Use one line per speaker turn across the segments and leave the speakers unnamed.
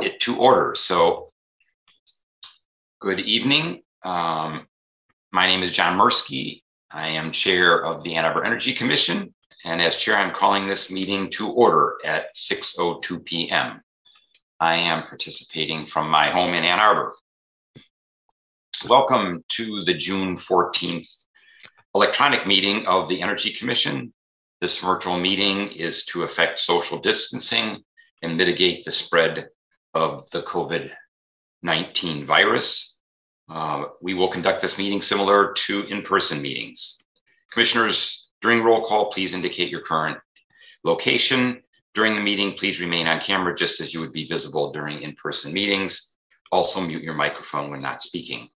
it to order. So, good evening. Um, my name is John Mirsky. I am chair of the Ann Arbor Energy Commission. And as chair, I'm calling this meeting to order at 6.02 p.m. I am participating from my home in Ann Arbor. Welcome to the June 14th electronic meeting of the Energy Commission. This virtual meeting is to affect social distancing and mitigate the spread of the COVID 19 virus. Uh, we will conduct this meeting similar to in person meetings. Commissioners, during roll call, please indicate your current location. During the meeting, please remain on camera just as you would be visible during in person meetings. Also, mute your microphone when not speaking.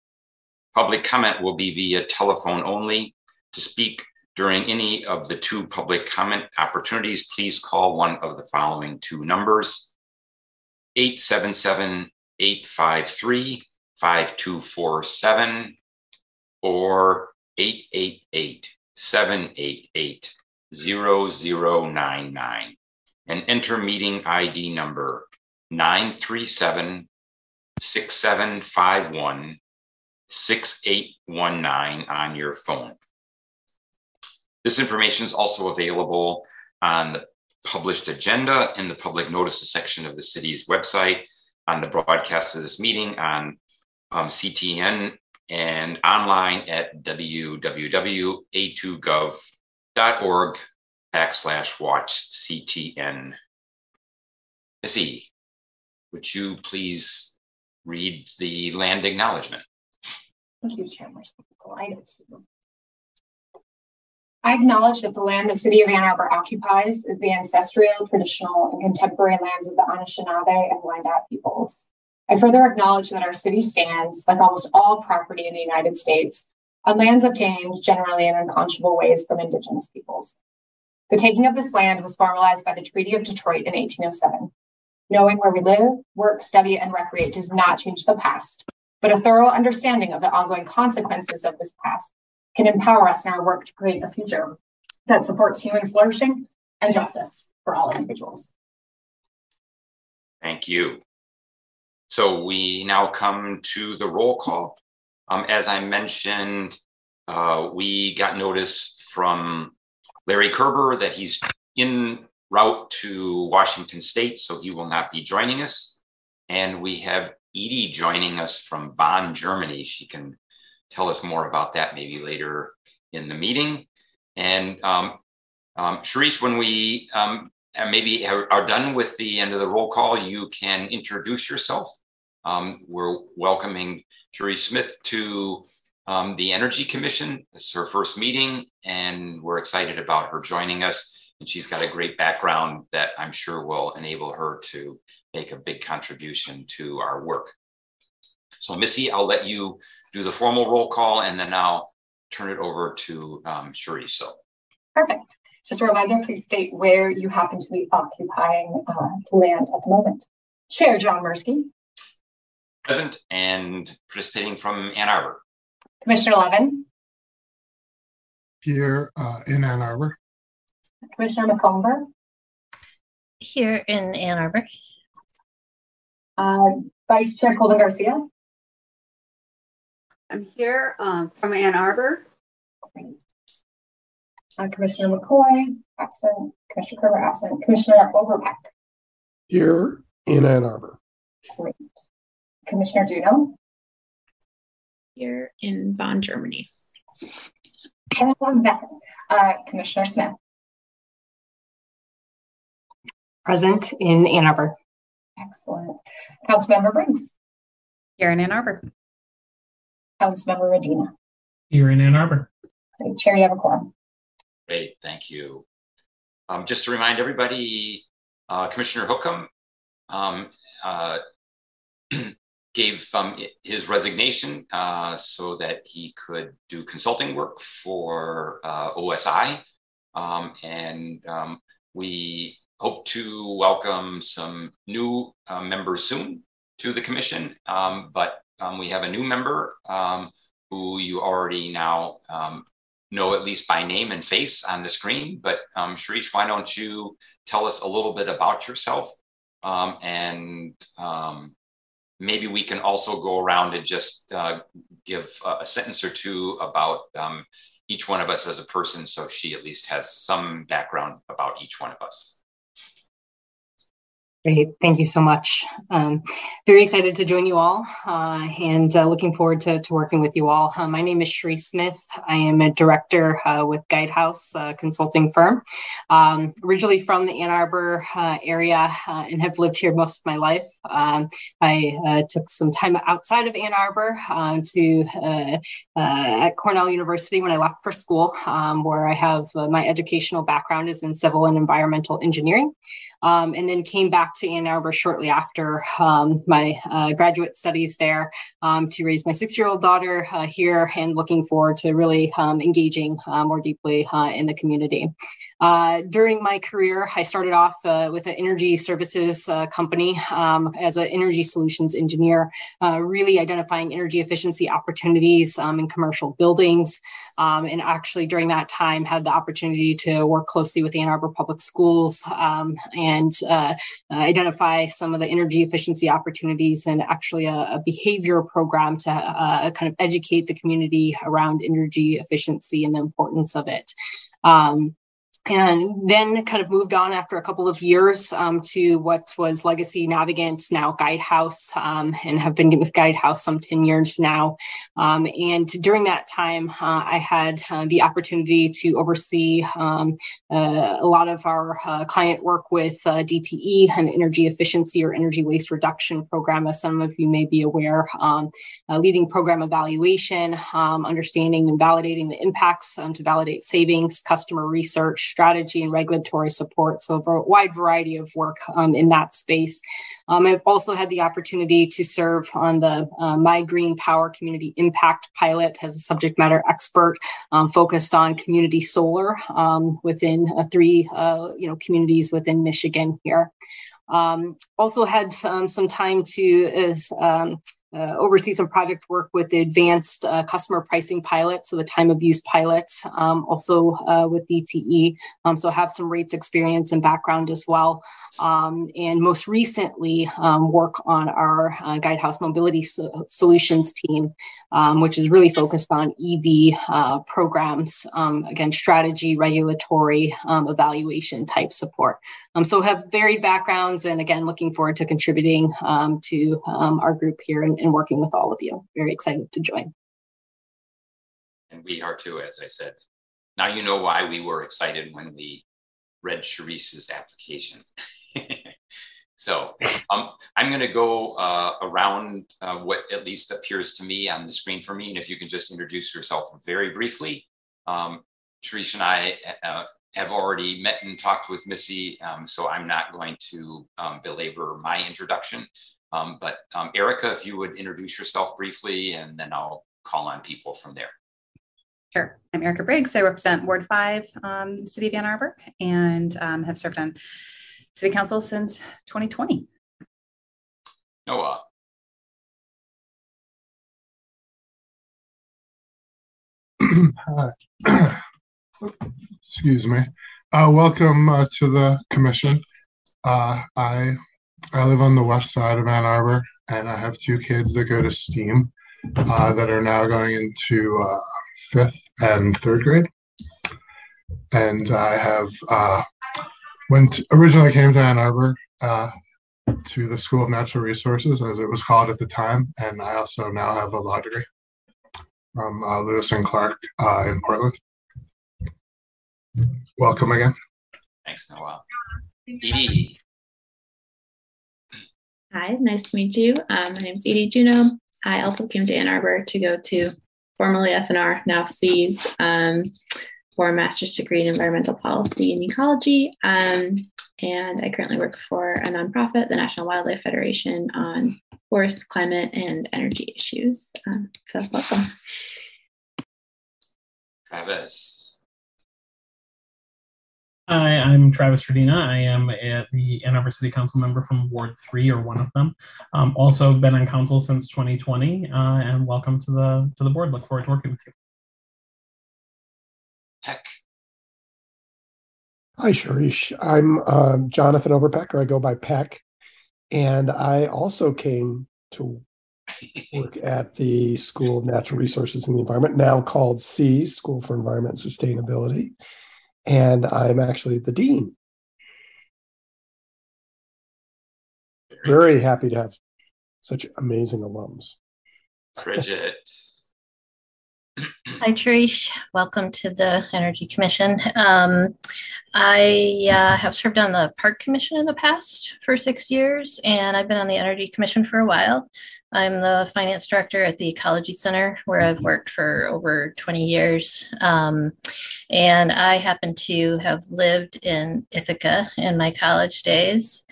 Public comment will be via telephone only. To speak during any of the two public comment opportunities, please call one of the following two numbers 877 853 5247 or 888 788 0099 and enter meeting ID number 937 6751 6819 on your phone. This information is also available on the published agenda in the public notices section of the city's website, on the broadcast of this meeting on um, CTN and online at www.a2gov.org backslash watch CTN. Missy, would you please read the land acknowledgement?
Thank you, Chairman. Delighted to. I acknowledge that the land the city of Ann Arbor occupies is the ancestral, traditional, and contemporary lands of the Anishinaabe and Wendat peoples. I further acknowledge that our city stands, like almost all property in the United States, on lands obtained generally in unconscionable ways from Indigenous peoples. The taking of this land was formalized by the Treaty of Detroit in 1807. Knowing where we live, work, study, and recreate does not change the past, but a thorough understanding of the ongoing consequences of this past can empower us in our work to create a future that supports human flourishing and justice for all individuals.
Thank you. So we now come to the roll call. Um, as I mentioned, uh, we got notice from Larry Kerber that he's in route to Washington State, so he will not be joining us. And we have Edie joining us from Bonn, Germany. She can tell us more about that maybe later in the meeting. And um, um, Sharice, when we um, maybe are done with the end of the roll call, you can introduce yourself. Um, we're welcoming Sharice Smith to um, the Energy Commission. Is her first meeting, and we're excited about her joining us. And she's got a great background that I'm sure will enable her to make a big contribution to our work. So, Missy, I'll let you do the formal roll call, and then I'll turn it over to um, Cherie. So
perfect. Just a reminder, please state where you happen to be occupying uh, land at the moment. Chair John Mirsky.
Present and participating from Ann Arbor.
Commissioner Levin.
Here uh, in Ann Arbor.
Commissioner McComber.
Here in Ann Arbor.
Uh, Vice Chair Colvin Garcia.
I'm here um, from Ann Arbor.
Uh, Commissioner McCoy, absent. Commissioner Kerber, absent. Commissioner Overpeck.
Here in Ann Arbor.
Great. Commissioner Juno.
Here in Bonn, Germany.
And uh, Commissioner Smith.
Present in Ann Arbor.
Excellent. Councilmember Briggs.
Here in Ann Arbor.
Councilmember Radina.
Here in Ann Arbor.
Great. Chair, you have a quorum.
Great, thank you. Um, just to remind everybody, uh, Commissioner Hookham um, uh, gave um, his resignation uh, so that he could do consulting work for uh, OSI. Um, and um, we hope to welcome some new uh, members soon to the commission. Um, but um, we have a new member um, who you already now um, know at least by name and face on the screen. But um, why don't you tell us a little bit about yourself Um, and um, maybe we can also go around and just uh, give a, a, sentence or two about um, each one of us as a person so she at least has some background about each one of us.
Great. Thank you so much. Um, very excited to join you all uh, and uh, looking forward to, to, working with you all. Uh, my name is Sheree Smith. I am a director uh, with Guidehouse uh, consulting firm. Um, originally from the Ann Arbor uh, area and have lived here most of my life. Um, I took some time outside of Ann Arbor to at Cornell University when I left for school, um, where I have my educational background is in civil and environmental engineering, um, and then came back to Ann Arbor shortly after um, my uh, graduate studies there um, to raise my six year old daughter uh, here and looking forward to really um, engaging uh, more deeply uh, in the community. Uh, during my career, I started off uh, with an energy services company um, as an energy solutions engineer, really identifying energy efficiency opportunities um, in commercial buildings. Um, and actually, during that time, had the opportunity to work closely with Ann Arbor Public Schools um, and uh, identify some of the energy efficiency opportunities and actually a, a behavior program to uh, kind of educate the community around energy efficiency and the importance of it. Um, and then kind of moved on after a couple of years um, to what was Legacy Navigant, now Guidehouse, um, and have been with Guidehouse some 10 years now. Um, and during that time, uh, I had uh, the opportunity to oversee um, uh, a lot of our uh, client work with uh, DTE, an energy efficiency or energy waste reduction program, as some of you may be aware, um, leading program evaluation, um, understanding and validating the impacts to validate savings, customer research, strategy and regulatory support. So, a wide variety of work um, in that space. Um, I've also had the opportunity to serve on the uh, My Green Power Community Impact Pilot as a subject matter expert um, focused on community solar um, within uh, three uh, you know communities within Michigan here. Um, also had um, some time to um, uh, oversee some project work with the advanced uh, customer pricing pilot, so the time of use pilot, um, also uh, with DTE. Um, so have some rates experience and background as well um, and most recently um, work on our uh, Guidehouse Mobility so- Solutions team, um, which is really focused on EV uh, programs, um, again, strategy, regulatory, um, evaluation type support. Um, so have varied backgrounds and again, looking forward to contributing to our group here and, and working with all of you. Very excited to join.
And we are too, as I said. Now you know why we were excited when we read Sharice's application. so um, I'm going to go uh, around uh, what at least appears to me on the screen for me. And if you can just introduce yourself very briefly. Um, and I uh, have already met and talked with Missy, um, so I'm not going to um, belabor my introduction. Um, but um, Erica, if you would introduce yourself briefly, and then I'll call on people from there.
Sure. I'm Erica Briggs. I represent Ward 5, um, City of Ann Arbor, and um, have served on City Council since 2020.
Noah.
Hi. Excuse me. Uh, welcome uh, to the commission. Uh, I I live on the west side of Ann Arbor, and I have two kids that go to STEAM uh, that are now going into uh, fifth and third grade. And I have went originally came to Ann Arbor uh, to the School of Natural Resources, as it was called at the time, and I also now have a law degree from uh, Lewis and Clark uh, in Portland. Welcome again.
Thanks, Noel. Edie.
Hi, nice to meet you. Um, my name is Edie Juno. I also came to Ann Arbor to go to formerly SNR, now SEAS, um, for a master's degree in environmental policy and ecology. Um, and I currently work for a nonprofit, the National Wildlife Federation, on forest, climate, and energy issues. Um, so, welcome.
Travis.
Hi, I'm Travis Radina. I am a, the Ann Arbor City Council member from Ward 3, or one of them. Um, also been on council since 2020, uh, and welcome to the to the board. Look forward to working with you.
Hi, Sharice. I'm uh, Jonathan Overpeck, or I go by Peck.
And I also came to work at the School of Natural Resources and the Environment, now called SEAS, School for Environment and Sustainability. And I'm actually the dean. Very happy to have such amazing alums.
Bridget.
Hi, Trish. Welcome to the Energy Commission. Um, I uh, have served on the Park Commission in the past for six years, and I've been on the Energy Commission for a while. I'm the finance director at the Ecology Center, where I've worked for over 20 years. Um, and I happen to have lived in Ithaca in my college days.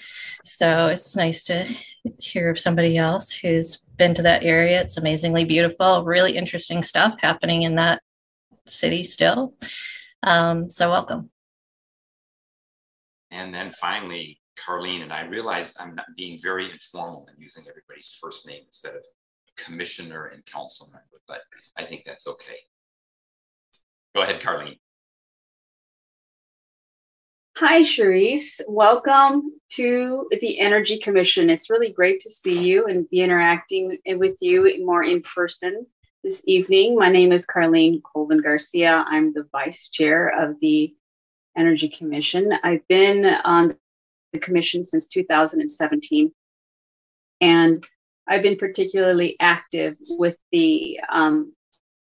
So it's nice to hear of somebody else who's been to that area. It's amazingly beautiful, really interesting stuff happening in that city still. Um, so, welcome.
And then finally, Carlene, and I realized I'm not being very informal and using everybody's first name instead of commissioner and council member, but I think that's okay. Go ahead, Carlene.
Hi, Cherise. Welcome to the Energy Commission. It's really great to see you and be interacting with you more in person this evening. My name is Carlene Colvin Garcia. I'm the vice chair of the Energy Commission. I've been on the commission since 2017. And I've been particularly active with the um,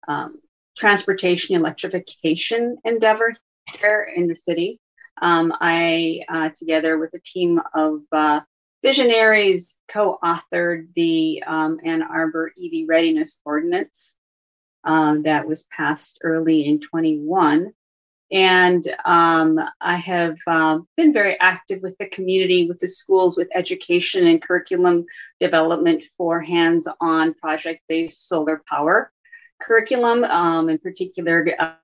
um, transportation electrification endeavor here in the city. Um, I, uh, together with a team of uh, visionaries, co authored the um, Ann Arbor EV Readiness Ordinance uh, that was passed early in 21. And um, I have uh, been very active with the community, with the schools, with education and curriculum development for hands on project based solar power curriculum, um, in particular uh,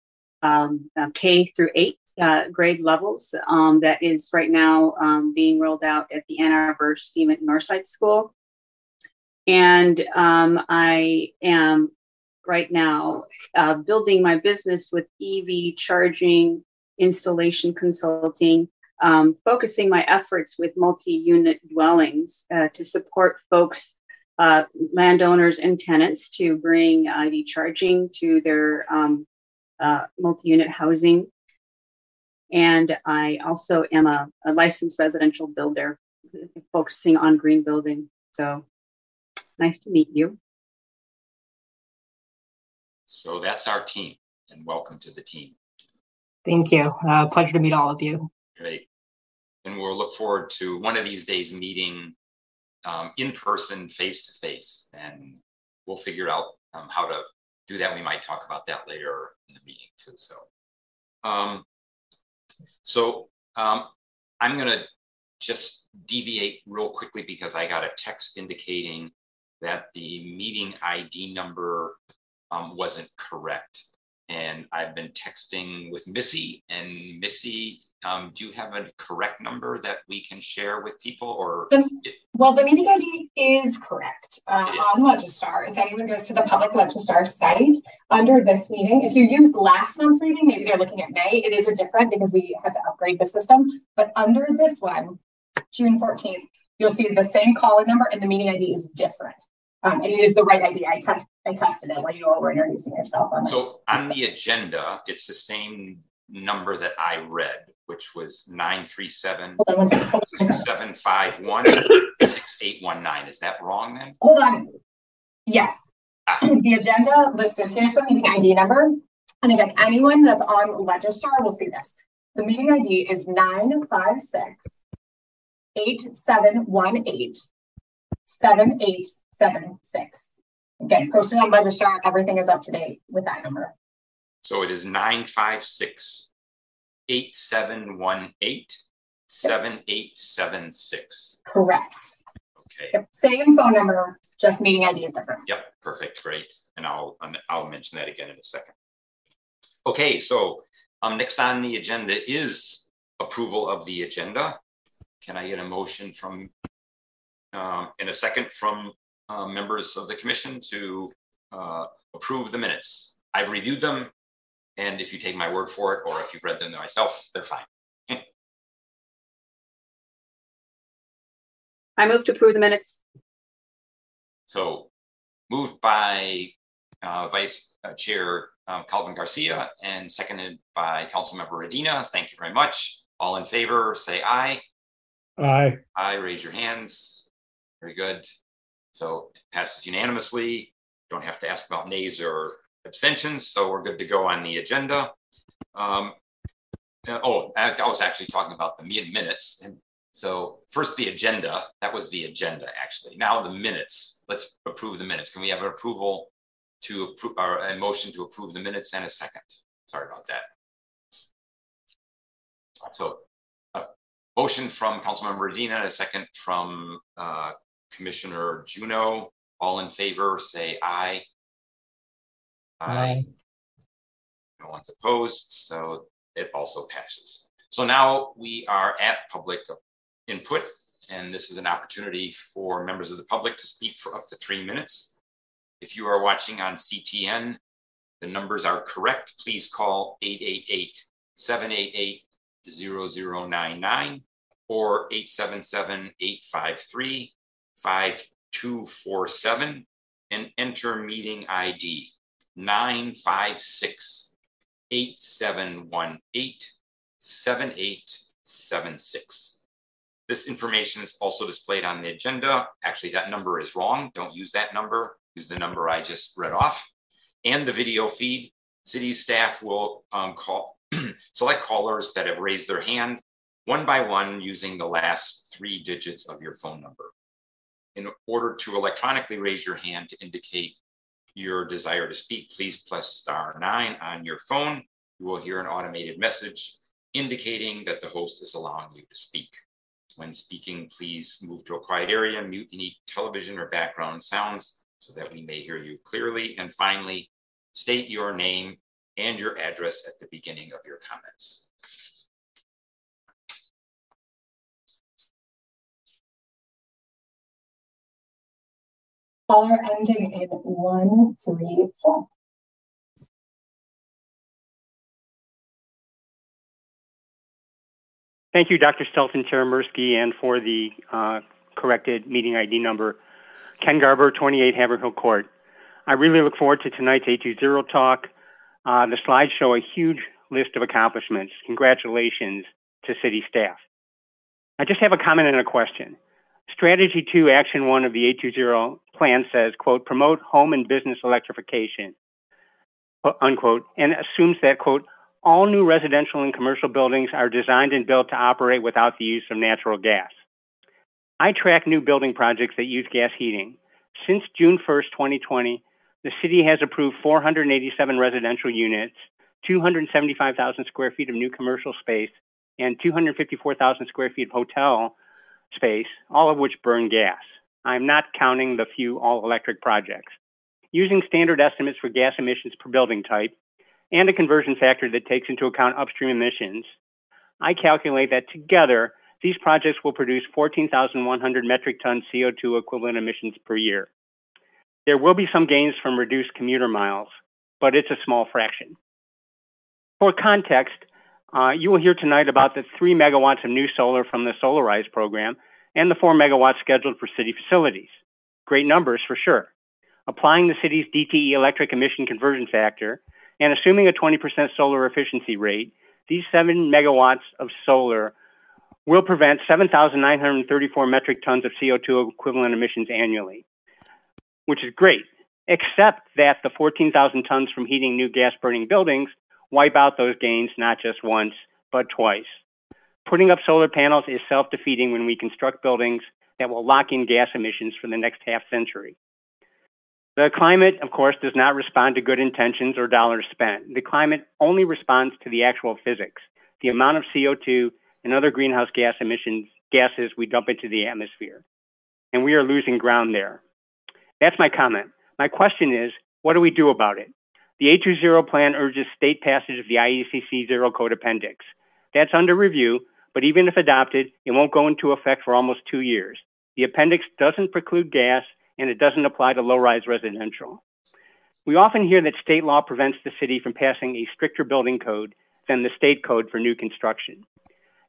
um, uh, K through eight uh, grade levels. Um, that is right now um, being rolled out at the Ann Arbor STEAM at Northside School. And um, I am right now uh, building my business with EV charging, installation consulting, um, focusing my efforts with multi unit dwellings uh, to support folks, uh, landowners, and tenants to bring EV charging to their um, uh, multi unit housing. And I also am a, a licensed residential builder focusing on green building. So nice to meet you.
So that's our team, and welcome to the team.
Thank you. Uh, pleasure to meet all of you.
Great. And we'll look forward to one of these days meeting um, in person, face to face, and we'll figure out um, how to do that. We might talk about that later in the meeting too. So, um, so um, I'm going to just deviate real quickly because I got a text indicating that the meeting ID number um, wasn't correct. And I've been texting with Missy, and Missy, um, do you have a correct number that we can share with people? Or
the, well, the meeting ID is correct uh, is. on Legistar. If anyone goes to the public Legistar site under this meeting, if you use last month's meeting, maybe they're looking at May. It is a different because we had to upgrade the system. But under this one, June 14th, you'll see the same call number and the meeting ID is different. Um, and it is the right idea. I, test, I tested it while you all were introducing yourself. On
so on the agenda, it's the same number that I read, which was 937 6751 6819. Is that wrong then?
Hold on. Yes. Ah. The agenda listed, here's the meeting ID number. And again, anyone that's on Legistar will see this. The meeting ID is 956 8718 seven six. Again, posted on Legistar, everything is up to date with that number.
So it is nine five six eight seven one eight seven eight seven six.
Correct.
Okay.
Yep. Same phone number, just meeting ID is different.
Yep. Perfect. Great. And I'll I'll mention that again in a second. Okay. So um, next on the agenda is approval of the agenda. Can I get a motion from um, in a second from uh, members of the commission to uh, approve the minutes. I've reviewed them, and if you take my word for it, or if you've read them myself, they're fine.
I move to approve the minutes.
So moved by uh, Vice uh, Chair um, Colvin Garcia and seconded by Councilmember Radina. Thank you very much. All in favor, say aye.
Aye.
Aye, raise your hands. Very good. So it passes unanimously. Don't have to ask about nays or abstentions, so we're good to go on the agenda. Um, uh, oh, I was actually talking about the min- minutes. And so first the agenda, that was the agenda actually. Now the minutes, let's approve the minutes. Can we have an approval to approve, or a motion to approve the minutes and a second? Sorry about that. So a motion from Councilmember Radina, a second from uh, Commissioner Juno. All in favor, say aye.
Aye.
No one's opposed, so it also passes. So now we are at public input, and this is an opportunity for members of the public to speak for up to three minutes. If you are watching on CTN, the numbers are correct. Please call 888 788 0099 or 877 853 5247 and enter meeting ID 956 8718 7876. This information is also displayed on the agenda. Actually, that number is wrong. Don't use that number. Use the number I just read off. And the video feed. City staff will um, call, select callers that have raised their hand one by one using the last three digits of your phone number. In order to electronically raise your hand to indicate your desire to speak, please press star nine on your phone. You will hear an automated message indicating that the host is allowing you to speak. When speaking, please move to a quiet area, mute any television or background sounds so that we may hear you clearly. And finally, state your name and your address at the beginning of your comments.
Caller ending in one, three, four.
Thank you, Dr. Stelton, Chair and for the uh, corrected meeting ID number. Ken Garber, 28 Haverhill Court. I really look forward to tonight's A2ZERO talk. Uh, the slides show a huge list of accomplishments. Congratulations to city staff. I just have a comment and a question. Strategy 2, Action 1 of the A2ZERO plan says, quote, promote home and business electrification, unquote, and assumes that, quote, all new residential and commercial buildings are designed and built to operate without the use of natural gas. I track new building projects that use gas heating. Since June 1st, 2020, the city has approved 487 residential units, 275,000 square feet of new commercial space, and 254,000 square feet of hotel space, all of which burn gas. I'm not counting the few all electric projects. Using standard estimates for gas emissions per building type, and a conversion factor that takes into account upstream emissions, I calculate that together, these projects will produce 14,100 metric ton CO2 equivalent emissions per year. There will be some gains from reduced commuter miles, but it's a small fraction. For context, uh, you will hear tonight about the 3 megawatts of new solar from the Solarize program and the 4 megawatts scheduled for city facilities. Great numbers for sure. Applying the city's DTE electric emission conversion factor, and assuming a 20% solar efficiency rate, these 7 megawatts of solar will prevent 7,934 metric tons of CO2 equivalent emissions annually, which is great, except that the 14,000 tons from heating new gas burning buildings wipe out those gains not just once, but twice. Putting up solar panels is self defeating when we construct buildings that will lock in gas emissions for the next half century. The climate, of course, does not respond to good intentions or dollars spent. The climate only responds to the actual physics, the amount of CO2 and other greenhouse gas emissions gases we dump into the atmosphere. And we are losing ground there. That's my comment. My question is, what do we do about it? The A2ZERO plan urges state passage of the IECC Zero Code Appendix. That's under review, but even if adopted, it won't go into effect for almost two years. The appendix doesn't preclude gas, and it doesn't apply to low rise residential. We often hear that state law prevents the city from passing a stricter building code than the state code for new construction.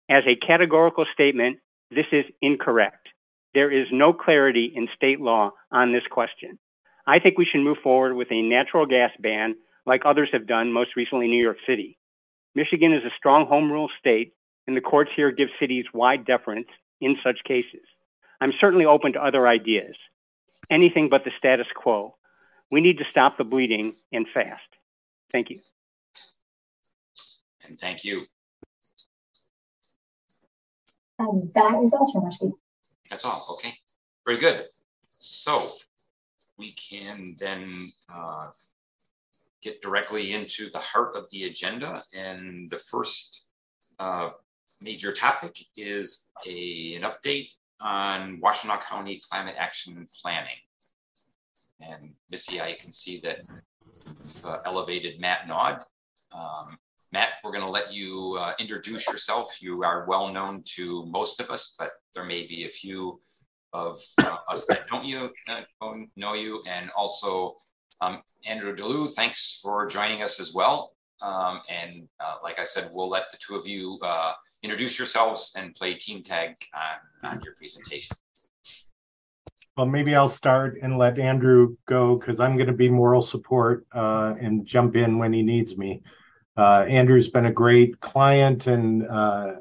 As a categorical statement, this is incorrect. There is no clarity in state law on this question. I think we should move forward with a natural gas ban like others have done, most recently New York City. Michigan is a strong home rule state, and the courts here give cities wide deference in such cases. I'm certainly open to other ideas. Anything but the status quo. We need to stop the bleeding and fast. Thank you.
And thank you.
And that is all, Chair Marcy.
That's all. Okay. Very good. So we can then uh, get directly into the heart of the agenda. And the first uh, major topic is a, an update on Washtenaw County Climate Action Planning. And Missy, I can see that uh, elevated Matt Naud. Um, Matt, we're going to let you uh, introduce yourself. You are well known to most of us, but there may be a few of uh, us that don't you uh, know you. And also, um, Andrew DeLu, thanks for joining us as well. Um, and uh, like I said, we'll let the two of you uh, introduce yourselves and play team tag on, on your presentation.
Well, maybe I'll start and let Andrew go because I'm going to be moral support uh, and jump in when he needs me. Uh, Andrew's been a great client and uh,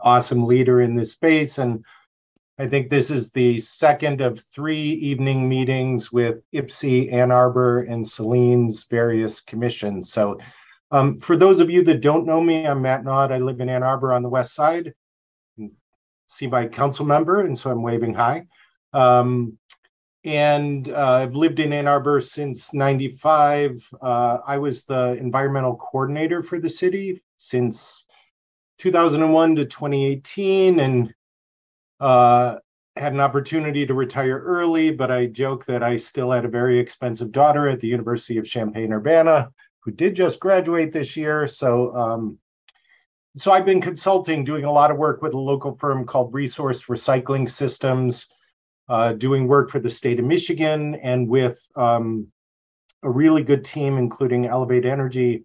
awesome leader in this space. And I think this is the second of three evening meetings with Ypsi, Ann Arbor, and Saline's various commissions. So um, for those of you that don't know me, I'm Matt Naud. I live in Ann Arbor on the west side. See my council member, and so I'm waving hi. Um, and uh, I've lived in Ann Arbor since 95. Uh, I was the environmental coordinator for the city since 2001 to 2018 and uh, had an opportunity to retire early, but I joke that I still had a very expensive daughter at the University of Champaign-Urbana who did just graduate this year. So, um, so I've been consulting, doing a lot of work with a local firm called Resource Recycling Systems, uh, doing work for the state of Michigan and with um, a really good team, including Elevate Energy,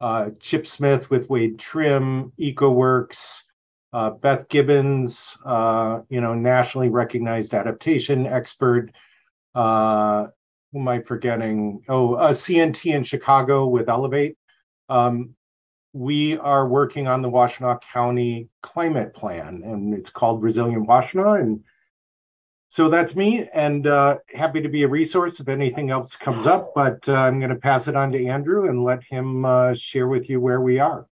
uh, Chip Smith with Wade Trim, EcoWorks, uh, Beth Gibbons, uh, you know, nationally recognized adaptation expert. Uh, who am I forgetting? Oh, uh, CNT in Chicago with Elevate. Um, we are working on the Washtenaw County climate plan, and it's called Resilient Washtenaw. And so that's me, and uh, happy to be a resource if anything else comes up. But uh, I'm going to pass it on to Andrew and let him uh, share with you where we are.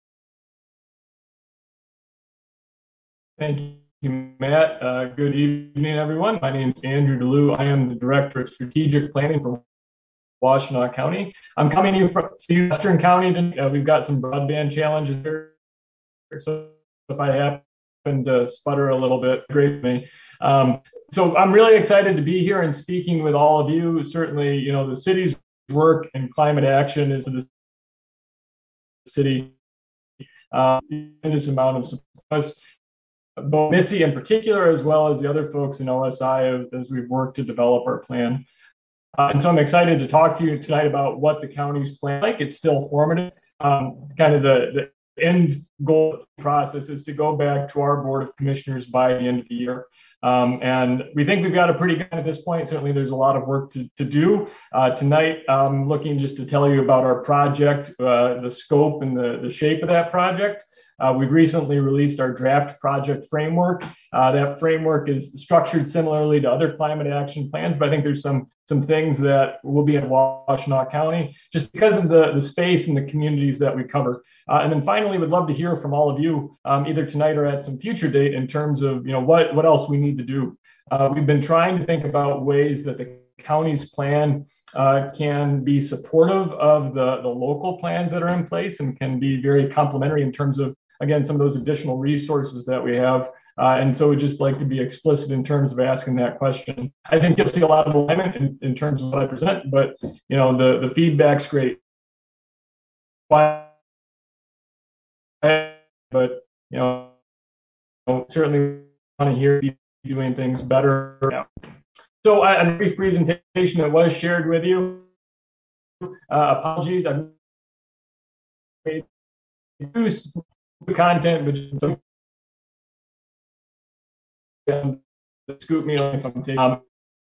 Thank you, Matt. Uh, good evening, everyone. My name is Andrew DeLu. I am the Director of Strategic Planning for Washtenaw County. I'm coming to you from Western County. Uh, we've got some broadband challenges here. So if I happen to sputter a little bit, great me. Um, so I'm really excited to be here and speaking with all of you. Certainly, you know, the city's work and climate action is the city uh, amount of support. Both Missy in particular, as well as the other folks in OSI, as we've worked to develop our plan. Uh, and so I'm excited to talk to you tonight about what the county's plan like. It's still formative. Um, kind of the, the end goal process is to go back to our board of commissioners by the end of the year um, and we think we've got a pretty good at this point. Certainly, there's a lot of work to, to do. Uh, tonight, I'm looking just to tell you about our project, uh, the scope and the, the shape of that project. Uh, we've recently released our draft project framework. Uh, that framework is structured similarly to other climate action plans, but I think there's some some things that will be in Washtenaw County just because of the, the space and the communities that we cover. Uh, and then finally, would love to hear from all of you, um, either tonight or at some future date, in terms of you know what what else we need to do. Uh, we've been trying to think about ways that the county's plan uh, can be supportive of the, the local plans that are in place and can be very complementary in terms of again some of those additional resources that we have. Uh, and so we'd just like to be explicit in terms of asking that question. I think you'll see a lot of alignment in, in terms of what I present, but you know the the feedback's great. But you know, certainly want to hear you doing things better. Now. So uh, a brief presentation that was shared with you. Uh, apologies, made new content, which scoop me if I'm taking. Um,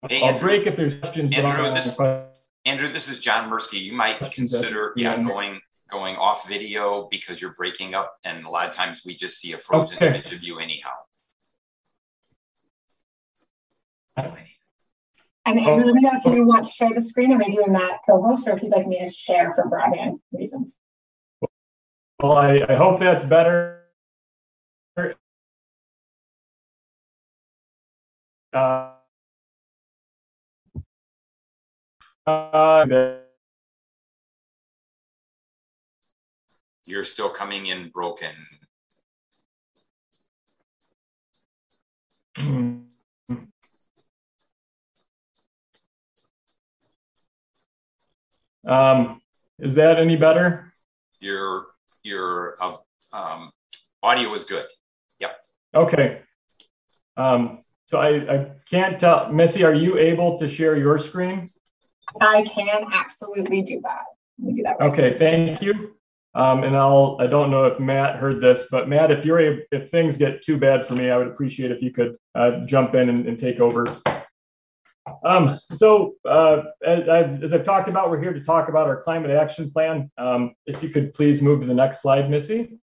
Hey,
I'll
Andrew.
break if there's questions.
Andrew,
I'll-
this- Andrew, this is John Mirsky. You might consider,
the
yeah, going, going off video because you're breaking up and a lot of times we just see a frozen
Okay.
image of you anyhow.
And Andrew, let me know if you want to share the screen. Am I doing that co-host or if you'd like me to share for broadband reasons?
Well, I, I hope that's better. Uh, uh,
You're still coming in broken.
hmm. um, is that any better?
Your, your, uh, um, audio is good. Yep.
Okay. Um, so I, I can't tell, Missy, are you able to share your screen?
I can absolutely do that. Let me do that. right
Okay, thank you. Um, and I'll, I don't know if Matt heard this, but Matt, if you're, able, if things get too bad for me, I would appreciate if you could, uh, jump in and, and take over. Um, so, uh, as I've, as I've talked about, we're here to talk about our climate action plan. Um, if you could please move to the next slide, Missy.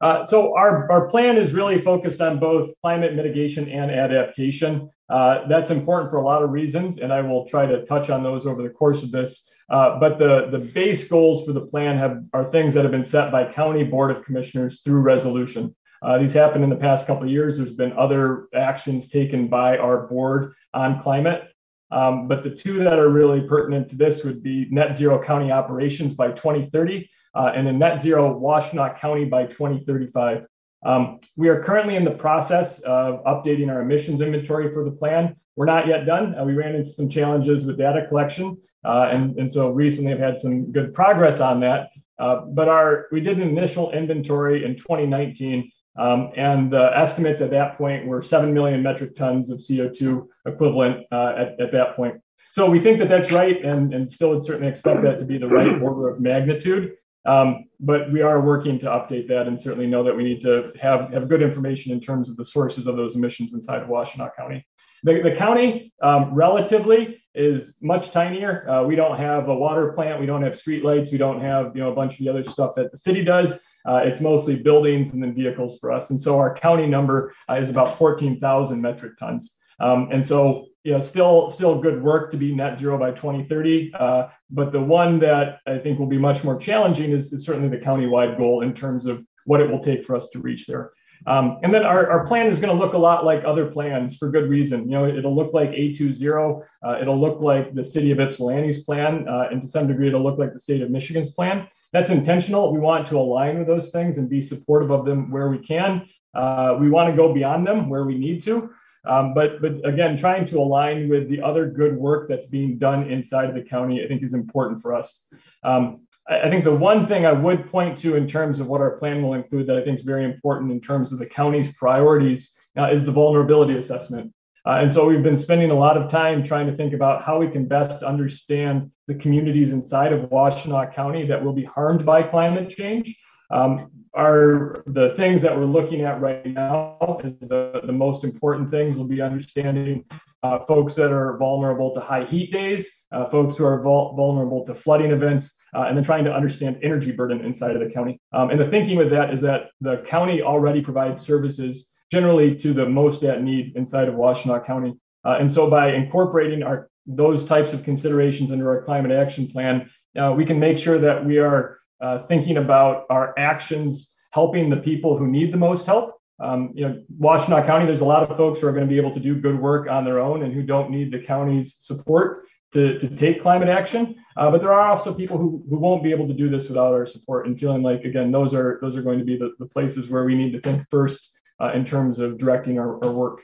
Uh, so our, our plan is really focused on both climate mitigation and adaptation. Uh, that's important for a lot of reasons, and I will try to touch on those over the course of this. Uh, but the, the base goals for the plan have are things that have been set by county board of commissioners through resolution. Uh, these happened in the past couple of years. There's been other actions taken by our board on climate. Um, but the two that are really pertinent to this would be net zero county operations by 2030 uh, and a net zero Washtenaw County by 2035. Um, we are currently in the process of updating our emissions inventory for the plan. We're not yet done. Uh, we ran into some challenges with data collection, uh, and, and so recently have had some good progress on that. Uh, but our we did an initial inventory in 2019, um, and the estimates at that point were 7 million metric tons of CO2 equivalent uh, at, at that point. So we think that that's right, and, and still would certainly expect that to be the right order of magnitude. Um, but we are working to update that and certainly know that we need to have, have good information in terms of the sources of those emissions inside of Washtenaw County. The, the county um, relatively is much tinier. Uh, we don't have a water plant. We don't have streetlights. We don't have you know a bunch of the other stuff that the city does. Uh, it's mostly buildings and then vehicles for us. And so our county number uh, is about 14,000 metric tons. Um, and so you know still still good work to be net zero by 2030. Uh, but the one that I think will be much more challenging is, is certainly the county-wide goal in terms of what it will take for us to reach there. Um, and then our, our plan is going to look a lot like other plans for good reason. You know, it'll look like A2ZERO, uh, it'll look like the city of Ypsilanti's plan, uh, and to some degree, it'll look like the state of Michigan's plan. That's intentional. We want to align with those things and be supportive of them where we can. Uh, we want to go beyond them where we need to. Um, but, but again, trying to align with the other good work that's being done inside of the county, I think is important for us. Um, I think the one thing I would point to in terms of what our plan will include that I think is very important in terms of the county's priorities uh, is the vulnerability assessment. Uh, and so we've been spending a lot of time trying to think about how we can best understand the communities inside of Washtenaw County that will be harmed by climate change. Um, are the things that we're looking at right now is the, the most important things will be understanding uh, folks that are vulnerable to high heat days, uh, folks who are vul- vulnerable to flooding events, uh, and then trying to understand energy burden inside of the county. Um, and the thinking with that is that the county already provides services generally to the most at need inside of Washtenaw County. Uh, and so by incorporating our those types of considerations into our climate action plan, uh, we can make sure that we are uh, thinking about our actions helping the people who need the most help. Um, you know, Washtenaw County, there's a lot of folks who are going to be able to do good work on their own and who don't need the county's support to, to take climate action. Uh, but there are also people who, who won't be able to do this without our support and feeling like, again, those are those are going to be the, the places where we need to think first uh, in terms of directing our, our work.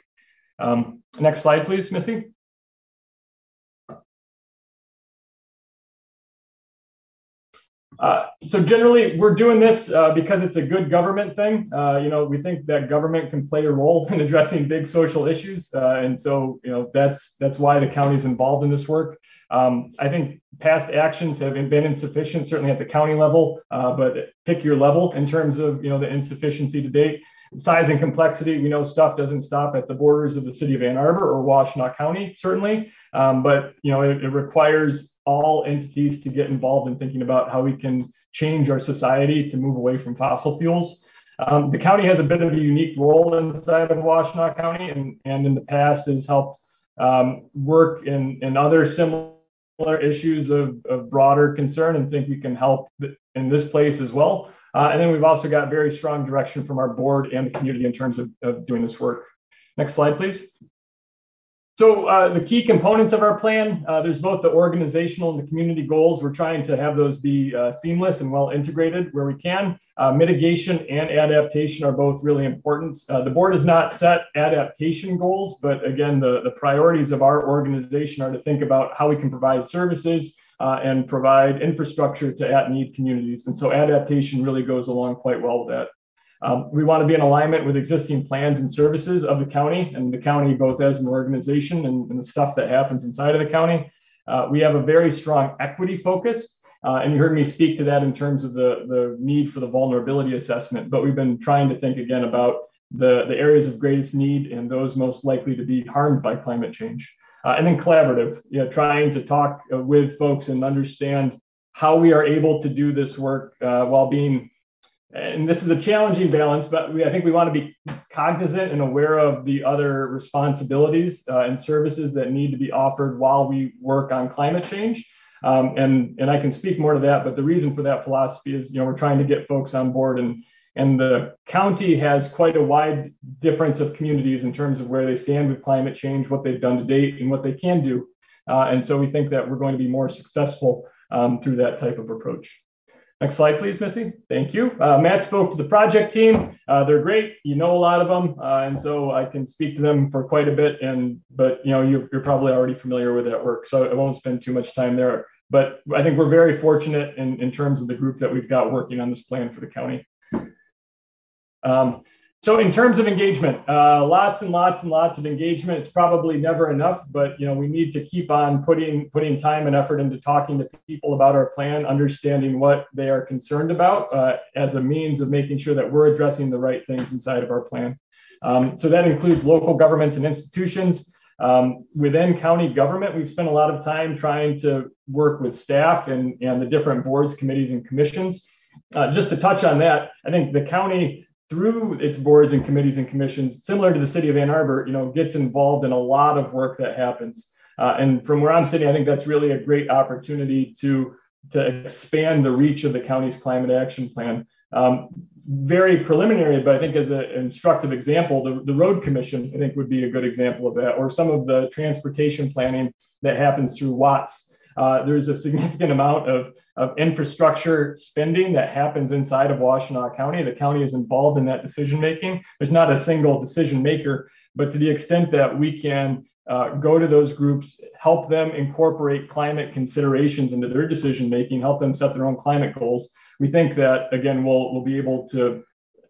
Um, next slide, please, Missy. Uh, so generally, we're doing this uh, because it's a good government thing. Uh, you know, we think that government can play a role in addressing big social issues, uh, and so you know that's that's why the county's involved in this work. Um, I think past actions have been insufficient, certainly at the county level, uh, but pick your level in terms of you know the insufficiency to date. size and complexity, we know stuff doesn't stop at the borders of the city of Ann Arbor or Washtenaw County, certainly. Um, but you know, it, it requires all entities to get involved in thinking about how we can change our society to move away from fossil fuels. Um, the county has a bit of a unique role inside of Washtenaw County, and, and in the past has helped um, work in, in other similar issues of, of broader concern and think we can help in this place as well. Uh, and then we've also got very strong direction from our board and the community in terms of, of doing this work. Next slide, please. So uh, the key components of our plan, uh, there's both the organizational and the community goals. We're trying to have those be uh, seamless and well integrated where we can. Uh, mitigation and adaptation are both really important. Uh, the board has not set adaptation goals, but again, the, the priorities of our organization are to think about how we can provide services uh, and provide infrastructure to at-need communities. And so adaptation really goes along quite well with that. Um, we want to be in alignment with existing plans and services of the county and the county, both as an organization and, and the stuff that happens inside of the county. Uh, we have a very strong equity focus. Uh, and you heard me speak to that in terms of the, the need for the vulnerability assessment. But we've been trying to think again about the, the areas of greatest need and those most likely to be harmed by climate change. Uh, and then collaborative, you know, trying to talk uh, with folks and understand how we are able to do this work uh, while being and this is a challenging balance, but we, I think we want to be cognizant and aware of the other responsibilities uh, and services that need to be offered while we work on climate change. Um, and and I can speak more to that, but the reason for that philosophy is, you know, we're trying to get folks on board, and and the county has quite a wide difference of communities in terms of where they stand with climate change, what they've done to date, and what they can do. Uh, and so we think that we're going to be more successful um, through that type of approach. Next slide, please, Missy. Thank you. Uh, Matt spoke to the project team. Uh, they're great. You know a lot of them, uh, and so I can speak to them for quite a bit. And but you know you're, you're, probably already familiar with that work, so I won't spend too much time there. But I think we're very fortunate in, in terms of the group that we've got working on this plan for the county. Um, so in terms of engagement, uh, lots and lots and lots of engagement. It's probably never enough, but you know we need to keep on putting putting time and effort into talking to people about our plan, understanding what they are concerned about uh, as a means of making sure that we're addressing the right things inside of our plan. Um, so that includes local governments and institutions. Um, within county government, we've spent a lot of time trying to work with staff and, and the different boards, committees, and commissions. Uh, just to touch on that, I think the county through its boards and committees and commissions, similar to the city of Ann Arbor, you know, gets involved in a lot of work that happens. Uh, and from where I'm sitting, I think that's really a great opportunity to to expand the reach of the county's climate action plan. Um, very preliminary, but I think as an instructive example, the, the road commission, I think would be a good example of that, or some of the transportation planning that happens through WATS uh, there's a significant amount of, of infrastructure spending that happens inside of Washtenaw County. The county is involved in that decision making. There's not a single decision maker, but to the extent that we can uh, go to those groups, help them incorporate climate considerations into their decision making, help them set their own climate goals. We think that again, we'll we'll be able to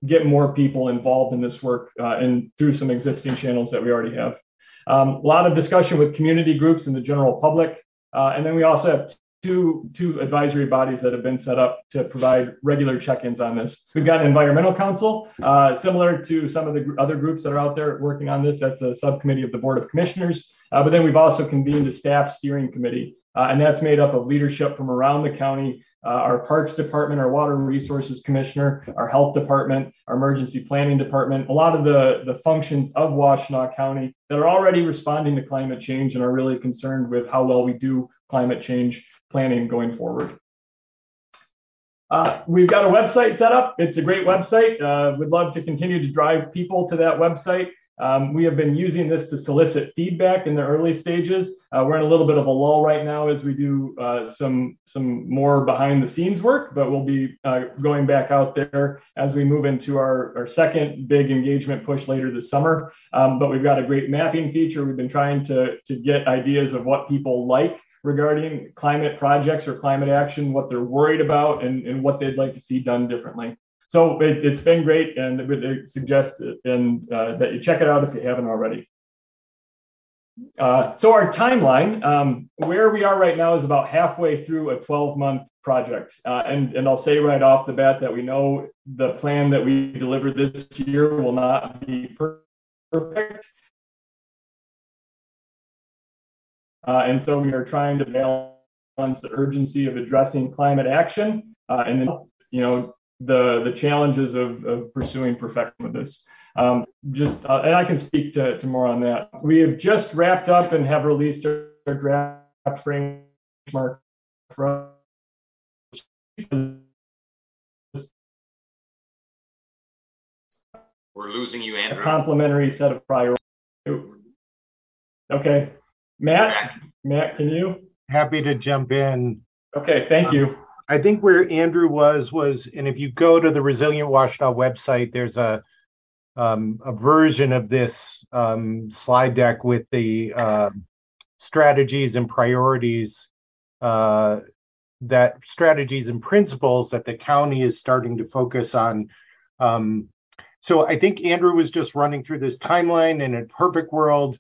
get more people involved in this work uh, and through some existing channels that we already have. Um, a lot of discussion with community groups and the general public. Uh, and then we also have two, two advisory bodies that have been set up to provide regular check-ins on this. We've got an environmental council, uh, similar to some of the other groups that are out there working on this. That's a subcommittee of the Board of Commissioners. Uh, but then we've also convened a staff steering committee, uh, and that's made up of leadership from around the county, uh, our Parks Department, our Water Resources Commissioner, our Health Department, our Emergency Planning Department, a lot of the, the functions of Washtenaw County that are already responding to climate change and are really concerned with how well we do climate change planning going forward. Uh, we've got a website set up. It's a great website. Uh, we'd love to continue to drive people to that website. Um, we have been using this to solicit feedback in the early stages. Uh, we're in a little bit of a lull right now as we do uh, some some more behind the scenes work, but we'll be uh, going back out there as we move into our, our second big engagement push later this summer. Um, but we've got a great mapping feature. We've been trying to, to get ideas of what people like regarding climate projects or climate action, what they're worried about, and, and what they'd like to see done differently. So it, has been great, and I would suggest and uh, that you check it out if you haven't already. uh, so our timeline, um, where we are right now is about halfway through a 12 month project. Uh, and, and I'll say right off the bat that we know the plan that we delivered this year will not be perfect. Uh, and so we are trying to balance the urgency of addressing climate action uh, and then, you know, the, the challenges of, of pursuing perfection with this. Um, just, uh, and I can speak to, to more on that. We have just wrapped up and have released our, our draft framework for
We're losing you, Andrew.
A complimentary set of priorities. Okay, Matt, Matt, can you?
Happy to jump in.
Okay, thank you.
I think where Andrew was was, and if you go to the Resilient Washtenaw website, there's a um, a version of this um, slide deck with the uh, strategies and priorities uh, that strategies and principles that the county is starting to focus on. Um, so I think Andrew was just running through this timeline in a perfect world.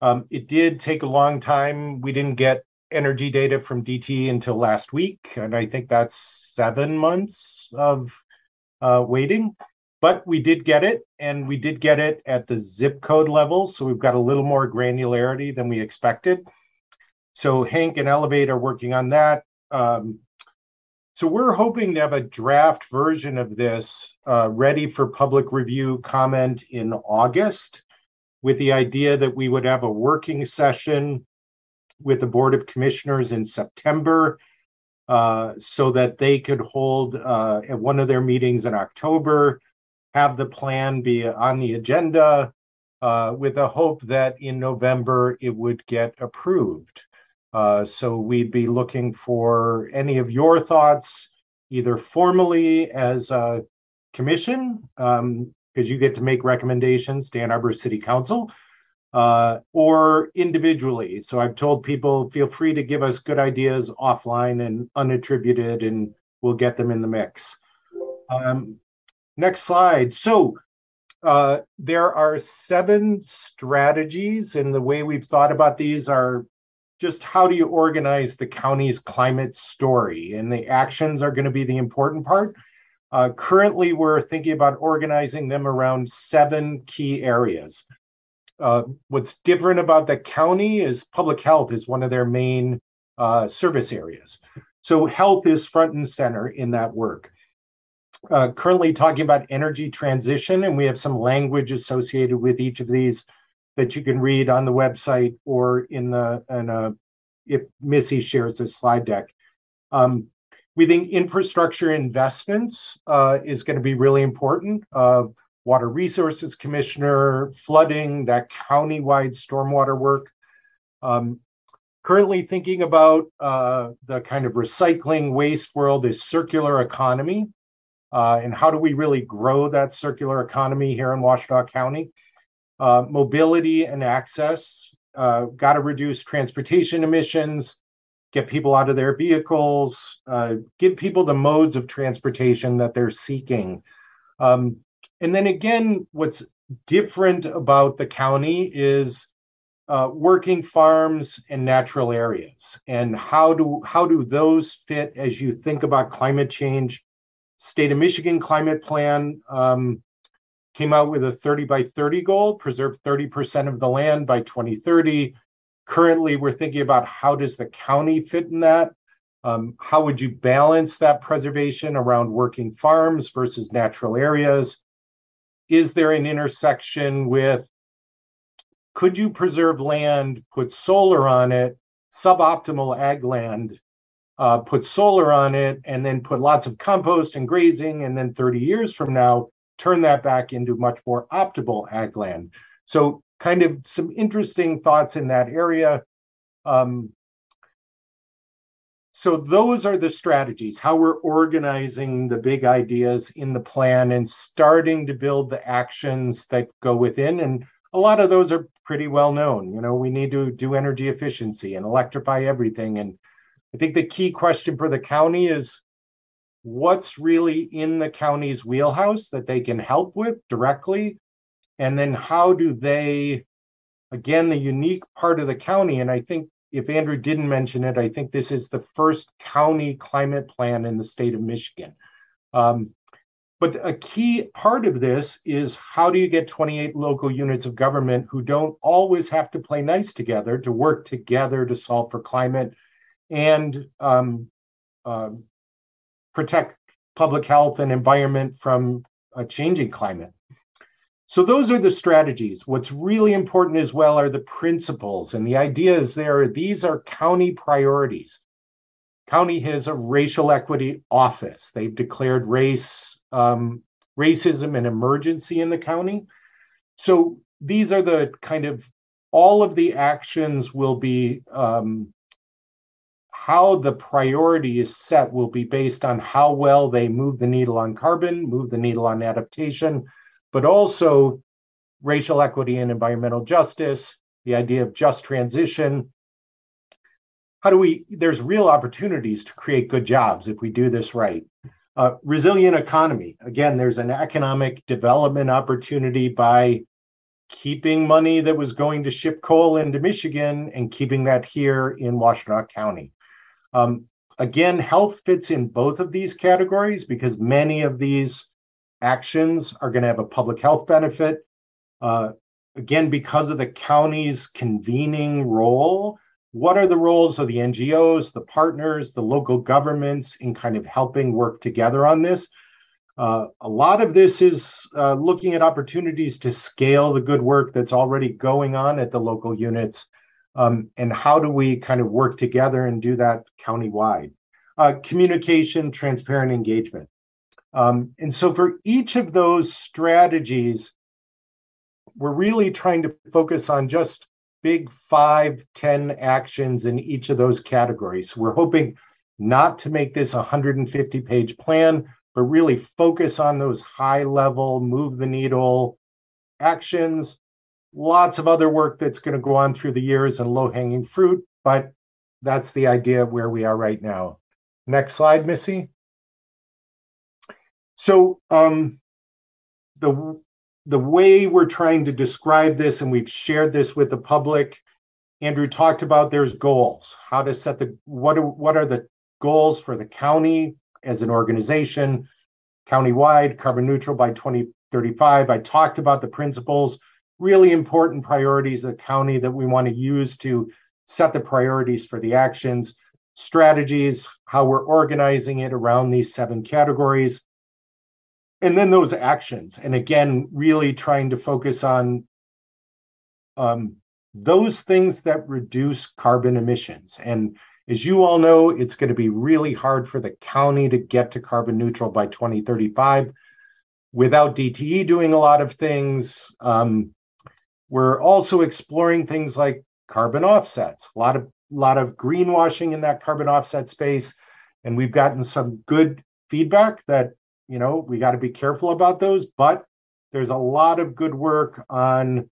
Um, it did take a long time. We didn't get energy data from DTE until last week, and I think that's seven months of uh, waiting. But we did get it, and we did get it at the zip code level. So we've got a little more granularity than we expected. So Hank and Elevate are working on that. Um, so we're hoping to have a draft version of this uh, ready for public review comment in August with the idea that we would have a working session with the Board of Commissioners in September uh, so that they could hold uh, at one of their meetings in October, have the plan be on the agenda uh, with a hope that in November it would get approved. Uh, so we'd be looking for any of your thoughts, either formally as a commission, because um, you get to make recommendations to Ann Arbor City Council, uh, or individually. So I've told people feel free to give us good ideas offline and unattributed, and we'll get them in the mix. Um, next slide. So uh, there are seven strategies, and the way we've thought about these are just how do you organize the county's climate story? And the actions are going to be the important part. Uh, currently, we're thinking about organizing them around seven key areas. Uh, what's different about the county is public health is one of their main uh, service areas. So, health is front and center in that work. Uh, currently, talking about energy transition, and we have some language associated with each of these that you can read on the website or in the in a, if Missy shares this slide deck. Um, we think infrastructure investments uh, is going to be really important. Water Resources Commissioner, flooding, that county-wide stormwater work. Um, currently thinking about uh, the kind of recycling waste world is circular economy. Uh, and how do we really grow that circular economy here in Washtenaw County? Uh, mobility and access, uh, got to reduce transportation emissions, get people out of their vehicles, uh, give people the modes of transportation that they're seeking. Um, and then again, what's different about the county is uh, working farms and natural areas, and how do how do those fit as you think about climate change? State of Michigan climate plan um, came out with a 30 by 30 goal, preserve 30% of the land by 2030. Currently, we're thinking about how does the county fit in that? Um, how would you balance that preservation around working farms versus natural areas? Is there an intersection with could you preserve land, put solar on it, suboptimal ag land, uh, put solar on it, and then put lots of compost and grazing, and then 30 years from now, turn that back into much more optimal ag land. So kind of some interesting thoughts in that area. Um, so those are the strategies, how we're organizing the big ideas in the plan and starting to build the actions that go within. And a lot of those are pretty well known. You know, we need to do energy efficiency and electrify everything. And I think the key question for the county is what's really in the county's wheelhouse that they can help with directly and then how do they again, the unique part of the county, and I think if Andrew didn't mention it, I think this is the first county climate plan in the state of Michigan. Um, but a key part of this is how do you get 28 local units of government who don't always have to play nice together to work together to solve for climate and um, uh, protect public health and environment from a changing climate? So those are the strategies. What's really important as well are the principles. And the idea is there, these are county priorities. County has a racial equity office. They've declared race um, racism an emergency in the county. So these are the kind of all of the actions will be um, how the priority is set will be based on how well they move the needle on carbon, move the needle on adaptation, but also racial equity and environmental justice, the idea of just transition. How do we, there's real opportunities to create good jobs if we do this right. Uh, resilient economy. Again, there's an economic development opportunity by keeping money that was going to ship coal into Michigan and keeping that here in Washtenaw County. Um, again, health fits in both of these categories because many of these actions are going to have a public health benefit. Uh, again, because of the county's convening role, what are the roles of the NGOs, the partners, the local governments in kind of helping work together on this? Uh, a lot of this is uh, looking at opportunities to scale the good work that's already going on at the local units. Um, and how do we kind of work together and do that countywide? Uh, communication, transparent engagement. Um, and so for each of those strategies, we're really trying to focus on just big five, 10 actions in each of those categories. We're hoping not to make this a 150 page plan, but really focus on those high level, move the needle actions. Lots of other work that's going to go on through the years and low hanging fruit, but that's the idea of where we are right now. Next slide, Missy. So um, the the way we're trying to describe this, and we've shared this with the public, Andrew talked about there's goals, how to set the what are what are the goals for the county as an organization, countywide, carbon neutral by 2035. I talked about the principles, really important priorities of the county that we want to use to set the priorities for the actions, strategies, how we're organizing it around these seven categories and then those actions and again really trying to focus on um, those things that reduce carbon emissions. And as you all know it's going to be really hard for the county to get to carbon neutral by 2035 without dte doing a lot of things. Um, we're also exploring things like carbon offsets a lot of lot of greenwashing in that carbon offset space. And we've gotten some good feedback that you know, we got to be careful about those, but there's a lot of good work on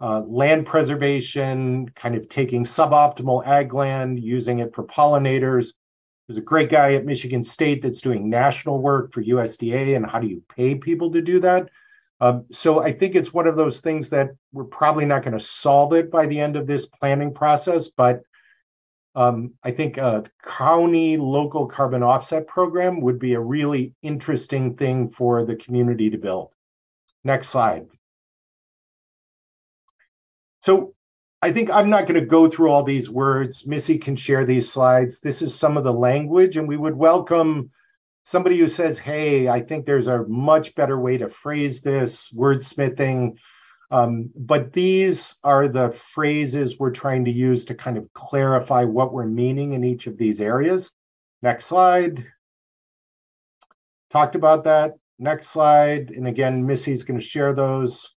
uh, land preservation, kind of taking suboptimal ag land, using it for pollinators. There's a great guy at Michigan State that's doing national work for USDA and how do you pay people to do that. Um, so I think it's one of those things that we're probably not going to solve it by the end of this planning process, but um, I think a county local carbon offset program would be a really interesting thing for the community to build. Next slide. So I think I'm not going to go through all these words. Missy can share these slides. This is some of the language, and we would welcome somebody who says, hey, I think there's a much better way to phrase this, wordsmithing. Um, but these are the phrases we're trying to use to kind of clarify what we're meaning in each of these areas. Next slide. Talked about that. Next slide. And again, Missy's going to share those.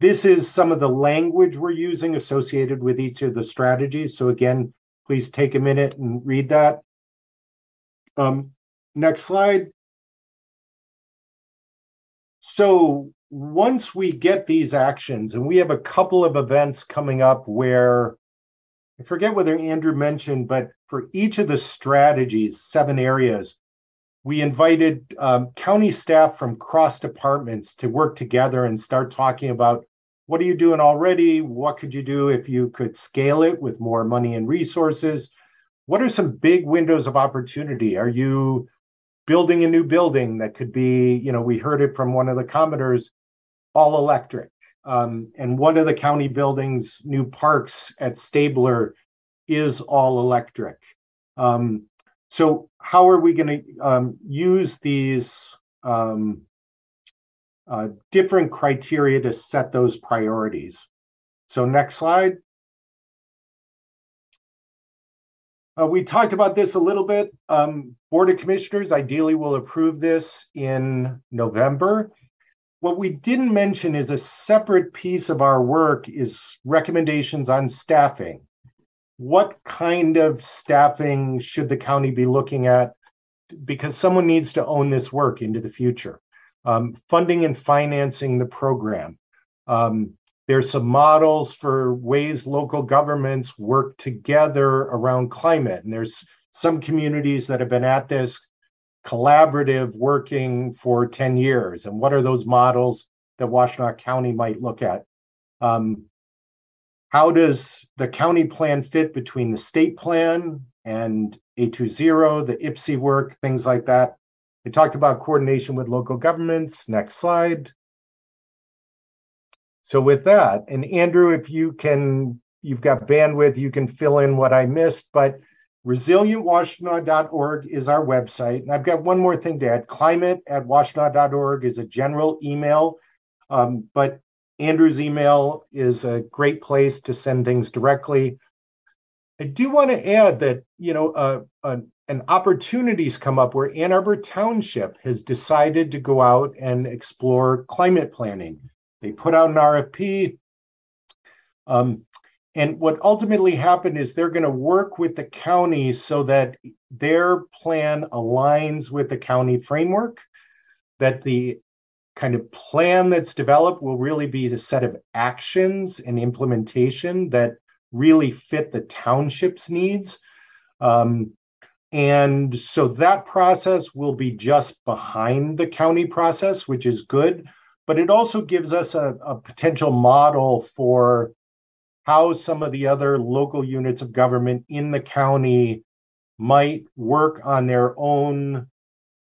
This is some of the language we're using associated with each of the strategies. So again, please take a minute and read that. Um, next slide. So once we get these actions, and we have a couple of events coming up where I forget whether Andrew mentioned, but for each of the strategies, seven areas, we invited um, county staff from cross departments to work together and start talking about what are you doing already? What could you do if you could scale it with more money and resources? What are some big windows of opportunity? Are you building a new building that could be, you know, we heard it from one of the commenters, all electric. Um, and one of the county buildings, new parks at Staebler, is all electric. Um, so, how are we going to um, use these um, uh, different criteria to set those priorities? So, next slide. Uh, we talked about this a little bit. Um, Board of Commissioners ideally will approve this in November. What we didn't mention is a separate piece of our work is recommendations on staffing. What kind of staffing should the county be looking at? Because someone needs to own this work into the future. Um, funding and financing the program. Um, there's some models for ways local governments work together around climate. And there's some communities that have been at this collaborative working for 10 years. And what are those models that Washtenaw County might look at? Um, how does the county plan fit between the state plan and A2ZERO, the IPCEI work, things like that? We talked about coordination with local governments. Next slide. So with that, and Andrew, if you can, you've got bandwidth, you can fill in what I missed, but resilientwashtenaw.org is our website. And I've got one more thing to add. Climate at washtenaw.org is a general email, um, but Andrew's email is a great place to send things directly. I do want to add that, you know, uh, uh, an opportunities come up where Ann Arbor Township has decided to go out and explore climate planning. They put out an RFP. Um, and what ultimately happened is they're going to work with the county so that their plan aligns with the county framework, that the kind of plan that's developed will really be a set of actions and implementation that really fit the township's needs. Um, and so that process will be just behind the county process, which is good but it also gives us a, a potential model for how some of the other local units of government in the county might work on their own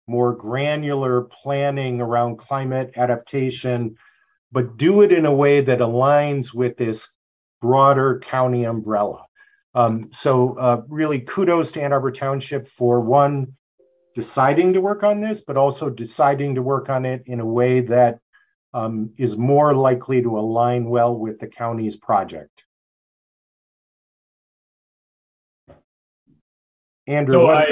more granular planning around climate adaptation, but do it in a way that aligns with this broader county umbrella. Um, so, uh, really, kudos to Ann Arbor Township for one, deciding to work on this, but also deciding to work on it in a way that um, is more likely to align well with the county's project. Andrew,
so I,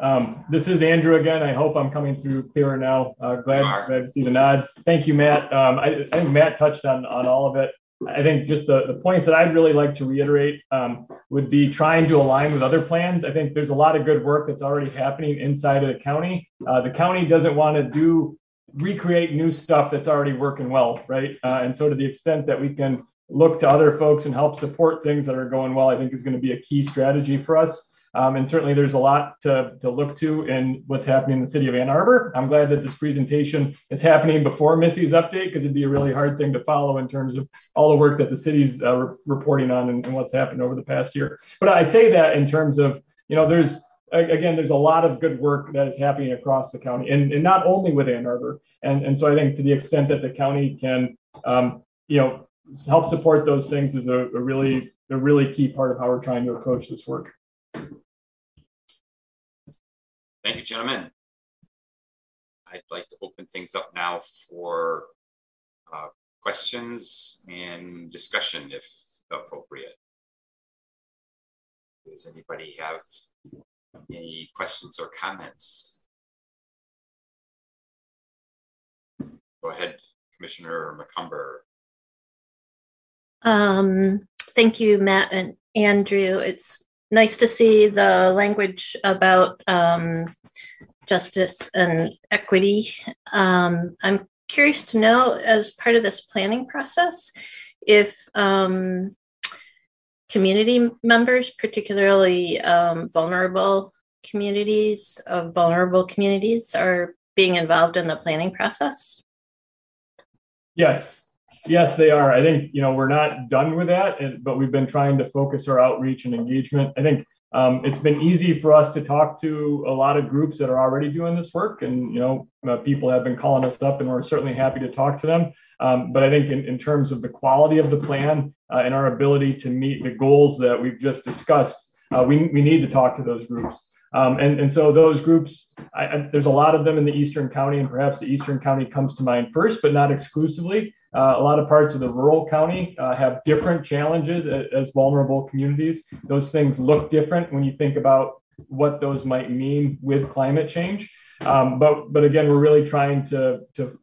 um, this is Andrew again. I hope I'm coming through clearer now. Uh, glad, glad to see the nods. Thank you, Matt. Um, I, I, think Matt touched on, on all of it. I think just the, the points that I'd really like to reiterate um, would be trying to align with other plans. I think there's a lot of good work that's already happening inside of the county. Uh, the county doesn't want to do recreate new stuff that's already working well, right? Uh, and so to the extent that we can look to other folks and help support things that are going well, I think is going to be a key strategy for us. Um, and certainly there's a lot to, to look to in what's happening in the city of Ann Arbor. I'm glad that this presentation is happening before Missy's update because it'd be a really hard thing to follow in terms of all the work that the city's uh, re- reporting on and, and what's happened over the past year. But I say that in terms of, you know, there's again, there's a lot of good work that is happening across the county, and, and not only with Ann Arbor. And, and so I think to the extent that the county can, um, you know, help support those things is a, a, really a really key part of how we're trying to approach this work.
Thank you, gentlemen. I'd like to open things up now for uh, questions and discussion if appropriate. Does anybody have any questions or comments? Go ahead, Commissioner McCumber.
Um, thank you, Matt and Andrew. It's nice to see the language about um, justice and equity. Um, I'm curious to know, as part of this planning process, if um, community members, particularly um, vulnerable communities of vulnerable communities, are being involved in the planning process?
Yes. Yes, they are. I think you know we're not done with that, but we've been trying to focus our outreach and engagement. I think um, it's been easy for us to talk to a lot of groups that are already doing this work, and you know, uh, people have been calling us up, and we're certainly happy to talk to them. Um, but I think in, in, terms of the quality of the plan uh, and our ability to meet the goals that we've just discussed, uh, we, we need to talk to those groups. Um, and, and so those groups, I, I, there's a lot of them in the Eastern County, and perhaps the Eastern County comes to mind first, but not exclusively. Uh, a lot of parts of the rural county uh, have different challenges as, vulnerable communities. Those things look different when you think about what those might mean with climate change. Um, but but again, we're really trying to to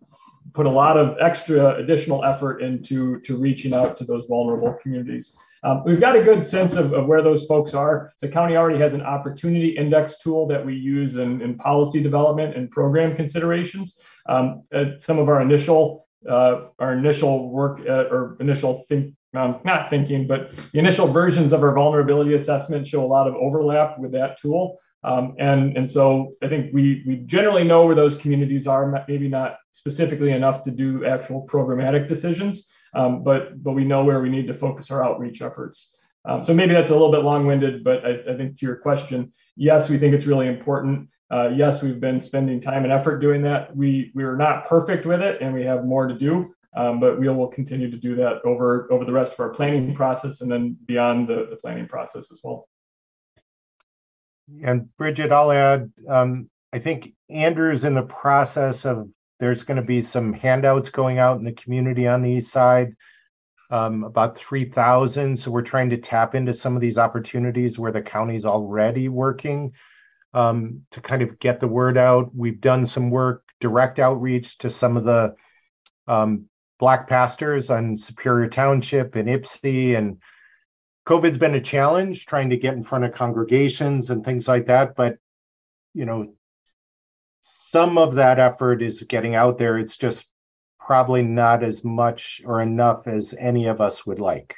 put a lot of extra additional effort into to reaching out to those vulnerable communities. Um, we've got a good sense of, of, where those folks are. The county already has an opportunity index tool that we use in, in policy development and program considerations. Um, some of our initial uh, our initial work uh, or initial think, um, not thinking, but the initial versions of our vulnerability assessment show a lot of overlap with that tool. Um, and, and so I think we, we generally know where those communities are, maybe not specifically enough to do actual programmatic decisions, um, but, but we know where we need to focus our outreach efforts. Um, so maybe that's a little bit long-winded, but I, I, think to your question, yes, we think it's really important. Uh, yes, we've been spending time and effort doing that. We we are not perfect with it, and we have more to do. Um, but we will continue to do that over over the rest of our planning process, and then beyond the, the planning process as well.
And Bridget, I'll add. Um, I think Andrew's in the process of. There's going to be some handouts going out in the community on the east side. Um, about 3,000. So we're trying to tap into some of these opportunities where the county's already working um, to kind of get the word out. We've done some work, direct outreach to some of the um, black pastors on Superior Township and Ypsi. And COVID's been a challenge trying to get in front of congregations and things like that. But, you know, some of that effort is getting out there. It's just probably not as much or enough as any of us would like.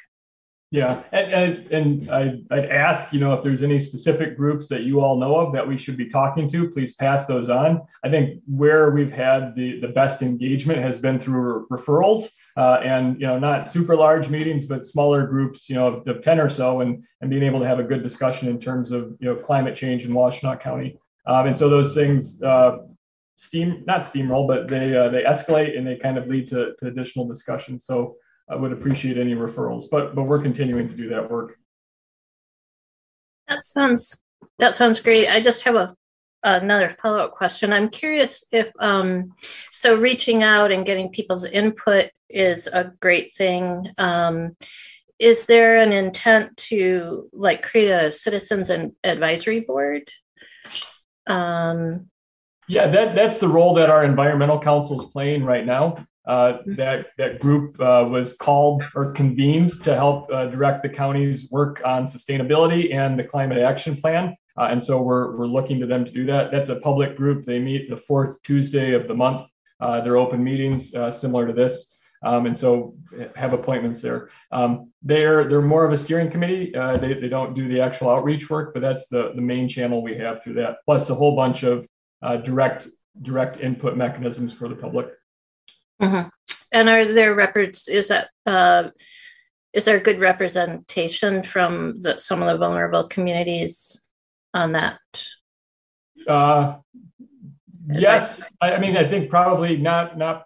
Yeah, and and, and I, I'd ask, you know, if there's any specific groups that you all know of that we should be talking to, please pass those on. I think where we've had the the best engagement has been through referrals, uh, and you know, not super large meetings, but smaller groups, you know, of, of ten or so, and and being able to have a good discussion in terms of you know climate change in Washtenaw County. Um, and so those things uh, steam not steamroll, but they uh, they escalate and they kind of lead to, to additional discussion. So I would appreciate any referrals, but but we're continuing to do that work.
That sounds that sounds great. I just have a another follow up question. I'm curious if um, so reaching out and getting people's input is a great thing. Um, is there an intent to like create a citizens and advisory board? Um,
yeah, that that's the role that our environmental council is playing right now. Uh, that that group uh, was called or convened to help uh, direct the county's work on sustainability and the climate action plan. Uh, and so we're we're looking to them to do that. That's a public group. They meet the fourth Tuesday of the month. Uh, they're open meetings uh, similar to this. Um, and so have appointments there. Um, they're they're more of a steering committee. they, they don't do the actual outreach work, but that's the, the main channel we have through that, plus a whole bunch of direct direct input mechanisms for the public.
Mm-hmm. And are there records? Is that uh, is there good representation from the, some of the vulnerable communities on that?
Uh, yes, I, I mean I think probably not not.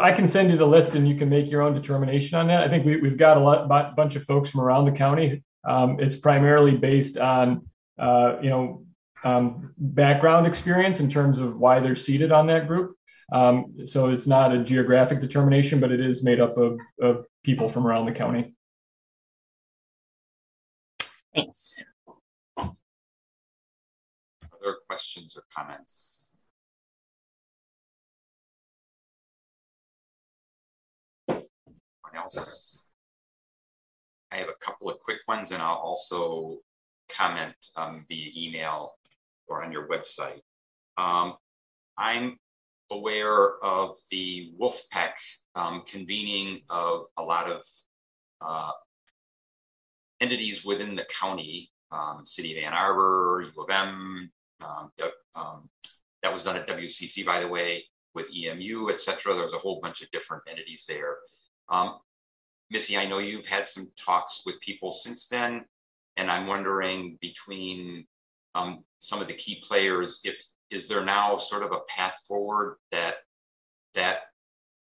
I can send you the list and you can make your own determination on that. I think we, we've got a lot, bunch of folks from around the county. Um, it's primarily based on, uh, you know, um, background experience in terms of why they're seated on that group. Um, so it's not a geographic determination, but it is made up of, of people from around the county.
Thanks.
Other questions or comments? Anyone else? I have a couple of quick ones and I'll also comment um, via email or on your website. Um, I'm aware of the Wolfpack um, convening of a lot of uh, entities within the county, um, City of Ann Arbor, U of M. Um, um that was done at WCC, by the way, with EMU, et cetera. There's a whole bunch of different entities there. Um, Missy, I know you've had some talks with people since then, and I'm wondering between um, some of the key players, if is there now sort of a path forward that that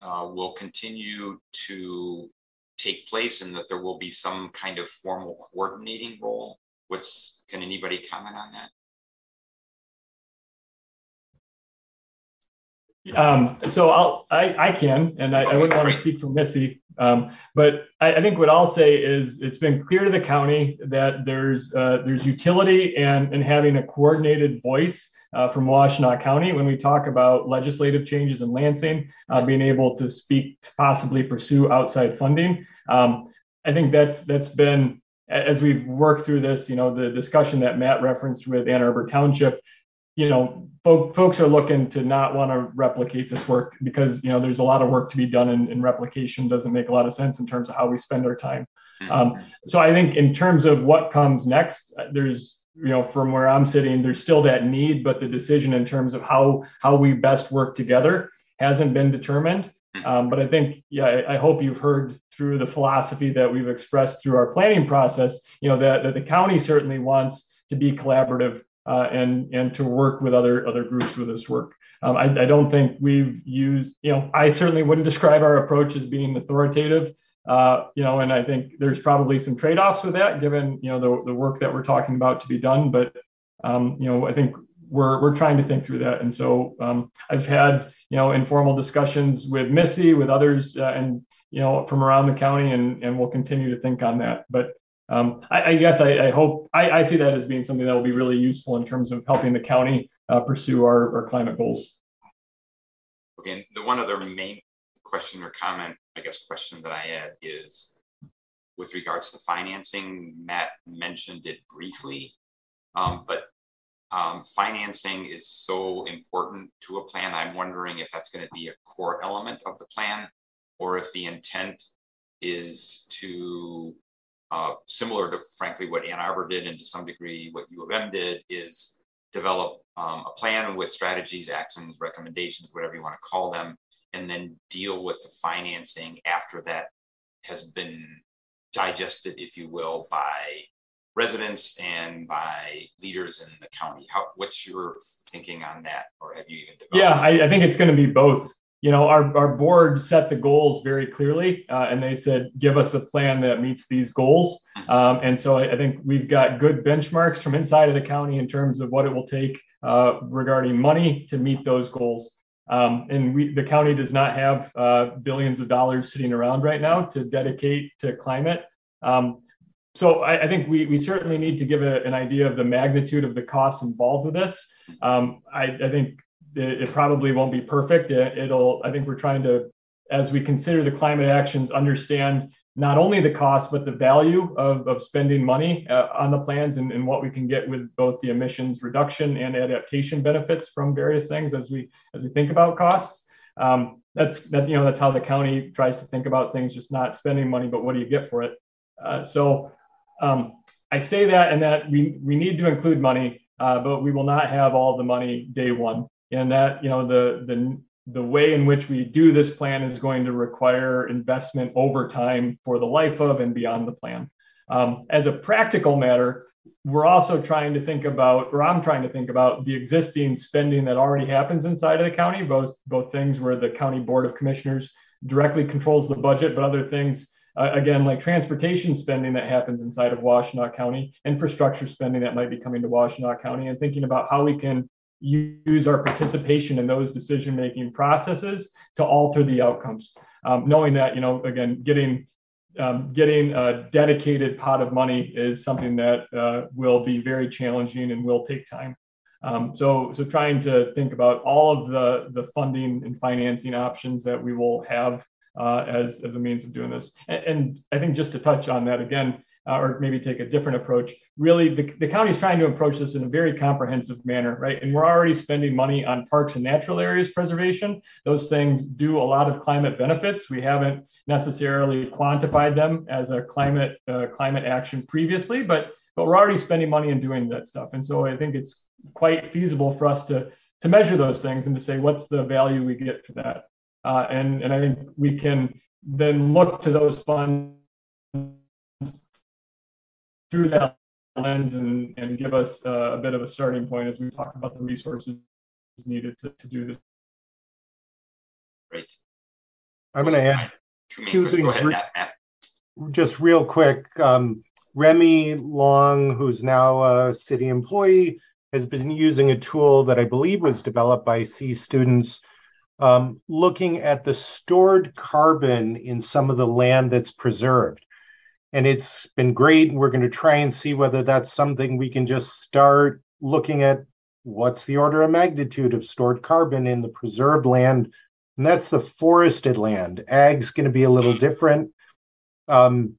uh, will continue to take place, and that there will be some kind of formal coordinating role? What's can anybody comment on that?
Um, so I'll, I, I can, and I, I wouldn't want to speak for Missy, um, but I, I, think what I'll say is it's been clear to the county that there's uh, there's utility and, and having a coordinated voice uh, from Washtenaw County when we talk about legislative changes in Lansing, uh, being able to speak to possibly pursue outside funding. Um, I think that's that's been as we've worked through this, you know, the discussion that Matt referenced with Ann Arbor Township, you know, folk, folks are looking to not want to replicate this work because, you know, there's a lot of work to be done and, and replication doesn't make a lot of sense in terms of how we spend our time. Mm-hmm. Um, so I think in terms of what comes next, there's, you know, from where I'm sitting, there's still that need, but the decision in terms of how how we best work together hasn't been determined. Mm-hmm. Um, but I think, yeah, I, I, hope you've heard through the philosophy that we've expressed through our planning process, you know, that, that the county certainly wants to be collaborative uh, and and to work with other other groups with this work. Um, I, I, don't think we've used, you know, I certainly wouldn't describe our approach as being authoritative, uh, you know, and I think there's probably some trade-offs with that, given you know the, the work that we're talking about to be done. But um, you know, I think we're we're trying to think through that, and so um, I've had you know informal discussions with Missy, with others, uh, and you know from around the county, and and we'll continue to think on that. But um, I, I, guess I, I hope I, I, see that as being something that will be really useful in terms of helping the county uh, pursue our, our climate goals.
Okay, and the one other main question or comment, I guess, question that I had is with regards to financing. Matt mentioned it briefly, um, but um, financing is so important to a plan. I'm wondering if that's going to be a core element of the plan, or if the intent is to uh, similar to frankly what Ann Arbor did and to some degree what U of M did is develop um, a plan with strategies, actions, recommendations, whatever you want to call them, and then deal with the financing after that has been digested, if you will, by residents and by leaders in the county. How, what's your thinking on that, or have you even developed?
Yeah, I, I think it's going to be both you know, our, our board set the goals very clearly, uh, and they said, give us a plan that meets these goals. Mm-hmm. Um, and so I, I, think we've got good benchmarks from inside of the county in terms of what it will take uh, regarding money to meet those goals. Um, and we, the county does not have uh, billions of dollars sitting around right now to dedicate to climate. Um, so I, I, think we, we certainly need to give a, an idea of the magnitude of the costs involved with this. Um, I, I, think it, it probably won't be perfect. It, will I think we're trying to, as we consider the climate actions, understand not only the cost but the value of, of spending money uh, on the plans and, and what we can get with both the emissions reduction and adaptation benefits from various things as we as we think about costs. Um, that's that you know that's how the county tries to think about things, just not spending money, but what do you get for it? Uh, so um, I say that and that we we need to include money, uh, but we will not have all the money day one and that you know the the the way in which we do this plan is going to require investment over time for the life of and beyond the plan. Um, as a practical matter, we're also trying to think about, or I'm trying to think about the existing spending that already happens inside of the county, both both things where the county board of commissioners directly controls the budget, but other things uh, again like transportation spending that happens inside of Washtenaw County, infrastructure spending that might be coming to Washtenaw County, and thinking about how we can use our participation in those decision making processes to alter the outcomes. Um, knowing that, you know, again, getting um, getting a dedicated pot of money is something that uh, will be very challenging and will take time. Um, so, so trying to think about all of the the funding and financing options that we will have uh, as as a means of doing this. And, and I think just to touch on that again, uh, or maybe take a different approach. Really, the, the county is trying to approach this in a very comprehensive manner, right? And we're already spending money on parks and natural areas preservation. Those things do a lot of climate benefits. We haven't necessarily quantified them as a climate uh, climate action previously, but but we're already spending money in doing that stuff. And so I think it's quite feasible for us to to measure those things and to say what's the value we get for that. Uh, and and I think we can then look to those funds through that lens and, and give us uh, a bit of a starting point as we talk about the resources needed to, to do this.
Great.
I'm going to add
Two
two
minutes. Go
things
ahead,
re-
Matt. Matt.
just real quick. Um, Remy Long, who's now a city employee, has been using a tool that I believe was developed by SEAS students, um, looking at the stored carbon in some of the land that's preserved. And it's been great. We're going to try and see whether that's something we can just start looking at what's the order of magnitude of stored carbon in the preserved land. And that's the forested land. Ag's going to be a little different. Um,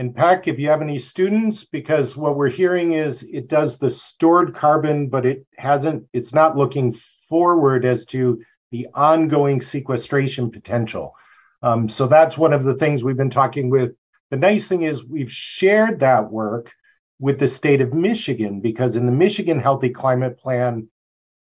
Overpeck, if you have any students, because what we're hearing is it does the stored carbon, but it hasn't, it's not looking forward as to the ongoing sequestration potential. Um, so that's one of the things we've been talking with. The nice thing is we've shared that work with the state of Michigan because in the Michigan Healthy Climate Plan,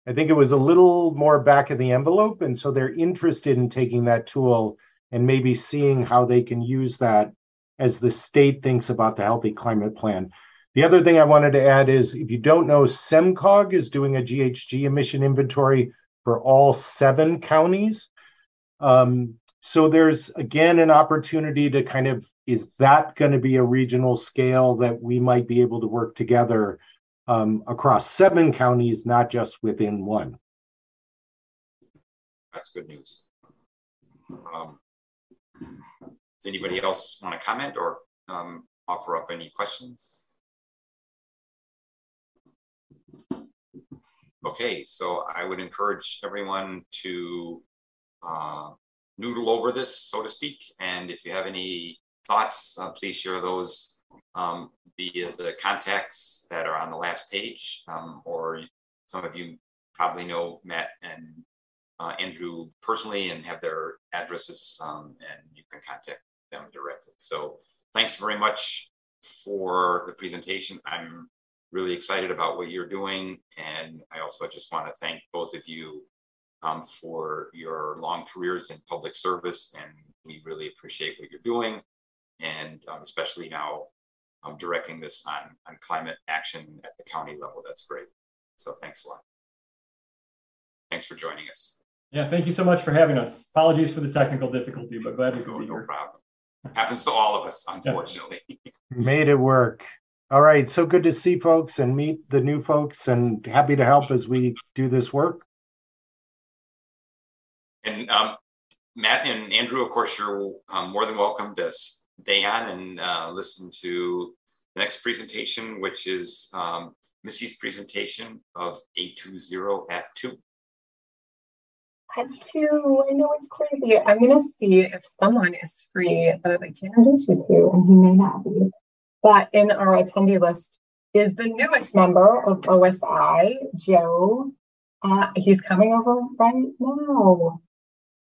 I think it was a little more back of the envelope. And so they're interested in taking that tool and maybe seeing how they can use that as the state thinks about the healthy climate plan. The other thing I wanted to add is if you don't know, SEMCOG is doing a GHG emission inventory for all seven counties. Um, so there's again an opportunity to kind of is that going to be a regional scale that we might be able to work together um, across seven counties, not just within one?
That's good news. Um, does anybody else want to comment or um, offer up any questions? Okay, so I would encourage everyone to uh, noodle over this, so to speak. And if you have any thoughts, uh, please share those um, via the contacts that are on the last page. Um, or some of you probably know Matt and uh, Andrew personally and have their addresses, um, and you can contact them directly. So thanks very much for the presentation. I'm really excited about what you're doing. And I also just want to thank both of you um, for your long careers in public service. And we really appreciate what you're doing. And um, especially now um, directing this on, on climate action at the county level. That's great. So thanks a lot. Thanks for joining us.
Yeah, thank you so much for having us. Apologies for the technical difficulty, but glad we could be
No
here.
problem. Happens to all of us, unfortunately.
Made it work. All right. So good to see folks and meet the new folks and happy to help as we do this work.
And um, Matt and Andrew, of course, you're um, more than welcome to on and uh, listen to the next presentation, which is um, Missy's presentation of A2ZERO at 2.
At two, I know it's crazy. I'm gonna see if someone is free that I'd like to introduce you to, and he may not be. But in our attendee list is the newest member of OSI, Joe. Uh, he's coming over right now.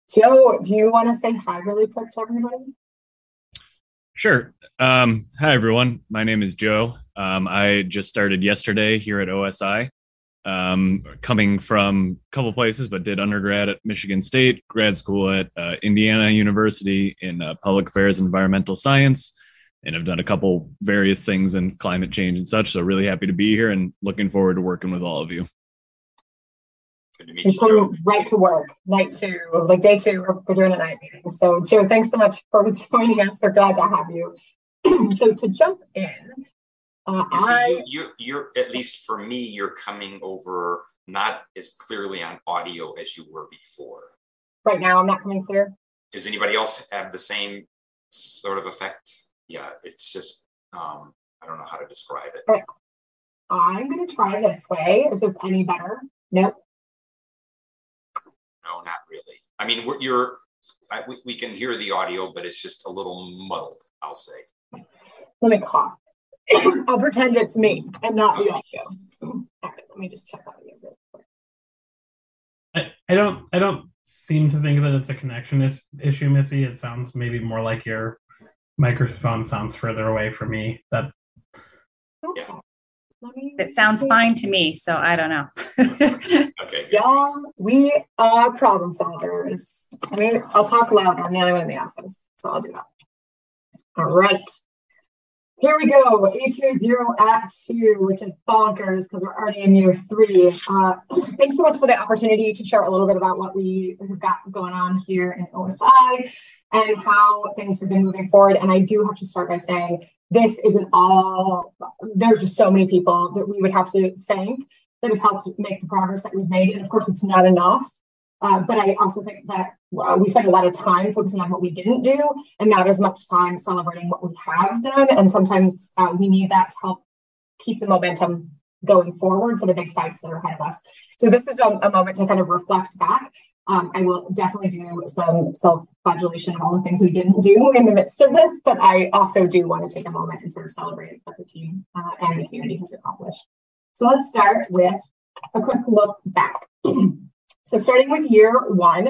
Joe, do you want to say hi really quick to everybody?
Sure. Um, hi, everyone. My name is Joe. Um, I just started yesterday here at OSI, um, coming from a couple places, but did undergrad at Michigan State, grad school at uh, Indiana University in uh, public affairs and environmental science, and I've done a couple various things in climate change and such. So, really happy to be here and looking forward to working with all of you.
Good to meet you, Joe.
right to work, night two, like day two. We're, doing a night meeting. So, Joe, thanks so much for joining us. We're glad to have you. so, to jump in, uh,
You see,
I
you, you're, you're, at least for me, you're coming over not as clearly on audio as you were before.
right now I'm not coming clear.
Does anybody else have the same sort of effect? Yeah, it's just, um, I don't know how to describe it.
Okay. I'm going to try this way. Is this any better? Nope.
No, not really. I mean, we're, you're, I, we, we can hear the audio, but it's just a little muddled, I'll say.
Let me cough. I'll pretend it's me and not the audio. All right, let me just check audio. real quick.
I, I don't I don't seem to think that it's a connection is, issue, Missy. It sounds maybe more like your microphone sounds further away from me. That
Okay. Let
It sounds fine to me, so I don't know.
Okay.
Y'all, we are problem solvers. I mean, I'll talk loud. I'm the only one in the office. So I'll do that. All right. Here we go. A2ZERO Act 2, which is bonkers because we're already in year three. Uh, thanks so much for the opportunity to share a little bit about what we have got going on here in OSI and how things have been moving forward. And I do have to start by saying this isn't all, there's just so many people that we would have to thank that have helped make the progress that we've made. And of course, it's not enough. Uh, but I also think that uh, we spend a lot of time focusing on what we didn't do and not as much time celebrating what we have done. And sometimes uh, we need that to help keep the momentum going forward for the big fights that are ahead of us. So this is a, a moment to kind of reflect back. Um, I will definitely do some self-flagellation of all the things we didn't do in the midst of this, but I also do want to take a moment and sort of celebrate what the team uh, and the community has accomplished. So let's start with a quick look back. So starting with year one,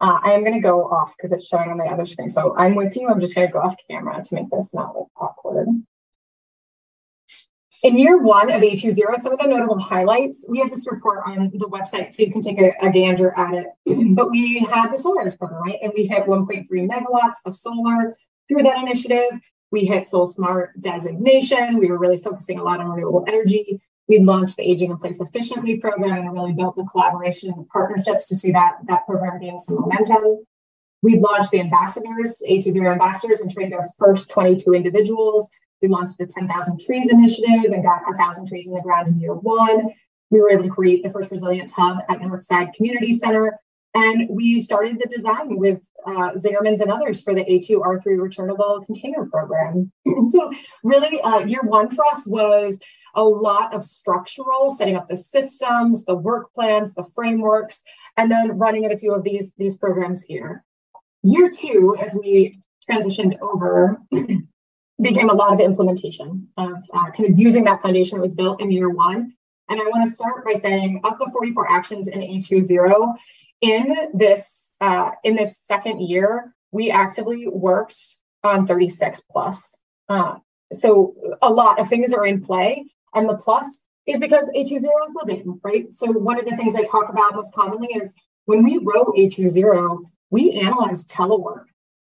uh, I am going to go off because it's showing on my other screen. So I'm with you. I'm just going to go off camera to make this not look awkward. In year one of A2ZERO, some of the notable highlights, we have this report on the website so you can take a, a gander at it. but we had the Solarize program, right? And we hit 1.3 megawatts of solar through that initiative. We hit SolSmart designation. We were really focusing a lot on renewable energy. We launched the Aging in Place Efficiently program and really built the collaboration and partnerships to see that, that program gain some momentum. We launched the ambassadors, A2ZERO ambassadors, and trained our first 22 individuals. We launched the 10,000 Trees Initiative and got 1,000 trees in the ground in year one. We were able to create the first resilience hub at Northside Community Center. And we started the design with uh, Zingerman's and others for the A2R3 returnable container program. so, really, uh, year one for us was a lot of structural, setting up the systems, the work plans, the frameworks, and then running at a few of these, these programs here. Year two, as we transitioned over, became a lot of implementation of uh, kind of using that foundation that was built in year one. And I want to start by saying of the 44 actions in A2ZERO, in this uh, in this second year, we actively worked on 36 plus. Uh, so a lot of things are in play and the plus is because A2ZERO is living, right? So one of the things I talk about most commonly is when we wrote A2ZERO, we analyzed telework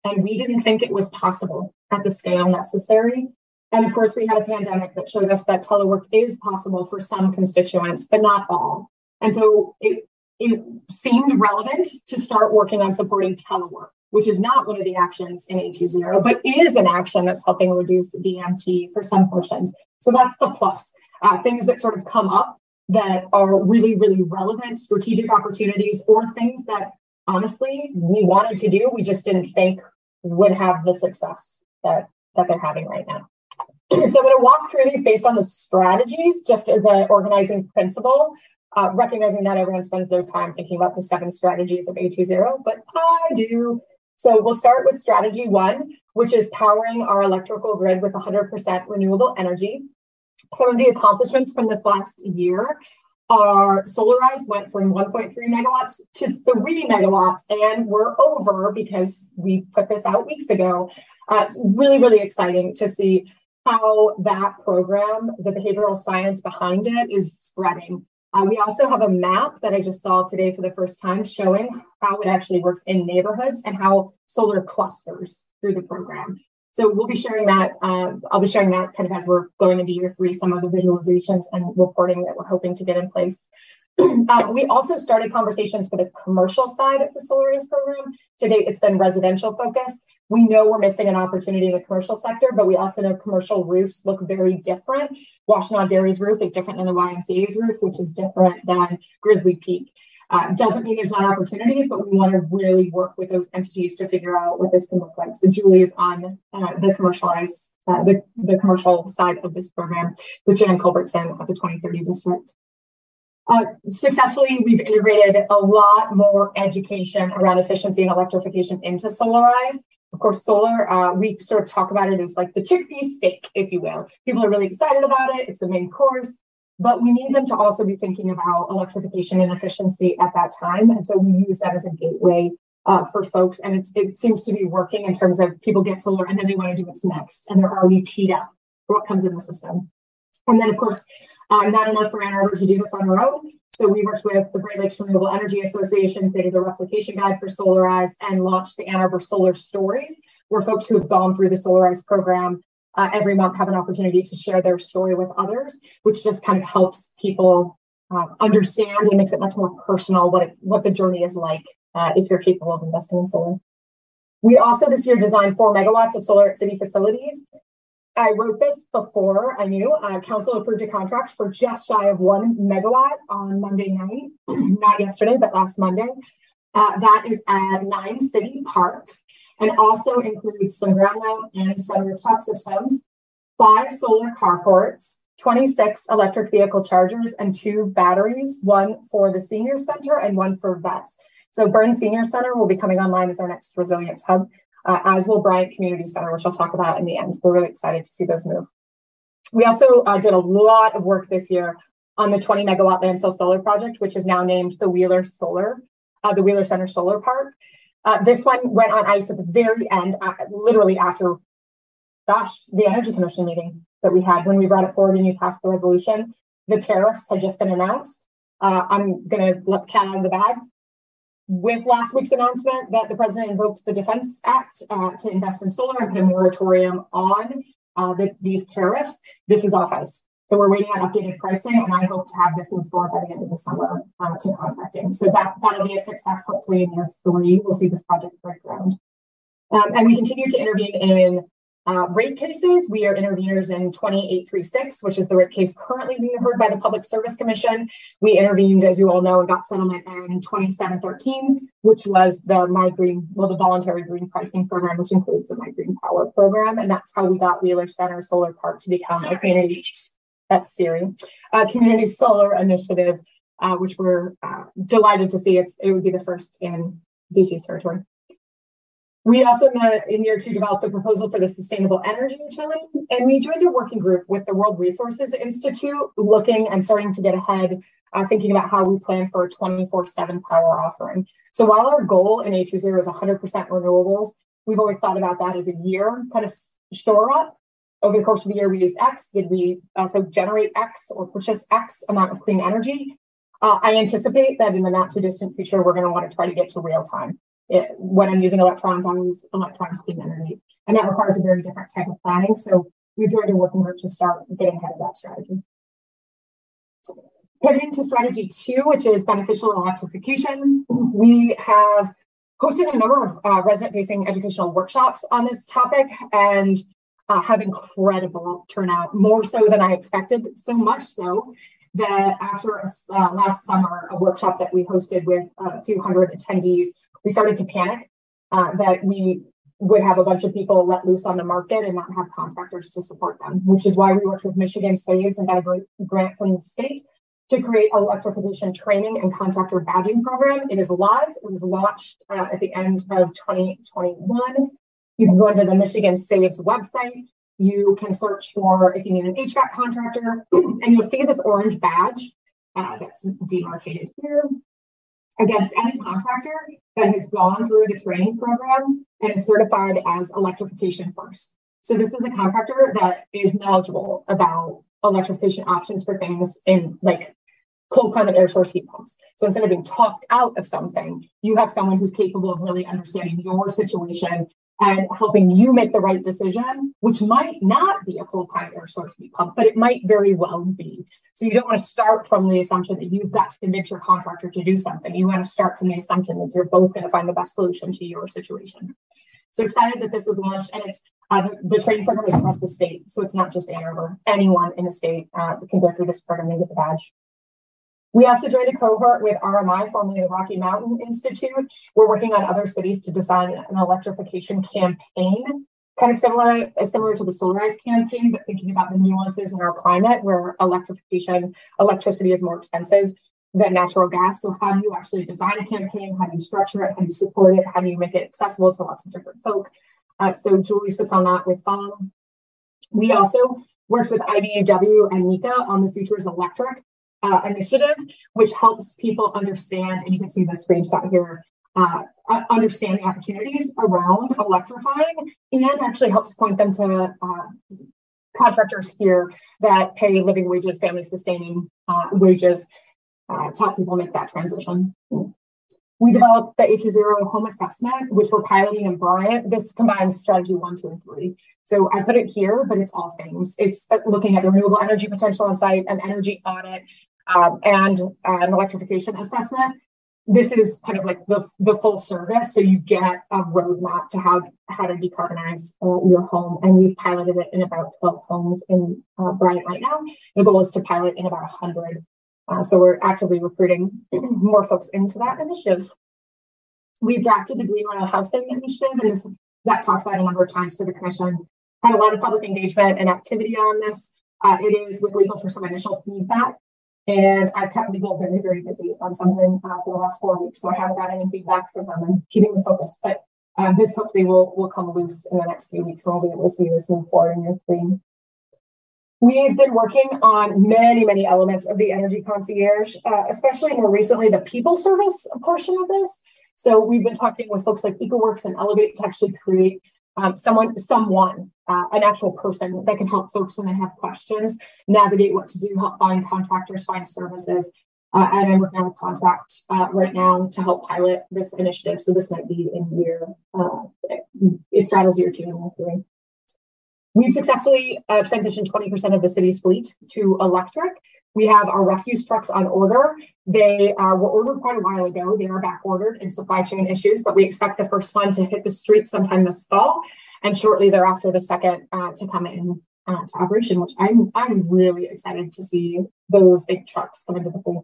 and we didn't think it was possible at the scale necessary. And of course, we had a pandemic that showed us that telework is possible for some constituents, but not all. And so it, it seemed relevant to start working on supporting telework which is not one of the actions in A2ZERO, but is an action that's helping reduce VMT for some portions. So that's the plus. Uh, things that sort of come up that are really, really relevant, strategic opportunities, or things that honestly we wanted to do, we just didn't think would have the success that, that they're having right now. so I'm going to walk through these based on the strategies, just as an organizing principle, uh, recognizing that everyone spends their time thinking about the seven strategies of A2ZERO, but I do so we'll start with strategy one, which is powering our electrical grid with 100% renewable energy. Some of the accomplishments from this last year are Solarize went from 1.3 megawatts to 3 megawatts, and we're over because we put this out weeks ago. Uh, it's really, really exciting to see how that program, the behavioral science behind it, is spreading. Uh, we also have a map that I just saw today for the first time showing how it actually works in neighborhoods and how solar clusters through the program. So we'll be sharing that. Uh, I'll be sharing that kind of as we're going into year three, some of the visualizations and reporting that we're hoping to get in place. Uh, we also started conversations for the commercial side of the Solarize program. To date, it's been residential focused. We know we're missing an opportunity in the commercial sector, but we also know commercial roofs look very different. Washtenaw Dairy's roof is different than the YMCA's roof, which is different than Grizzly Peak. Uh, doesn't mean there's not opportunities, but we want to really work with those entities to figure out what this can look like. So Julie is on uh, the commercialized, uh, the, the commercial side of this program with Jan Culbertson at the 2030 district. Uh, successfully, we've integrated a lot more education around efficiency and electrification into Solarize. Of course, solar, uh, we sort of talk about it as like the chickpea steak, if you will. People are really excited about it. It's the main course, but we need them to also be thinking about electrification and efficiency at that time. And so we use that as a gateway uh, for folks. And it seems to be working in terms of people get solar and then they want to do what's next. And they're already teed up for what comes in the system. And then, of course, uh, not enough for Ann Arbor to do this on our own. So we worked with the Great Lakes Renewable Energy Association, they did a replication guide for Solarize and launched the Ann Arbor Solar Stories, where folks who have gone through the Solarize program uh, every month have an opportunity to share their story with others, which just kind of helps people uh, understand and makes it much more personal what it, what the journey is like uh, if you're capable of investing in solar. We also this year designed four megawatts of solar at city facilities. I wrote this before I knew. Uh, council approved a contract for just shy of one megawatt on Monday night, not yesterday, but last Monday. Uh, that is at nine city parks and also includes some ground mount and some rooftop systems, five solar carports, 26 electric vehicle chargers, and two batteries, one for the senior center and one for vets. So Burn Senior Center will be coming online as our next resilience hub, uh, as will Bryant Community Center, which I'll talk about in the end. So we're really excited to see those move. We also uh, did a lot of work this year on the 20 megawatt landfill solar project, which is now named the Wheeler Solar, uh, the Wheeler Center Solar Park. Uh, this one went on ice at the very end, uh, literally after, gosh, the Energy Commission meeting that we had when we brought it forward and you passed the resolution. The tariffs had just been announced. Uh, I'm going to let the cat out of the bag with last week's announcement that the president invoked the Defense Act uh, to invest in solar and put a moratorium on uh, the, these tariffs, this is off ice. So we're waiting on updated pricing, and I hope to have this move forward by the end of the summer uh, to contracting. So that that'll be a success. Hopefully, in year three, we'll see this project break ground. Um, and we continue to intervene in uh, rate cases, we are interveners in 20836, which is the rate case currently being heard by the Public Service Commission. We intervened, as you all know, and got settlement in 2713, which was the My Green, well, the voluntary green pricing program, which includes the My Green Power program. And that's how we got Wheeler Center Solar Park to become a community, that's Siri, a community solar initiative, uh, which we're uh, delighted to see. It's, it would be the first in DTE's territory. We also in, the, in year two developed a proposal for the sustainable energy utility, and we joined a working group with the World Resources Institute, looking and starting to get ahead, uh, thinking about how we plan for a 24/7 power offering. So while our goal in A2ZERO is 100% renewables, we've always thought about that as a year kind of shore up. Over the course of the year, we used X. Did we also generate X or purchase X amount of clean energy? Uh, I anticipate that in the not too distant future, we're going to want to try to get to real time it, when I'm using electrons, I use electrons clean energy. And that requires a very different type of planning. So we joined a working group to start getting ahead of that strategy. Pivoting to strategy two, which is beneficial electrification, we have hosted a number of uh, resident facing educational workshops on this topic and uh, have incredible turnout, more so than I expected, so much so that after uh, last summer, a workshop that we hosted with a few hundred attendees, we started to panic uh, that we would have a bunch of people let loose on the market and not have contractors to support them, which is why we worked with Michigan Saves and got a grant from the state to create an electrification training and contractor badging program. It is live. It was launched uh, at the end of 2021. You can go into the Michigan Saves website. You can search for if you need an HVAC contractor, and you'll see this orange badge uh, that's demarcated here against any contractor that has gone through the training program and is certified as electrification first. So this is a contractor that is knowledgeable about electrification options for things in like cold climate air source heat pumps. So instead of being talked out of something, you have someone who's capable of really understanding your situation and helping you make the right decision, which might not be a cold climate air source heat pump, but it might very well be. So you don't want to start from the assumption that you've got to convince your contractor to do something. You want to start from the assumption that you're both going to find the best solution to your situation. So excited that this is launched, and it's uh, the, the, training program is across the state, so it's not just Ann Arbor. Anyone in the state uh, can go through this program and get the badge. We also joined a cohort with RMI, formerly the Rocky Mountain Institute. We're working on other cities to design an electrification campaign, kind of similar, similar to the Solarize campaign, but thinking about the nuances in our climate where electrification, electricity is more expensive than natural gas. So how do you actually design a campaign? How do you structure it? How do you support it? How do you make it accessible to lots of different folk? Uh, so Julie sits on that with Fawn. We also worked with IBEW and NECA on the Futures Electric uh, initiative, which helps people understand, and you can see the screenshot here, uh, understand the opportunities around electrifying and actually helps point them to uh, contractors here that pay living wages, family sustaining uh, wages uh, to help people make that transition. We developed the H0 home assessment, which we're piloting in Bryant. This combines strategy one, two, and three. So I put it here, but it's all things. It's uh, looking at the renewable energy potential on site, an energy audit, um, and uh, an electrification assessment. This is kind of like the, the full service. So you get a roadmap to how, how to decarbonize uh, your home. And we've piloted it in about 12 homes in uh, Bryant right now. The goal is to pilot in about 100 uh, so we're actively recruiting more folks into that initiative. We've drafted the Green Rental Housing Initiative, and Zach talked about a number of times to the commission. Had a lot of public engagement and activity on this. Uh, it is with legal for some initial feedback, and I've kept legal very, very busy on something uh, for the last four weeks, so I haven't got any feedback from them. I'm keeping them focused, but uh, this hopefully will will come loose in the next few weeks, and we'll be able to see this move forward in your three. We've been working on many, many elements of the energy concierge, uh, especially more recently the people service portion of this. So we've been talking with folks like EcoWorks and Elevate to actually create um, someone, someone, uh, an actual person that can help folks when they have questions, navigate what to do, help find contractors, find services. Uh, and I'm working on a contract uh, right now to help pilot this initiative. So this might be in year, uh, it straddles year two and three. We've successfully uh, transitioned 20% of the city's fleet to electric. We have our refuse trucks on order. They uh, were ordered quite a while ago. They are back ordered in supply chain issues, but we expect the first one to hit the street sometime this fall, and shortly thereafter, the second uh, to come in uh, to operation. Which I'm I'm really excited to see those big trucks come into the fleet.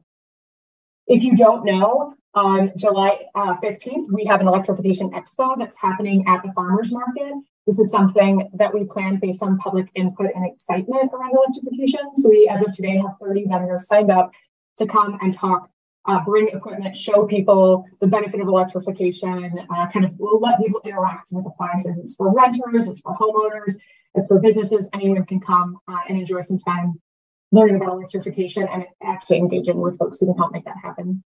If you don't know, on July uh, 15th, we have an electrification expo that's happening at the farmers market. This is something that we planned based on public input and excitement around electrification. So we, as of today, have 30 vendors signed up to come and talk, uh, bring equipment, show people the benefit of electrification, uh, kind of we'll let people interact with appliances. It's for renters, it's for homeowners, it's for businesses. Anyone can come uh, and enjoy some time learning about electrification and actually engaging with folks who can help make that happen.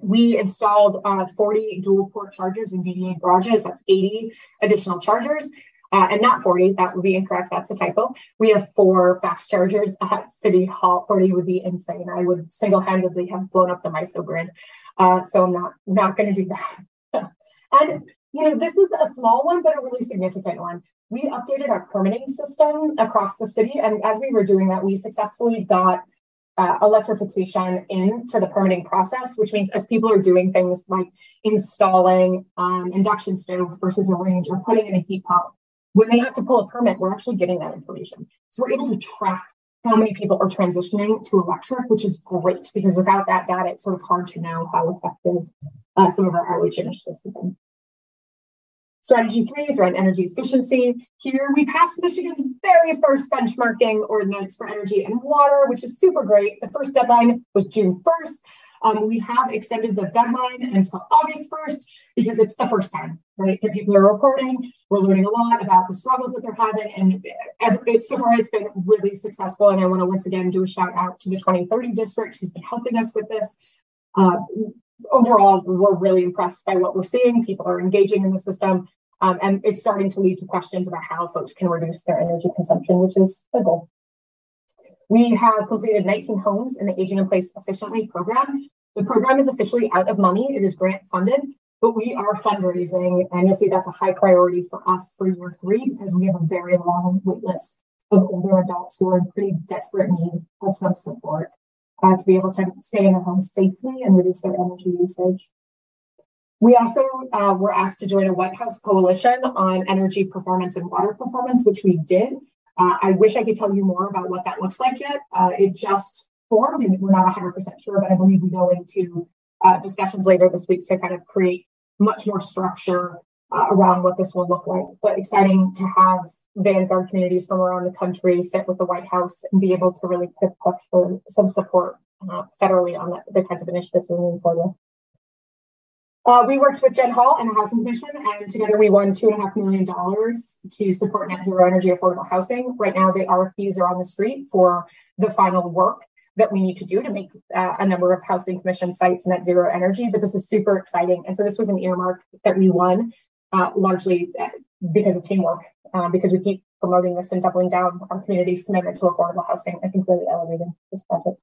We installed uh, 40 dual port chargers in DDA garages. That's 80 additional chargers. Uh, and not 40, that would be incorrect. That's a typo. We have four fast chargers at City Hall. 40 would be insane. I would single handedly have blown up the MISO grid. Uh, so I'm not, not going to do that. and, you know, this is a small one, but a really significant one. We updated our permitting system across the city. And as we were doing that, we successfully got uh, electrification into the permitting process, which means as people are doing things like installing um, induction stove versus a range or putting in a heat pump, when they have to pull a permit, we're actually getting that information. So we're able to track how many people are transitioning to electric, which is great because without that data, it's sort of hard to know how effective uh, some of our outreach initiatives have been. Strategy three is around energy efficiency. Here we passed Michigan's very first benchmarking ordinance for energy and water, which is super great. The first deadline was June 1st. Um, we have extended the deadline until August 1st because it's the first time, right, that people are reporting. We're learning a lot about the struggles that they're having, and every, so far it's been really successful. And I want to once again do a shout out to the 2030 district who's been helping us with this. Uh, overall, we're really impressed by what we're seeing. People are engaging in the system, um, and it's starting to lead to questions about how folks can reduce their energy consumption, which is the goal. We have completed 19 homes in the Aging in Place Efficiently program. The program is officially out of money. It is grant funded, but we are fundraising. And you'll see that's a high priority for us for year three because we have a very long wait list of older adults who are in pretty desperate need of some support uh, to be able to stay in their homes safely and reduce their energy usage. We also uh, were asked to join a White House coalition on energy performance and water performance, which we did. Uh, I wish I could tell you more about what that looks like yet. Uh, it just formed, and we're not 100% sure, but I believe we go into uh, discussions later this week to kind of create much more structure uh, around what this will look like. But exciting to have Vanguard communities from around the country sit with the White House and be able to really push for some support uh, federally on the, the kinds of initiatives we're moving forward. Uh, we worked with Jen Hall and the Housing Commission, and together we won two and a half million dollars to support net zero energy affordable housing. Right now, the RFPs are on the street for the final work that we need to do to make uh, a number of housing commission sites net zero energy. But this is super exciting, and so this was an earmark that we won uh, largely uh, because of teamwork, uh, because we keep promoting this and doubling down on communities' commitment to affordable housing. I think really elevating this project.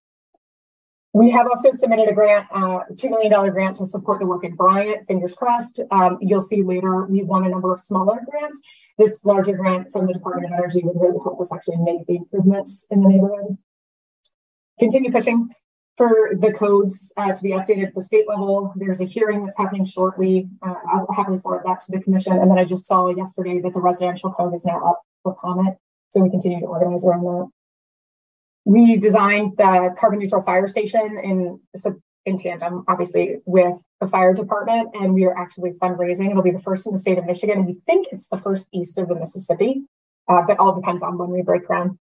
We have also submitted a grant, uh, $2 million grant to support the work in Bryant, fingers crossed. Um, you'll see later we won a number of smaller grants. This larger grant from the Department of Energy would really help us actually make the improvements in the neighborhood. Continue pushing for the codes uh, to be updated at the state level. There's a hearing that's happening shortly. Uh, I'll happily forward that to the commission. And then I just saw yesterday that the residential code is now up for comment. So we continue to organize around that. We designed the carbon neutral fire station in, in tandem, obviously, with the fire department, and we are actively fundraising. It'll be the first in the state of Michigan. We think it's the first east of the Mississippi, uh, but all depends on when we break ground.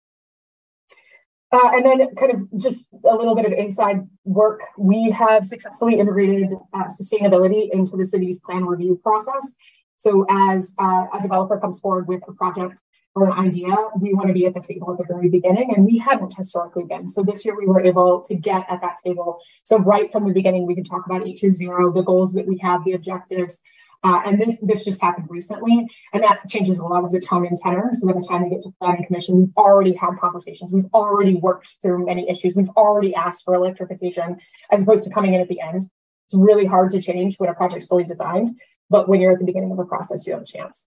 Uh, and then, kind of just a little bit of inside work. We have successfully integrated uh, sustainability into the city's plan review process. So, as uh, a developer comes forward with a project or an idea, we want to be at the table at the very beginning, and we hadn't historically been. So, this year we were able to get at that table. So, right from the beginning, we can talk about A2ZERO, the goals that we have, the objectives, uh, and this this just happened recently, and that changes a lot of the tone and tenor. So by the time we get to planning commission, we've already had conversations. We've already worked through many issues. We've already asked for electrification, as opposed to coming in at the end. It's really hard to change when a project's fully designed, but when you're at the beginning of a process, you have a chance.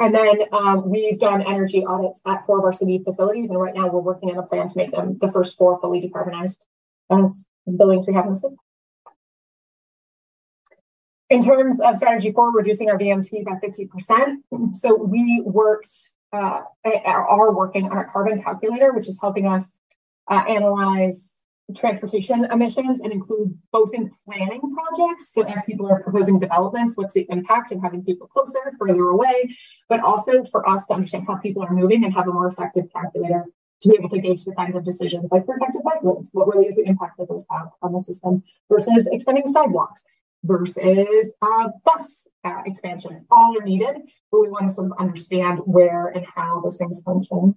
And then um, we've done energy audits at four of our city facilities, and right now we're working on a plan to make them the first four fully decarbonized as buildings we have in the city in terms of strategy four, reducing our VMT by 50%. So we worked, uh, are working on a carbon calculator, which is helping us uh, analyze transportation emissions and include both in planning projects. So as people are proposing developments, what's the impact of having people closer, further away, but also for us to understand how people are moving and have a more effective calculator to be able to gauge the kinds of decisions like protected bike lanes. What really is the impact that those have on the system versus extending sidewalks? versus uh, bus uh, expansion. All are needed, but we want to sort of understand where and how those things function.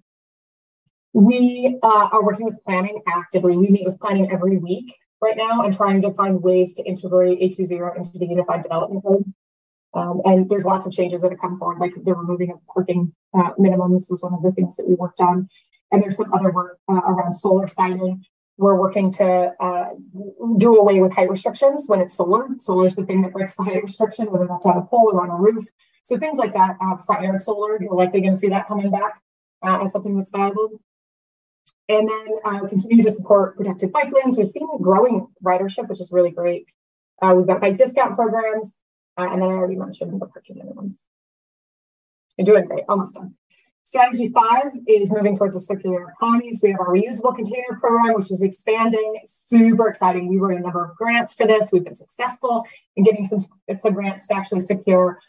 We uh, are working with planning actively. We meet with planning every week right now and trying to find ways to integrate A2ZERO into the Unified Development Code. Um, and there's lots of changes that have come forward, like the removing of parking uh, minimums was one of the things that we worked on. And there's some other work uh, around solar siting we're working to uh, do away with height restrictions when it's solar. Solar is the thing that breaks the height restriction, whether that's on a pole or on a roof. So things like that, uh, front yard solar, you're likely going to see that coming back uh, as something that's valuable. And then uh, continue to support protected bike lanes. We've seen growing ridership, which is really great. Uh, we've got bike discount programs, uh, and then I already mentioned the parking minimum. You're doing great, almost done. Strategy five is moving towards a circular economy. So we have our reusable container program, which is expanding. Super exciting. We wrote a number of grants for this. We've been successful in getting some, some grants to actually secure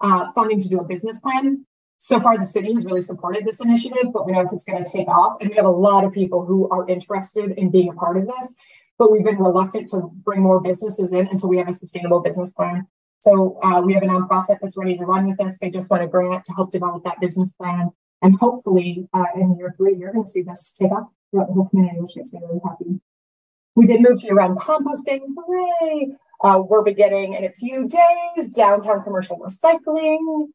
uh, funding to do a business plan. So far, the city has really supported this initiative, but we know if it's going to take off. And we have a lot of people who are interested in being a part of this, but we've been reluctant to bring more businesses in until we have a sustainable business plan. So uh, we have a nonprofit that's ready to run with us. They just want a grant to help develop that business plan. And hopefully uh, in year three, you're going to see this take off throughout the whole community, which makes me really happy. We did move to around composting. Hooray! Uh, we're beginning in a few days downtown commercial recycling.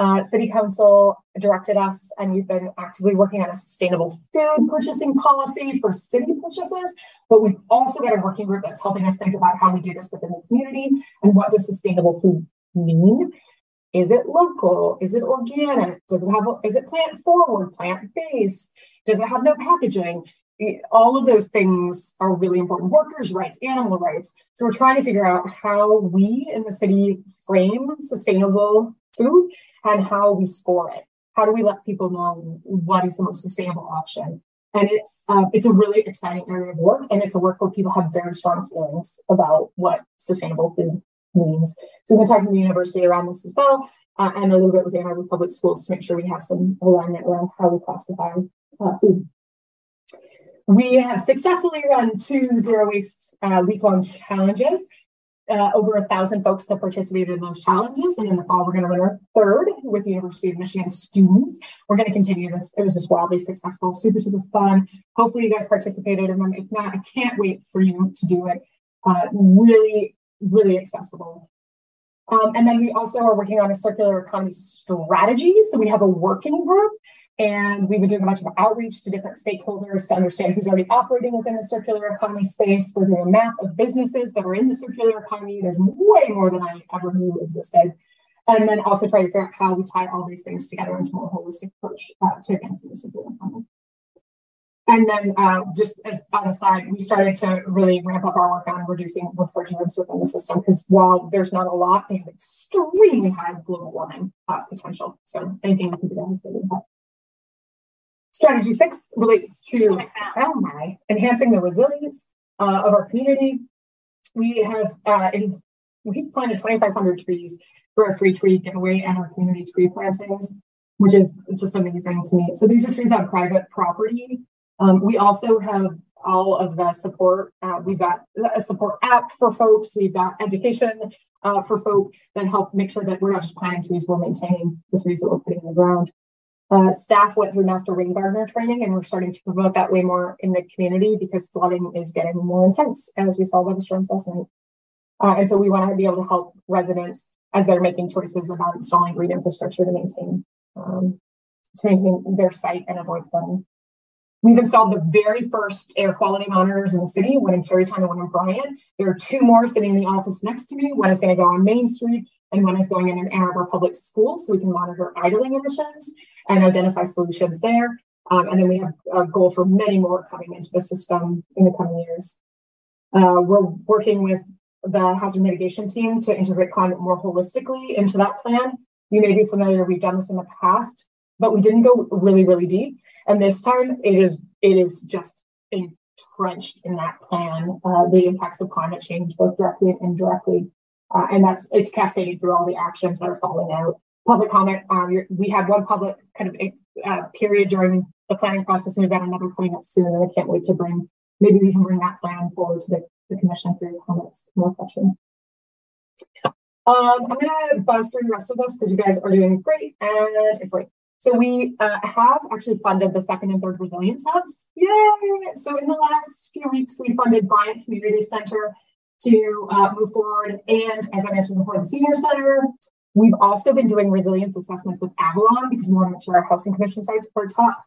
Uh, City Council directed us, and we've been actively working on a sustainable food purchasing policy for city purchases. But we've also got a working group that's helping us think about how we do this within the community and what does sustainable food mean. Is it local? Is it organic? Does it have? Is it plant forward, plant based? Does it have no packaging? All of those things are really important. Workers' rights, animal rights. So we're trying to figure out how we in the city frame sustainable food and how we score it. How do we let people know what is the most sustainable option? And it's uh, it's a really exciting area of work, and it's a work where people have very strong feelings about what sustainable food means. So we've been talking to the university around this as well, uh, and a little bit with Ann Arbor Public Schools to make sure we have some alignment around how we classify uh, food. We have successfully run two zero waste uh, week long challenges. Uh, over a thousand folks have participated in those challenges. And in the fall, we're going to run our third with the University of Michigan students. We're going to continue this. It was just wildly successful, super, super fun. Hopefully, you guys participated in them. If not, I can't wait for you to do it. Uh, really really accessible. Um, and then we also are working on a circular economy strategy. So we have a working group and we've been doing a bunch of outreach to different stakeholders to understand who's already operating within the circular economy space. We're doing a map of businesses that are in the circular economy. There's way more than I ever knew existed. And then also try to figure out how we tie all these things together into a more holistic approach uh, to advancing the circular economy. And then uh, just as on the side, we started to really ramp up our work on reducing refrigerants within the system because while there's not a lot, they have extremely high global warming uh, potential. So anything we can do that is really. Strategy six relates to oh my, enhancing the resilience uh, of our community. We have uh, in, we planted 2,500 trees for our free tree giveaway and our community tree plantings, which is just amazing to me. So these are trees on private property um, we also have all of the support. Uh, we've got a support app for folks. We've got education uh, for folk that help make sure that we're not just planting trees, we're maintaining the trees that we're putting in the ground. Uh, staff went through master rain gardener training and we're starting to promote that way more in the community because flooding is getting more intense as we saw by the storms last night. Uh, and so we want to be able to help residents as they're making choices about installing green infrastructure to maintain um, to maintain their site and avoid flooding. We've installed the very first air quality monitors in the city, one in Kerrytown and one in Bryant. There are two more sitting in the office next to me. One is going to go on Main Street and one is going in an Ann Arbor public school so we can monitor idling emissions and identify solutions there. Um, and then we have a goal for many more coming into the system in the coming years. Uh, we're working with the hazard mitigation team to integrate climate more holistically into that plan. You may be familiar, we've done this in the past, but we didn't go really, really deep. And this time it is it is just entrenched in that plan, uh, the impacts of climate change, both directly and indirectly. Uh, and that's it's cascading through all the actions that are falling out. Public comment, um, we had one public kind of uh, period during the planning process, and we've got another coming up soon. And I can't wait to bring, maybe we can bring that plan forward to the, the commission for your comments, more questions. Um, I'm to buzz through the rest of this because you guys are doing great and it's like so we uh, have actually funded the second and third resilience hubs. Yay! So in the last few weeks, we funded Bryant Community Center to uh, move forward. And as I mentioned before, the Senior Center. We've also been doing resilience assessments with Avalon because we want to make sure our housing commission sites are top.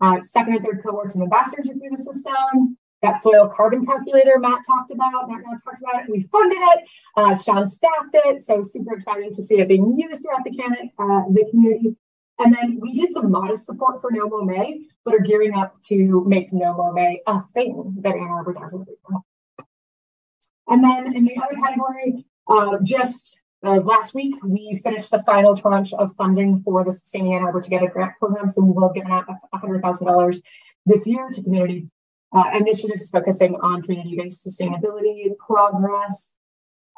Uh, second and third cohorts of ambassadors are through the system. That soil carbon calculator Matt talked about, Matt Naud talked about it. We funded it. Uh, Sean staffed it. So super exciting to see it being used throughout the, can- uh, the community. And then we did some modest support for No Mow May, but are gearing up to make No Mow May a thing that Ann Arbor does And then in the other category, uh, just uh, last week, we finished the final tranche of funding for the Sustaining Ann Arbor Together grant program. So we will have given out $100,000 this year to community uh, initiatives focusing on community based sustainability progress.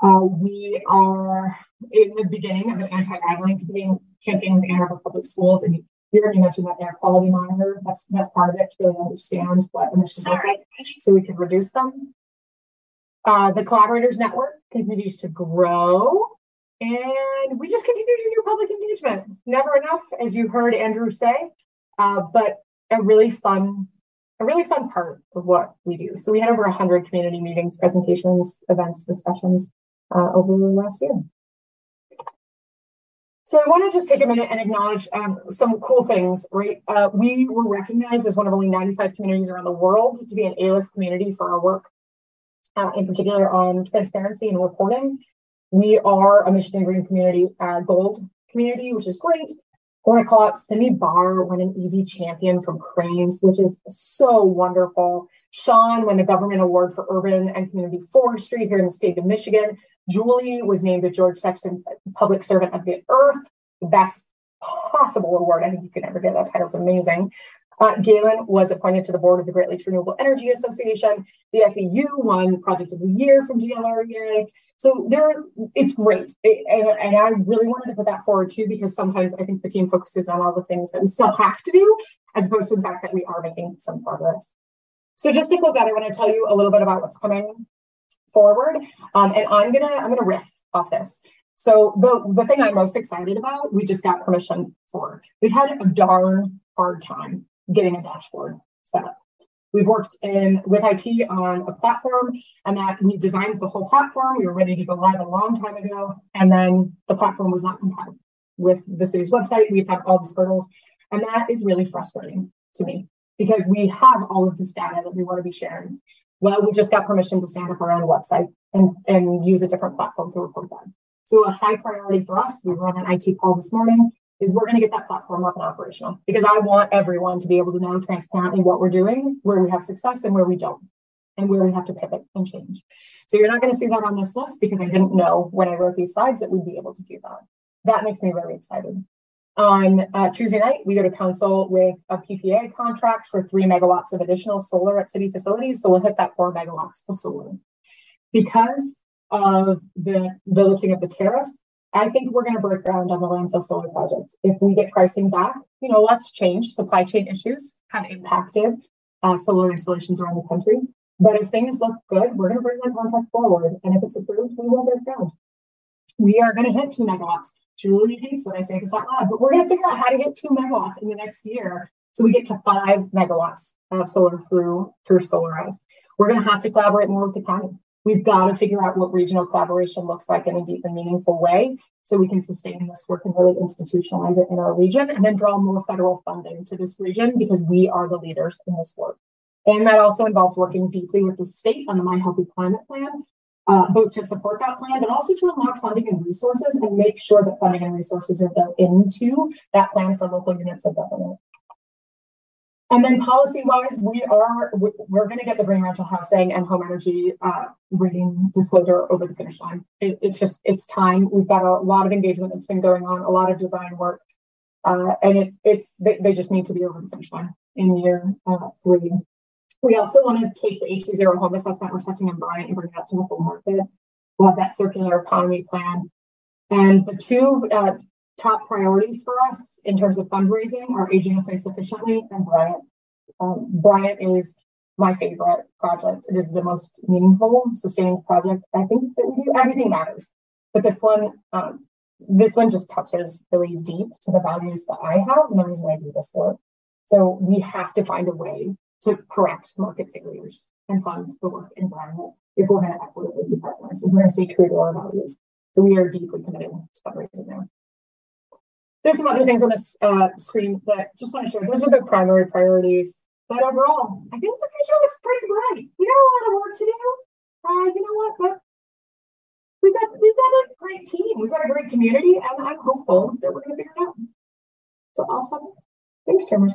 Uh, we are in the beginning of an anti idling campaign campaign with Ann Arbor Public Schools, and you already mentioned that air quality monitor. That's that's part of it to really understand what emissions look like, so we can reduce them. Uh, the collaborators network continues to grow, and we just continue to do public engagement. Never enough, as you heard Andrew say, uh, but a really fun, a really fun part of what we do. So we had over 100 community meetings, presentations, events, discussions uh, over the last year. So I want to just take a minute and acknowledge um, some cool things, right? Uh, we were recognized as one of only 95 communities around the world to be an A-list community for our work, uh, in particular on transparency and reporting. We are a Michigan Green Community uh, Gold community, which is great. I want to call out Simi Barr, won an EV champion from Crain's, which is so wonderful. Sean won the government award for urban and community forestry here in the state of Michigan. Julie was named a George Sexton Public Servant of the Earth, the best possible award. I think you could ever get that title. It's amazing. Uh, Galen was appointed to the board of the Great Lakes Renewable Energy Association. The SEU won Project of the Year from GLREA. So there, it's great, it, and, and, I really wanted to put that forward too because sometimes I think the team focuses on all the things that we still have to do, as opposed to the fact that we are making some progress. So just to close out, I want to tell you a little bit about what's coming forward. Um, and I'm gonna I'm gonna riff off this. So the the thing I'm most excited about, we just got permission for. We've had a darn hard time getting a dashboard set up. We've worked in with IT on a platform and that we designed the whole platform. We were ready to go live a long time ago. And then the platform was not compatible with the city's website. We've had all these hurdles. And that is really frustrating to me because we have all of this data that we want to be sharing. Well, we just got permission to stand up our own website and, and use a different platform to report that. So a high priority for us, we run an IT call this morning, is we're going to get that platform up and operational because I want everyone to be able to know transparently what we're doing, where we have success and where we don't, and where we have to pivot and change. So you're not going to see that on this list because I didn't know when I wrote these slides that we'd be able to do that. That makes me very excited. On uh, Tuesday night, we go to council with a PPA contract for three megawatts of additional solar at city facilities. So we'll hit that four megawatts of solar. Because of the, the lifting of the tariffs, I think we're going to break ground on the landfill solar project. If we get pricing back, you know, let's change. Supply chain issues have impacted uh, solar installations around the country. But if things look good, we're going to bring that contract forward. And if it's approved, we will break ground. We are going to hit two megawatts. Julie hates when I say this out loud, but we're going to figure out how to get two megawatts in the next year. So we get to five megawatts of solar through through Solarize. We're going to have to collaborate more with the county. We've got to figure out what regional collaboration looks like in a deep and meaningful way so we can sustain this work and really institutionalize it in our region and then draw more federal funding to this region because we are the leaders in this work. And that also involves working deeply with the state on the MI Healthy Climate Plan, uh, both to support that plan, but also to unlock funding and resources and make sure that funding and resources are built into that plan for local units of government. And then policy wise, we are we're going to get the green rental housing and home energy uh, rating disclosure over the finish line. It, it's just it's time. We've got a lot of engagement that's been going on, a lot of design work, uh, and it, it's they, they, just need to be over the finish line in year uh, three. We also want to take the H20 home assessment we're testing in Bryant and bring that to the full market. We'll have that circular economy plan, and the two uh, top priorities for us in terms of fundraising are aging in place efficiently and Bryant. Um, Bryant is my favorite project. It is the most meaningful, sustained project I think that we do. Everything matters, but this one, um, this one just touches really deep to the values that I have and the reason I do this work. So we have to find a way to correct market failures and fund the work environment if we're going to equitably decarbonize. If we're going to stay true to our values. So we are deeply committed to fundraising there. There's some other things on this uh, screen that just want to share. Those are the primary priorities. But overall, I think the future looks pretty bright. We got a lot of work to do. Uh, you know what? But we've got we've got a great team. We've got a great community, and I'm hopeful that we're going to figure it out. So awesome. Thanks, Chairman.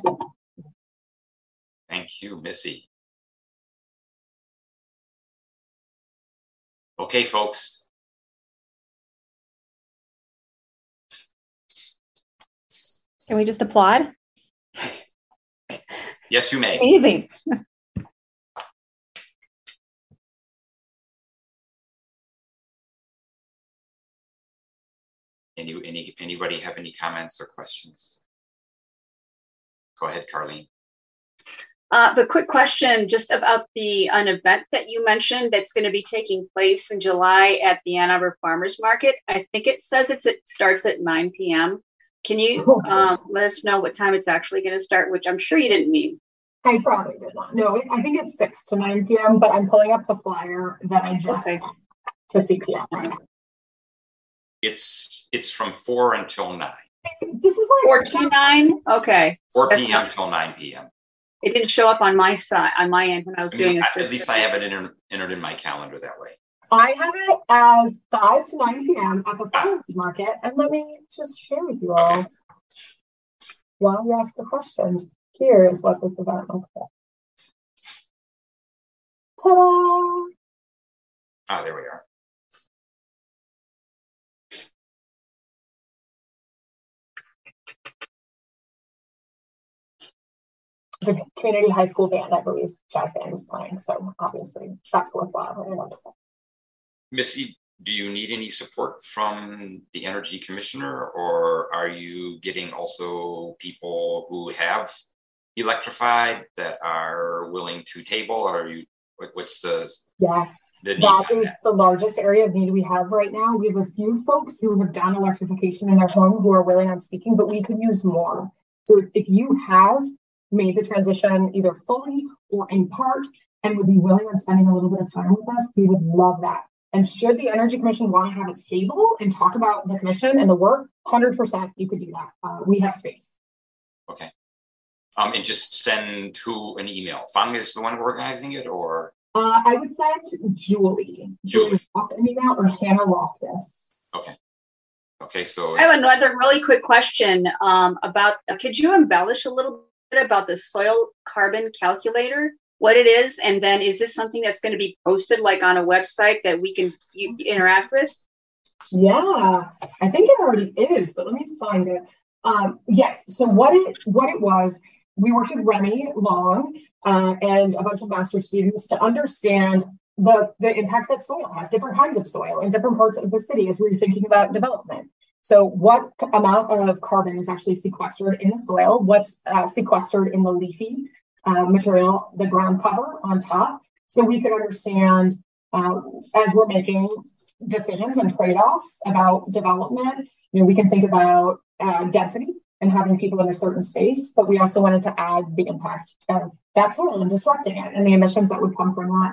Thank you, Missy. Okay, folks,
Can we just applaud?
Yes, you may.
Amazing.
Any, any, anybody have any comments or questions? Go ahead, Carlene.
Uh, the quick question just about the an event that you mentioned that's going to be taking place in July at the Ann Arbor Farmers Market. I think it says it's, it starts at 9 p.m. Can you um, let us know what time it's actually going to start, which I'm sure you didn't mean?
I probably did not. No, I think it's 6 to 9 p.m., but I'm pulling up the flyer that I just okay. to CTM.
It's it's from 4 until 9.
This is why
4 to 9? Okay.
4 p.m. until 9 p.m.
It didn't show up on my side, on my end when I was
I
doing
mean,
it.
At least I have it entered, entered in my calendar that way.
I have it as 5 to 9 p.m. at the farmers market. And let me just share with you all while you ask the questions. Here is what this event looks like. Ta-da!
Ah, there we are.
The community high school band, I believe, jazz band is playing. So obviously that's worthwhile. I love it.
Missy, do you need any support from the energy commissioner or are you getting also people who have electrified that are willing to table or are you what's the
yes the that is that? the largest area of need we have right now we have a few folks who have done electrification in their home who are willing on speaking but we could use more so if, if you have made the transition either fully or in part and would be willing on spending a little bit of time with us, we would love that. And should the Energy Commission want to have a table and talk about the commission and the work, 100% you could do that. Uh, we have space.
Okay. Um, and just send who an email. Fang is the one organizing it, or
uh, I would send Julie, Julie, Julie an email, or Hannah Loftus.
Okay. Okay, so
I have another really quick question um, about. Uh, could you embellish a little bit about the soil carbon calculator? What it is, and then is this something that's going to be posted like on a website that we can you, interact with?
Yeah, I think it already is, but let me find it. Um, yes. So what it what it was, we worked with Remy Long uh, and a bunch of master students to understand the, the impact that soil has, different kinds of soil in different parts of the city as we are thinking about development. So, what amount of carbon is actually sequestered in the soil? What's uh, sequestered in the leafy uh, material, the ground cover on top? So, we could understand uh, as we're making decisions and trade offs about development, you know, we can think about uh, density and having people in a certain space, but we also wanted to add the impact of that soil and disrupting it and the emissions that would come from that.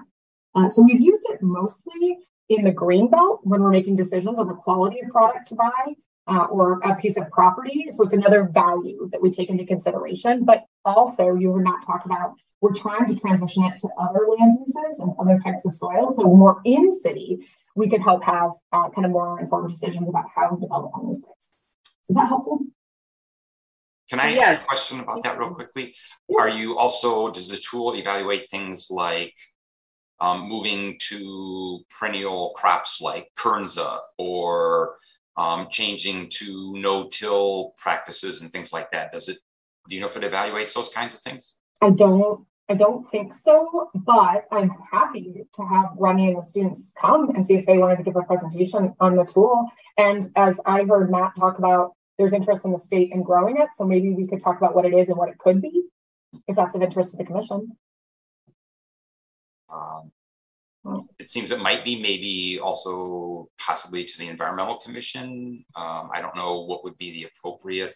Uh, so we've used it mostly in the green belt when we're making decisions on the quality of product to buy uh, or a piece of property. So it's another value that we take into consideration. But also, you would not talk about we're trying to transition it to other land uses and other types of soil. So more in city, we could help have uh, kind of more informed decisions about how to develop on those sites. Is that helpful?
Can I yes. ask a question about that real quickly? Yeah. Are you also, does the tool evaluate things like um, moving to perennial crops like Kernza or um, changing to no-till practices and things like that? Does it, do you know if it evaluates those kinds of things?
I don't. I don't think so, but I'm happy to have Remy and the students come and see if they wanted to give a presentation on the tool. And as I heard Matt talk about, there's interest in the state in growing it. So maybe we could talk about what it is and what it could be, if that's of interest to the commission.
Um, it seems it might be maybe also possibly to the environmental commission. Um, I don't know what would be the appropriate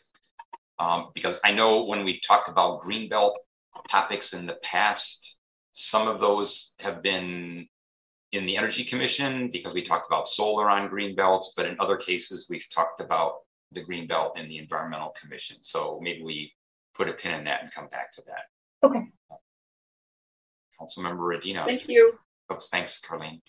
um, because I know when we've talked about greenbelt topics in the past, some of those have been in the energy commission because we talked about solar on green belts, but in other cases we've talked about the green belt in the environmental commission. So maybe we put a pin in that and come back to that.
Okay.
Councilmember Radina.
Thank you.
Oops, thanks, Carlene.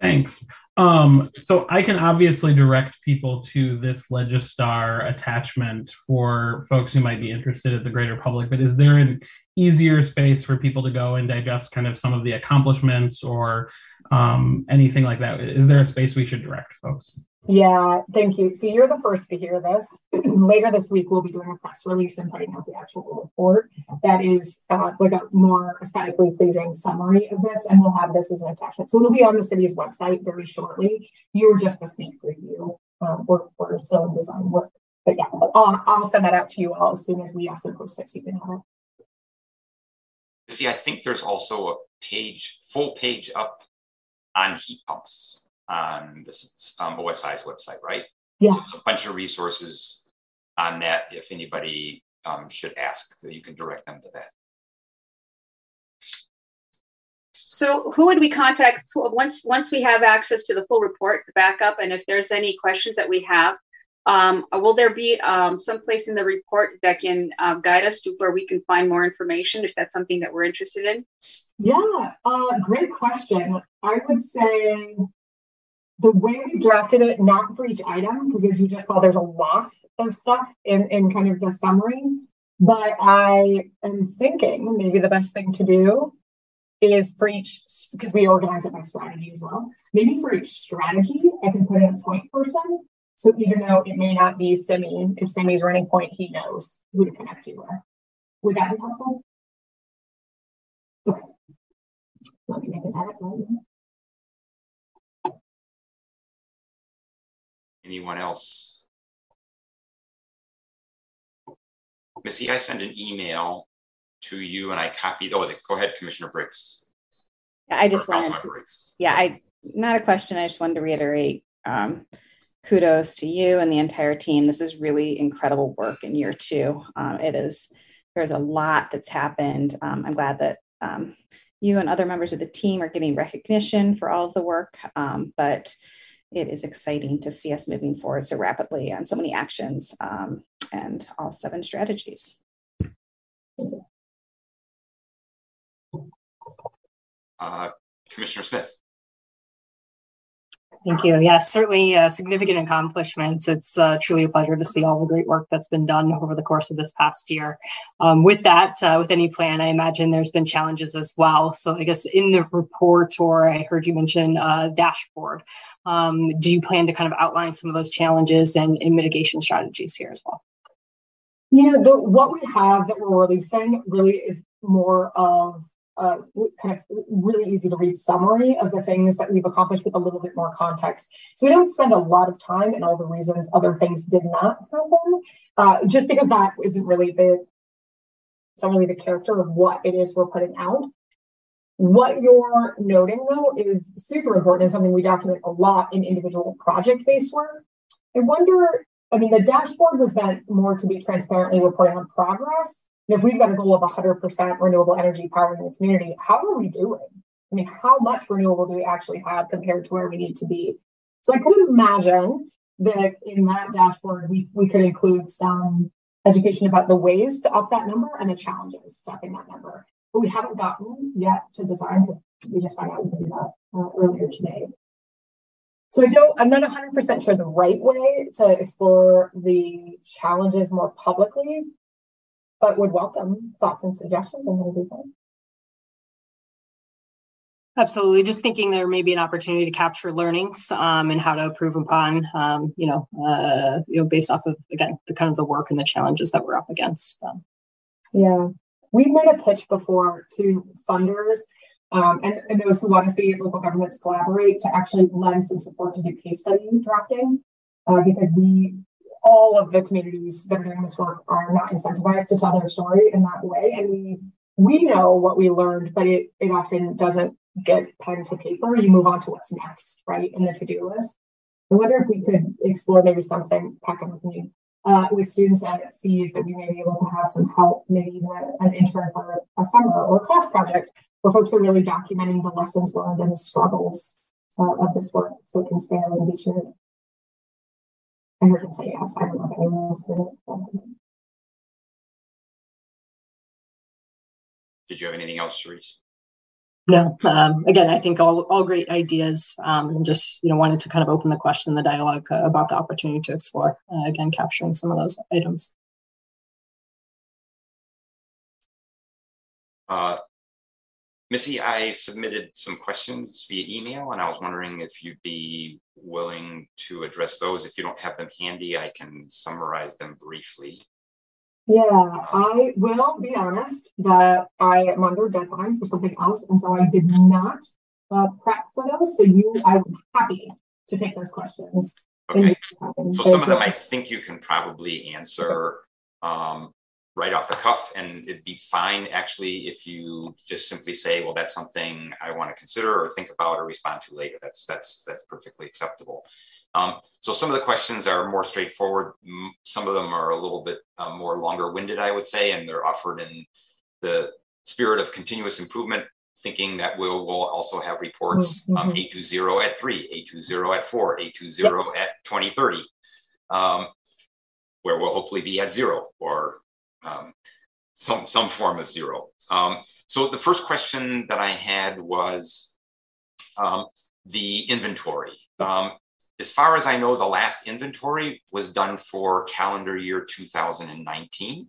Thanks. Um, so I can obviously direct people to this Legistar attachment for folks who might be interested at the greater public, but is there an easier space for people to go and digest kind of some of the accomplishments or um, anything like that? Is there a space we should direct folks?
Yeah, thank you. So you're the first to hear this. Later this week, we'll be doing a press release and putting out the actual report that is uh, like a more aesthetically pleasing summary of this, and we'll have this as an attachment. So it'll be on the city's website very shortly. You were just the sneak preview. Um, we're, we're still in design work, but yeah, I'll, I'll send that out to you all as soon as we also post it so you can have
it. See, I think there's also a page, full page up on heat pumps on the um, OSI's website, right?
Yeah.
So a bunch of resources on that. If anybody um, should ask, you can direct them to that.
So who would we contact once once we have access to the full report, the backup, and if there's any questions that we have, um, will there be um, some place in the report that can uh, guide us to where we can find more information if that's something that we're interested in?
Yeah, uh, great question. I would say the way we drafted it, not for each item, because as you just saw, there's a lot of stuff in, in kind of the summary. But I am thinking maybe the best thing to do is for each, because we organize it by strategy as well. Maybe for each strategy, I can put in a point person. So even though it may not be Simi, if Simi's running point, he knows who to connect you with. Would that be helpful? Okay. Let me make right.
Anyone else? Missy, I sent an email to you and I copied, oh, go ahead, Commissioner Briggs.
I just wanted, yeah, I, not a question. I just wanted to reiterate um, kudos to you and the entire team. This is really incredible work in year two. Um, it is there's a lot that's happened. Um, I'm glad that um, you and other members of the team are getting recognition for all of the work, um, but it is exciting to see us moving forward so rapidly on so many actions um, and all seven strategies.
Uh, Commissioner Smith.
Thank you. Yes, certainly uh, significant accomplishments. It's uh, truly a pleasure to see all the great work that's been done over the course of this past year. Um, with that, uh, with any plan, I imagine there's been challenges as well. So I guess in the report, or I heard you mention uh, dashboard, um, do you plan to kind of outline some of those challenges and, and mitigation strategies here as well?
You know, the, what we have that we're releasing really is more of uh, kind of really easy to read summary of the things that we've accomplished with a little bit more context. So we don't spend a lot of time in all the reasons other things did not happen, uh, just because that isn't really the it's not really the character of what it is we're putting out. What you're noting though is super important and something we document a lot in individual project-based work. I wonder, I mean, the dashboard was meant more to be transparently reporting on progress if we've got a goal of 100% renewable energy power in the community, how are we doing? I mean, how much renewable do we actually have compared to where we need to be? So I could imagine that in that dashboard, we, we could include some education about the ways to up that number and the challenges to upping that number. But we haven't gotten yet to design because we just found out we do that uh, earlier today. So I don't, I'm not 100% sure the right way to explore the challenges more publicly, but would welcome thoughts and suggestions and how to do that.
Absolutely. Just thinking there may be an opportunity to capture learnings um, and how to improve upon, um, you know, uh, you know, based off of again the kind of the work and the challenges that we're up against. Um,
yeah, we've made a pitch before to funders um, and, and, those who want to see local governments collaborate to actually lend some support to do case study drafting uh, because we all of the communities that are doing this work are not incentivized to tell their story in that way. And we we know what we learned, but it it often doesn't get pen to paper. You move on to what's next, right? In the to-do list. I wonder if we could explore maybe something, Peckham with me, uh, with students at SEAS that we may be able to have some help, maybe even an intern for a summer or a class project where folks are really documenting the lessons learned and the struggles uh, of this work so it can stand and be shared. I heard him say yes. I don't know if anyone else heard it.
Did you have anything else, Cherise?
No. Um, again, I think all, all great ideas um, and just, you know, wanted to kind of open the question, the dialogue uh, about the opportunity to explore, uh, again, capturing some of those items.
Uh, Missy, I submitted some questions via email, and I was wondering if you'd be willing to address those. If you don't have them handy, I can summarize them briefly.
Yeah, I will be honest that I am under deadline for something else, and so I did not uh, prep for those. So you, I'm happy to take those questions.
Okay. So some of them I think you can probably answer. Um, right off the cuff and it'd be fine actually if you just simply say well that's something i want to consider or think about or respond to later that's that's that's perfectly acceptable um, so some of the questions are more straightforward some of them are a little bit uh, more longer winded i would say and they're offered in the spirit of continuous improvement thinking that we'll, we'll also have reports mm-hmm. um, A2ZERO at 3 A2ZERO at 4 A2ZERO yep. at 2030 um, where we'll hopefully be at zero or um, some some form of zero. Um, so the first question that I had was um, the inventory. Um, as far as I know, the last inventory was done for calendar year 2019.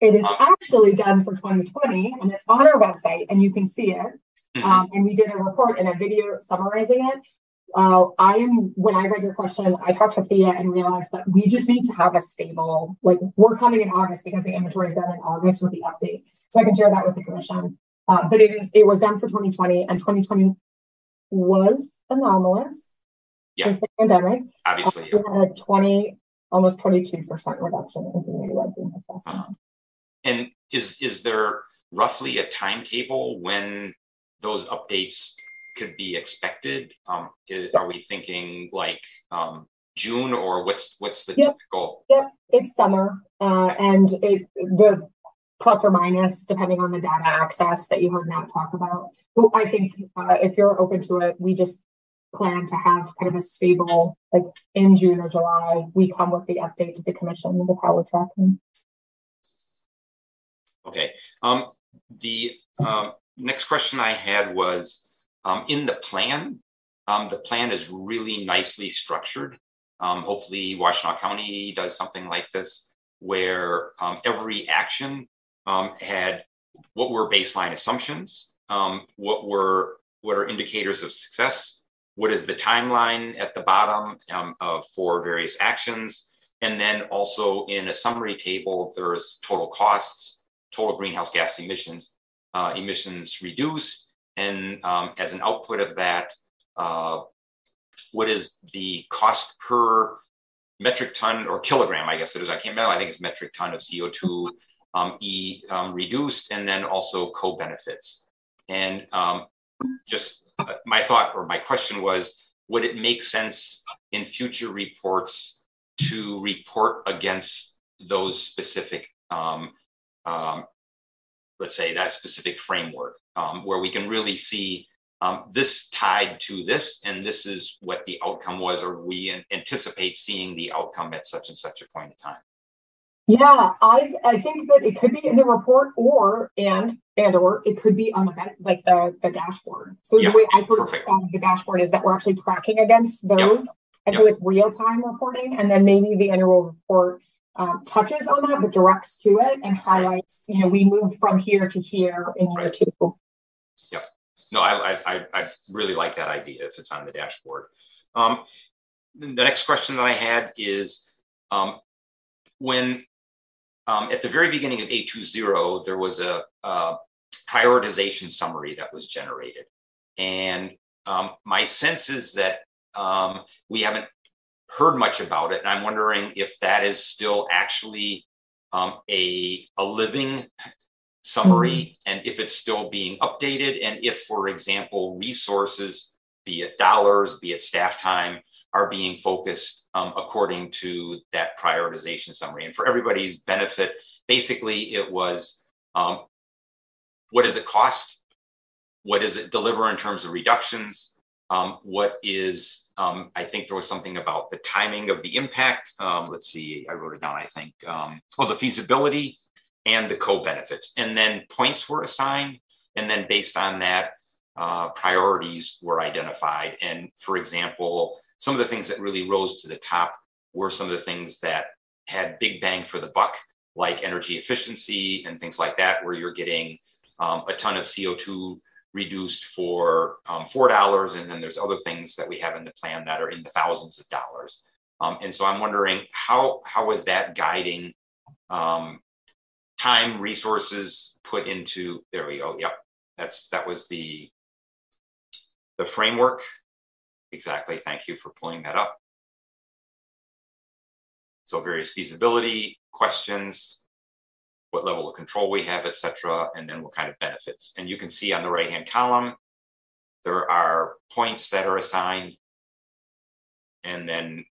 It is um, actually done for 2020, and it's on our website, and you can see it. Mm-hmm. Um, and we did a report and a video summarizing it. Uh, I am, when I read your question, I talked to Thea and realized that we just need to have a stable, like we're coming in August because the inventory is done in August with the update. So I can share that with the commission. Uh, but it is, it was done for 2020 and 2020 was anomalous.
Yeah.
The pandemic.
Obviously.
Uh, we had a 20, almost 22% reduction in community webcam assessment. Uh-huh.
And is, is there roughly a timetable when those updates could be expected? Um, is, are we thinking like um, June or what's what's the
yep.
typical?
Yep, it's summer, uh, and it the plus or minus, depending on the data access that you heard Matt talk about. But I think uh, if you're open to it, we just plan to have kind of a stable, like in June or July, we come with the update to the commission with how we're tracking.
Okay. Um, the uh, next question I had was um, in the plan, um, the plan is really nicely structured. Um, hopefully, Washtenaw County does something like this where um, every action um, had what were baseline assumptions, what were what are indicators of success, what is the timeline at the bottom um, of, for various actions. And then also in a summary table, there's total costs, total greenhouse gas emissions, uh, emissions reduced. And um, as an output of that, uh, what is the cost per metric ton or kilogram, I guess it is, I can't remember, I think it's metric ton of CO2 um, e, um, reduced, and then also co-benefits. And um, just my thought or my question was would it make sense in future reports to report against those specific um, um, let's say that specific framework um, where we can really see um, this tied to this and this is what the outcome was or we anticipate seeing the outcome at such and such a point in time
yeah, I I think that it could be in the report or and and or it could be on the like the the dashboard. So yeah, the way I sort of the dashboard is that we're actually tracking against those, yep. and yep. so it's real time reporting, and then maybe the annual report um, touches on that, but directs to it and highlights. You know, we moved from here to here in year right. two.
Yeah. No, I, I I really like that idea if it's on the dashboard. Um, the next question that I had is um, when um, at the very beginning of A2ZERO, there was a, a prioritization summary that was generated. And um, my sense is that um, we haven't heard much about it. And I'm wondering if that is still actually um, a, a living summary mm-hmm. and if it's still being updated. And if, for example, resources, be it dollars, be it staff time, are being focused um, according to that prioritization summary. And for everybody's benefit, basically it was um, what does it cost? What does it deliver in terms of reductions? Um, what is, um, I think there was something about the timing of the impact. Um, let's see, I wrote it down, I think. Um, oh, the feasibility and the co benefits. And then points were assigned. And then based on that, uh, priorities were identified. And for example, some of the things that really rose to the top were some of the things that had big bang for the buck, like energy efficiency and things like that, where you're getting um, a ton of CO2 reduced for um, four dollars, and then there's other things that we have in the plan that are in the thousands of dollars. Um, and so I'm wondering how how is that guiding um, time resources put into there we go. Yep, that's that was the the framework Exactly. Thank you for pulling that up. So various feasibility questions, what level of control we have, et cetera, and then what kind of benefits. And you can see on the right-hand column, there are points that are assigned. And then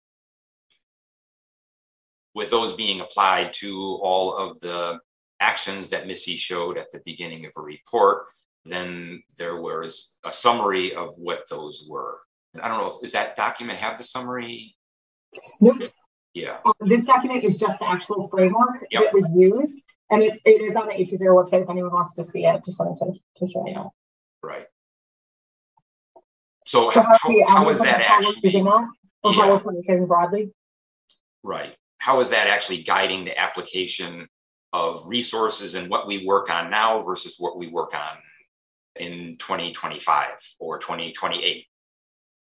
with those being applied to all of the actions that Missy showed at the beginning of a report, then there was a summary of what those were. And I don't know if does that document have the summary?
Nope.
Yeah.
Um, this document is just the actual framework yep. that was used, and it's it is on the A2ZERO website if anyone wants to see it. Just wanted to, to show you.
Right. So, so how, how, how is that actually
using that, or yeah. how we're broadly?
Right. How is that actually guiding the application of resources and what we work on now versus what we work on in 2025 or 2028?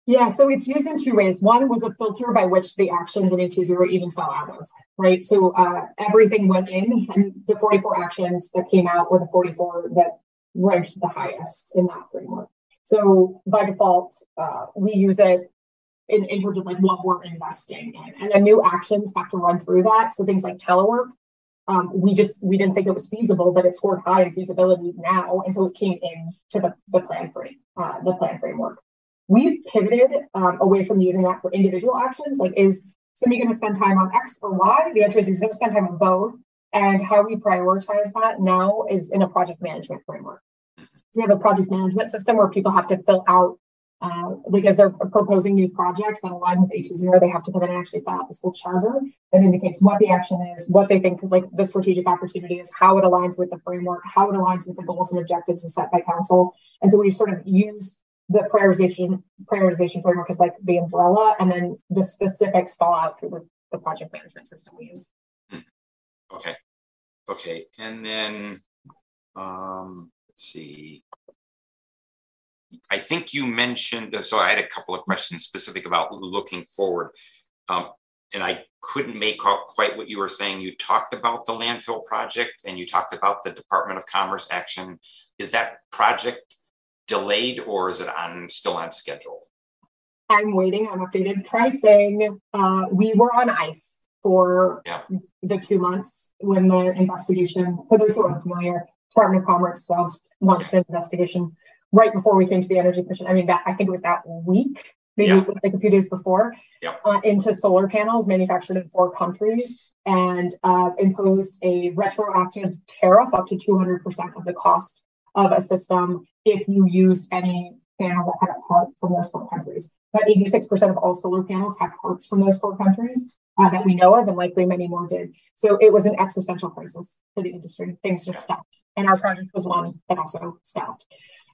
Yeah, so it's used in two ways. One was a filter by which the actions in A2ZERO even fell out of, right? So uh, everything went in, and the 44 actions that came out were the 44 that ranked the highest in that framework. So by default, uh, we use it in, in terms of like what we're investing in. And then new actions have to run through that. So things like telework, um, we just we didn't think it was feasible, but it scored high in feasibility now, and so it came in to the, the plan frame, uh, the plan framework. We've pivoted um, away from using that for individual actions. Like, is somebody going to spend time on X or Y? The answer is he's going to spend time on both. And how we prioritize that now is in a project management framework. We have a project management system where people have to fill out, uh, like as they're proposing new projects that align with A2ZERO, they have to put in and actually fill out this whole charter that indicates what the action is, what they think like the strategic opportunity is, how it aligns with the framework, how it aligns with the goals and objectives set by council. And so we sort of use the prioritization prioritization framework is like the umbrella, and then the specifics fall out through the, the project management system we use.
Okay. Okay. And then um, let's see. I think you mentioned, so I had a couple of questions specific about looking forward. Um, and I couldn't make out quite what you were saying. You talked about the landfill project and you talked about the Department of Commerce action. Is that project delayed or is it on still on schedule?
I'm waiting on updated pricing. Uh, we were on ice for
yeah.
the two months when the investigation, for those who are unfamiliar, Department of Commerce launched, launched an investigation right before we came to the Energy Commission. I mean, that I think it was that week, maybe
Yeah.
like a few days before,
Yeah.
uh, into solar panels manufactured in four countries and uh, imposed a retroactive tariff up to 200% of the cost of a system if you used any panel that had a part from those four countries. But 86% of all solar panels have parts from those four countries uh, that we know of, and likely many more did. So it was an existential crisis for the industry. Things just stopped. And our project was one that also stopped.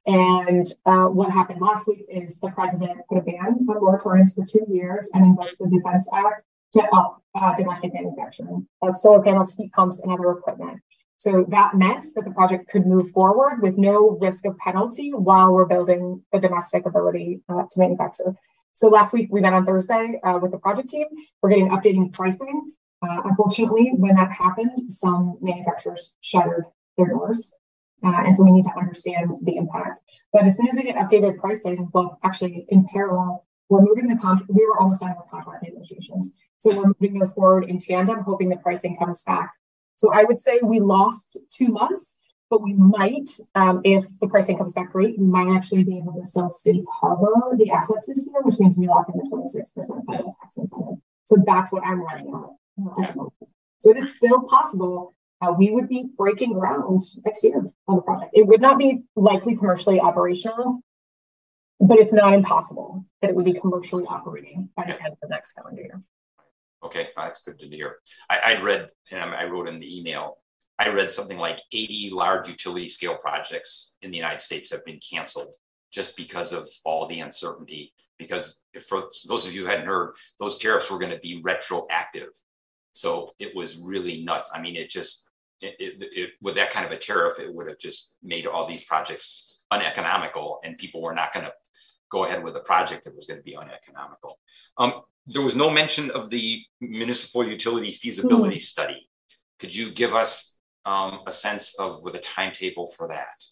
And uh, what happened last week is the president put a ban on moratoriums for two years and invoked the Defense Act to up uh, domestic manufacturing of solar panels, heat pumps, and other equipment. So that meant that the project could move forward with no risk of penalty while we're building the domestic ability uh, to manufacture. So last week we met on Thursday uh, with the project team. We're getting updating pricing. Uh, unfortunately, when that happened, some manufacturers shuttered their doors. Uh, and so we need to understand the impact. But as soon as we get updated pricing, well, actually in parallel, we're moving the contract. We were almost done with contract negotiations. So we're moving those forward in tandem, hoping the pricing comes back. So I would say we lost two months, but we might, um, if the pricing comes back great, we might actually be able to still safe harbor the assets this year, which means we lock in the 26% federal tax incentive. So that's what I'm running on. So it is still possible uh, we would be breaking ground next year on the project. It would not be likely commercially operational, but it's not impossible that it would be commercially operating by the end of the next calendar year.
Okay, that's good to hear. I, I'd read, and I wrote in the email, I read something like 80 large utility scale projects in the United States have been canceled just because of all the uncertainty. Because for those of you who hadn't heard, those tariffs were going to be retroactive. So it was really nuts. I mean, it just, it, it, it, with that kind of a tariff, it would have just made all these projects uneconomical and people were not going to go ahead with a project that was going to be uneconomical. Um, there was no mention of the municipal utility feasibility study. Could you give us um, a sense of with a timetable for that?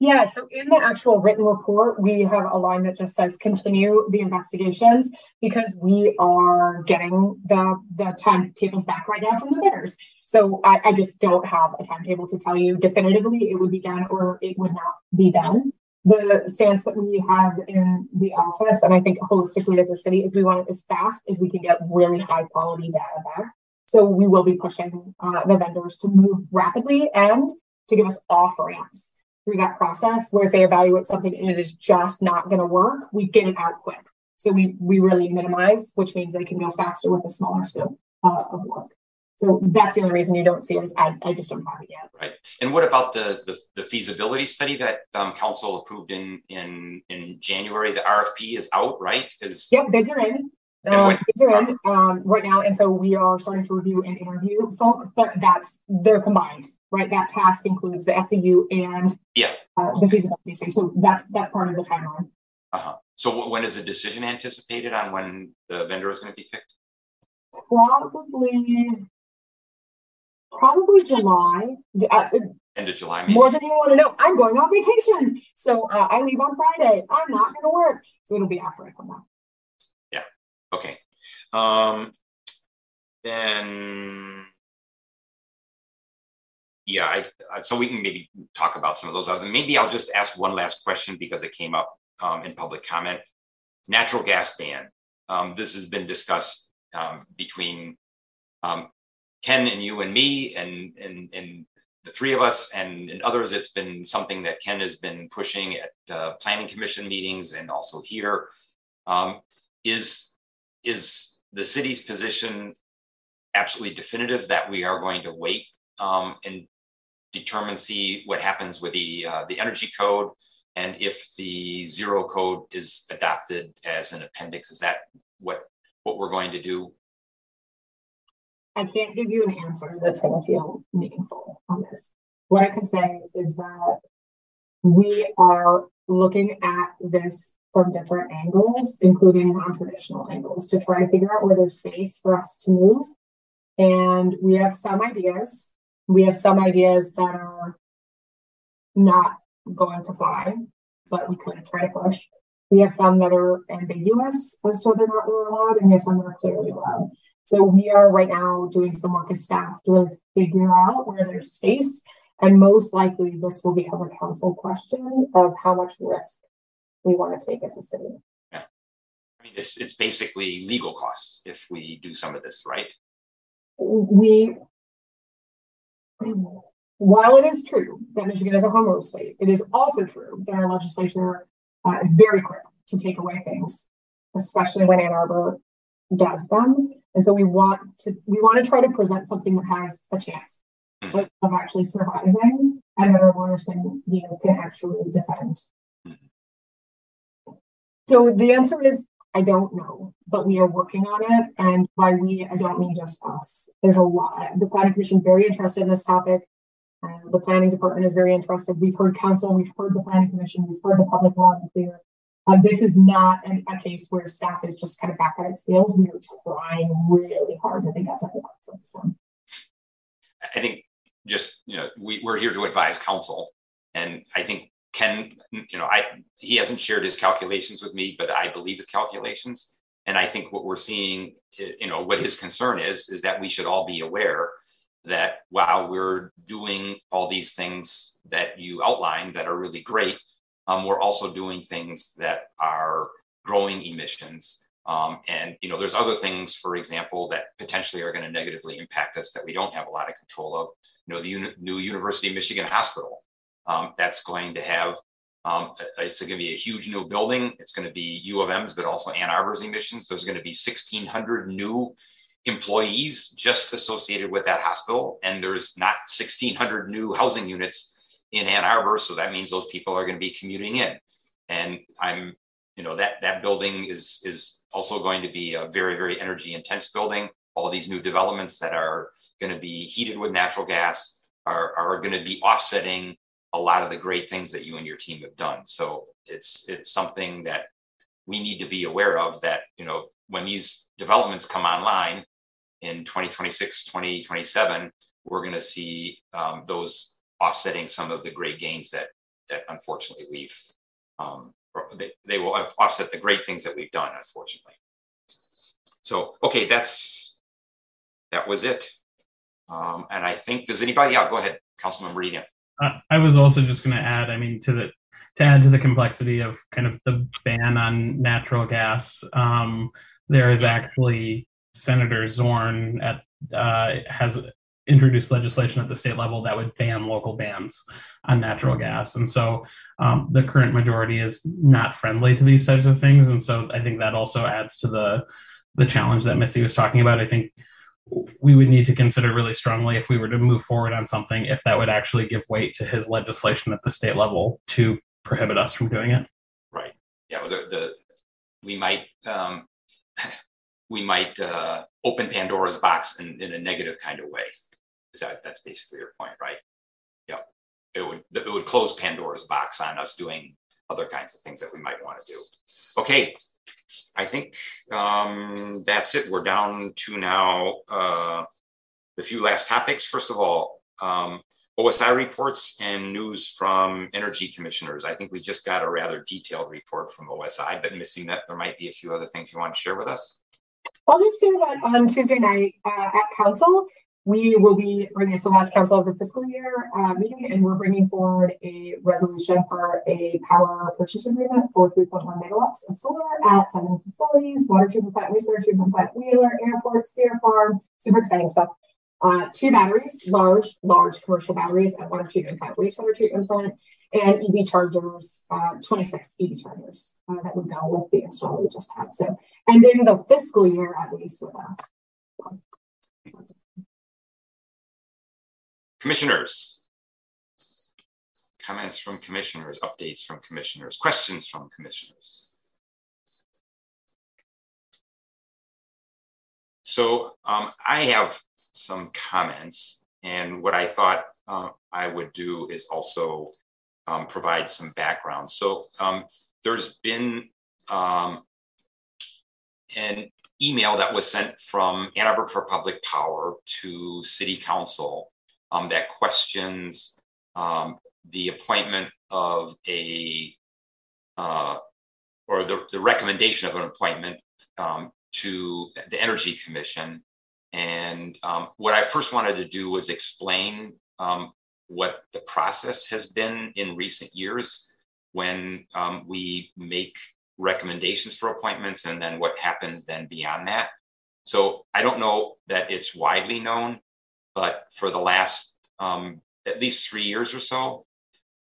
Yeah, so in the actual written report, we have a line that just says continue the investigations because we are getting the, the timetables back right now from the bidders. So I, I just don't have a timetable to tell you definitively it would be done or it would not be done. The stance that we have in the office, and I think holistically as a city, is we want it as fast as we can get really high quality data back. So we will be pushing uh, the vendors to move rapidly and to give us off ramps through that process where if they evaluate something and it is just not going to work, we get it out quick. So we we really minimize, which means they can go faster with a smaller scope uh, of work. So that's the only reason you don't see it is I, I just don't have it yet.
Right. And what about the the, the feasibility study that um, council approved in in in January? The RFP is out, right? Is
Yep, bids are in. Um, bids are in um, right now, and so we are starting to review and interview folk, but that's they're combined, right? That task includes the SEU and
yeah
uh, the feasibility study. So that's that's part of the timeline.
Uh-huh. So w- when is a decision anticipated on when the vendor is going to be picked?
Probably, probably July. Uh,
End of July, maybe?
more than you want to know. I'm going on vacation, so uh, I leave on Friday. I'm not going to work, so it'll be after I come back.
Yeah. Okay. Um, then, yeah, I, I, so we can maybe talk about some of those other. Maybe I'll just ask one last question because it came up um, in public comment. Natural gas ban. Um, this has been discussed um, between um, Ken and you and me and and and the three of us and, and others, it's been something that Ken has been pushing at uh, planning commission meetings and also here. Um, is is the city's position absolutely definitive that we are going to wait um, and determine see what happens with the uh, the energy code and if the zero code is adopted as an appendix is that what what we're going to do
I can't give you an answer that's going to feel meaningful on this. What I can say is that we are looking at this from different angles, including non traditional angles, to try to figure out where there's space for us to move. And we have some ideas. We have some ideas that are not going to fly, but we could try to push. We have some that are ambiguous as to whether or not they're allowed, and we have some that are clearly allowed. So we are right now doing some work as staff to really figure out where there's space. And most likely this will become a council question of how much risk we want to take as a city.
Yeah. I mean, it's, it's basically legal costs if we do some of this, right?
We, while it is true that Michigan is a home rule state, it is also true that our legislature uh, is very quick to take away things, especially when Ann Arbor does them. And so we want to we want to try to present something that has a chance mm-hmm. of actually surviving and that our lawyers can you know can actually defend. Mm-hmm. So the answer is I don't know, but we are working on it. And by we, I don't mean just us. There's a lot. The planning commission is very interested in this topic. Uh, the planning department is very interested. We've heard council, we've heard the planning commission, we've heard the public law and clear. Um, this is not an, a case where staff is just kind of back on its heels. We are trying really hard. I think that's a on this one.
I think just you know we, we're here to advise council, and I think Ken, you know, I he hasn't shared his calculations with me, but I believe his calculations, and I think what we're seeing, you know, what his concern is, is that we should all be aware that while we're doing all these things that you outlined that are really great, um, we're also doing things that are growing emissions. Um, and you know, there's other things, for example, that potentially are going to negatively impact us that we don't have a lot of control of. You know, the uni- new University of Michigan Hospital um, that's going to have um, it's going to be a huge new building. It's going to be U of M's, but also Ann Arbor's emissions. There's going to be 1,600 new employees just associated with that hospital, and there's not 1,600 new housing units in Ann Arbor, so that means those people are going to be commuting in. And I'm, you know, that that building is is also going to be a very very energy intense building. All these new developments that are going to be heated with natural gas are are going to be offsetting a lot of the great things that you and your team have done. So it's it's something that we need to be aware of that you know when these developments come online in 2026 2027 we're going to see um, those offsetting some of the great gains that that unfortunately we've um, they, they will offset the great things that we've done unfortunately so okay that's that was it um, and i think does anybody yeah go ahead councilman Regan.
Uh, i was also just going to add i mean to the to add to the complexity of kind of the ban on natural gas um, there is actually senator zorn at uh, has introduced legislation at the state level that would ban local bans on natural gas. And so um, the current majority is not friendly to these types of things. And so I think that also adds to the the challenge that Missy was talking about. I think we would need to consider really strongly if we were to move forward on something, if that would actually give weight to his legislation at the state level to prohibit us from doing it.
Right. Yeah. The, the we might um, we might uh, open Pandora's box in, in a negative kind of way. Is that that's basically your point, right? Yeah. It would it would close Pandora's box on us doing other kinds of things that we might want to do. Okay. I think um, that's it. We're down to now uh, the few last topics. First of all, um, OSI reports and news from energy commissioners. I think we just got a rather detailed report from OSI, but missing that there might be a few other things you want to share with us.
I'll just share that on Tuesday night uh, at council we will be bringing it's the last council of the fiscal year uh, meeting, and we're bringing forward a resolution for a power purchase agreement for 3.1 megawatts of solar at seven facilities: water treatment plant, wastewater treatment plant, Wheeler Airport, Steere Farm. Super exciting stuff. Uh, two batteries, large, large commercial batteries at one or two impact wastewater treatment plant, and EV chargers, uh, 26 EV chargers uh, that would go with the install we just had. So and ending the fiscal year at least with a.
Commissioners. Comments from commissioners, updates from commissioners, questions from commissioners. So um, I have some comments, and what I thought uh, I would do is also um, provide some background. So um, there's been um, an email that was sent from Ann Arbor for Public Power to City Council um, that questions um, the appointment of a uh, or the, the recommendation of an appointment um, to the Energy Commission. And um, what I first wanted to do was explain um, what the process has been in recent years when um, we make recommendations for appointments and then what happens then beyond that. So I don't know that it's widely known, but for the last um, at least three years or so,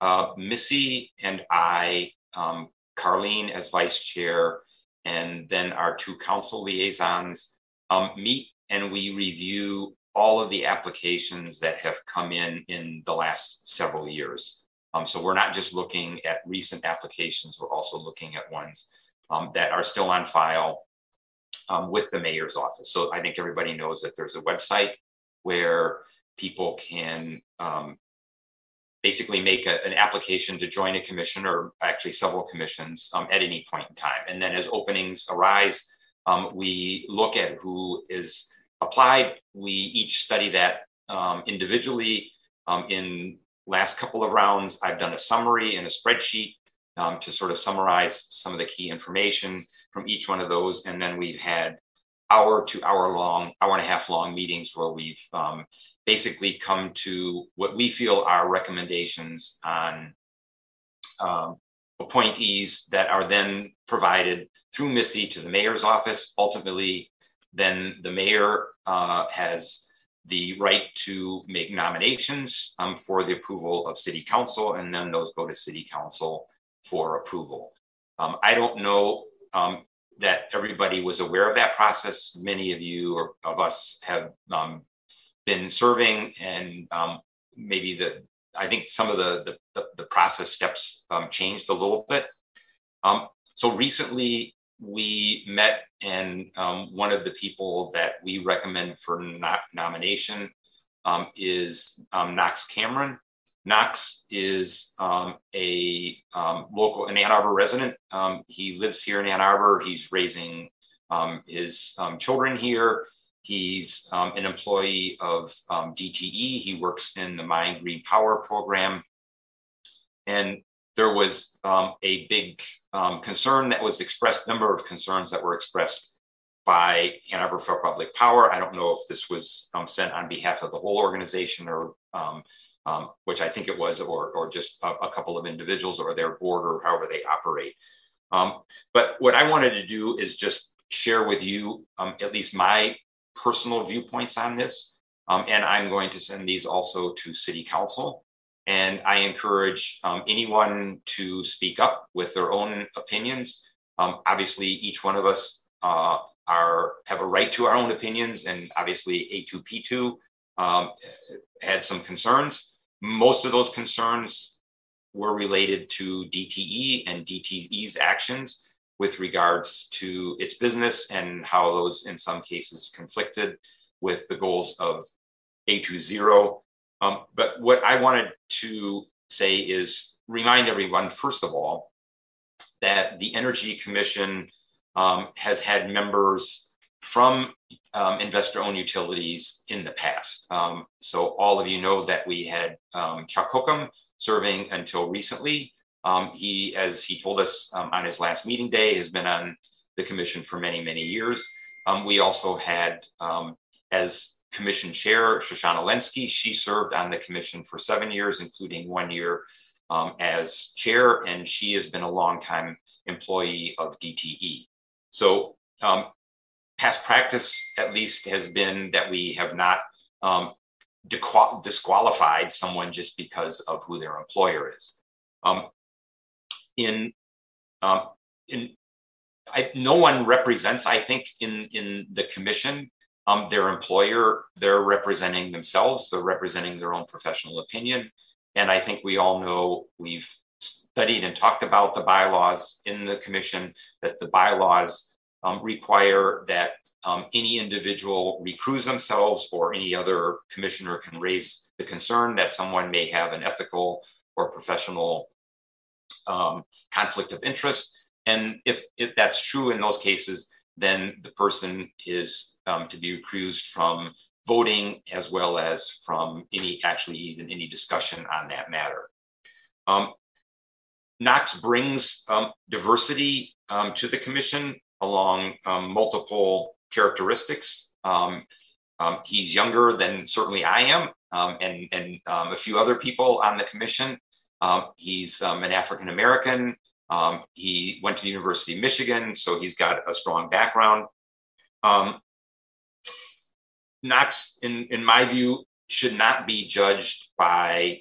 uh, Missy and I, um, Carlene as vice chair, and then our two council liaisons um, meet and we review all of the applications that have come in in the last several years. Um, so we're not just looking at recent applications, we're also looking at ones um, that are still on file um, with the mayor's office. So I think everybody knows that there's a website where people can um, basically make a, an application to join a commission or actually several commissions um, at any point in time. And then as openings arise, um, we look at who is applied. We each study that um, individually. Um, in last couple of rounds, I've done a summary and a spreadsheet um, to sort of summarize some of the key information from each one of those. And then we've had hour to hour long, hour and a half long meetings where we've um, basically come to what we feel are recommendations on um, appointees that are then provided through Missy to the mayor's office. Ultimately, then the mayor uh, has the right to make nominations um, for the approval of city council, and then those go to city council for approval. Um, I don't know um, that everybody was aware of that process. Many of you or of us have um, been serving, and um, maybe the I think some of the the, the process steps um, changed a little bit. So recently we met, and um, one of the people that we recommend for no- nomination um, is um, Knox Cameron. Knox is um, a um, local, an Ann Arbor resident. Um, he lives here in Ann Arbor. He's raising his children here. He's an employee of DTE. He works in the My Green Power program. And there was um, a big um, concern that was expressed, number of concerns that were expressed by Ann Arbor for Public Power. I don't know if this was um, sent on behalf of the whole organization or um, um, which I think it was, or, or just a, a, couple of individuals or their board or however they operate. Um, but what I wanted to do is just share with you at least my personal viewpoints on this. and I'm going to send these also to City Council. And I encourage um, anyone to speak up with their own opinions. Um, obviously, each one of us uh, are have a right to our own opinions, and obviously, A2P2 um, had some concerns. Most of those concerns were related to DTE and DTE's actions with regards to its business and how those, in some cases, conflicted with the goals of A2ZERO um, but what I wanted to say is remind everyone, first of all, that the Energy Commission um, has had members from um, investor owned utilities in the past. Um, so, all of you know that we had um, Chuck Hookham serving until recently. Um, he, as he told us on his last meeting day, has been on the commission for many, many years. we also had, as commission chair, Shoshana Lenski. She served on the commission for seven years, including one year um, as chair, and she has been a longtime employee of DTE. So, um, past practice, at least, has been that we have not um, disqualified someone just because of who their employer is. Um, in um, in I, no one represents, I think, in in the commission um, their employer. They're representing themselves. They're representing their own professional opinion. And I think we all know we've studied and talked about the bylaws in the commission that the bylaws um, require that um, any individual recuse themselves or any other commissioner can raise the concern that someone may have an ethical or professional um, conflict of interest. And if, if that's true in those cases, then the person is um, to be recused from voting as well as from any, actually even any discussion on that matter. Um, Knox brings um, diversity um, to the commission along um, multiple characteristics. Um, he's younger than certainly I am, and, and a few other people on the commission. he's an African American. He went to the University of Michigan, so he's got a strong background. Knox, in, in my view, should not be judged by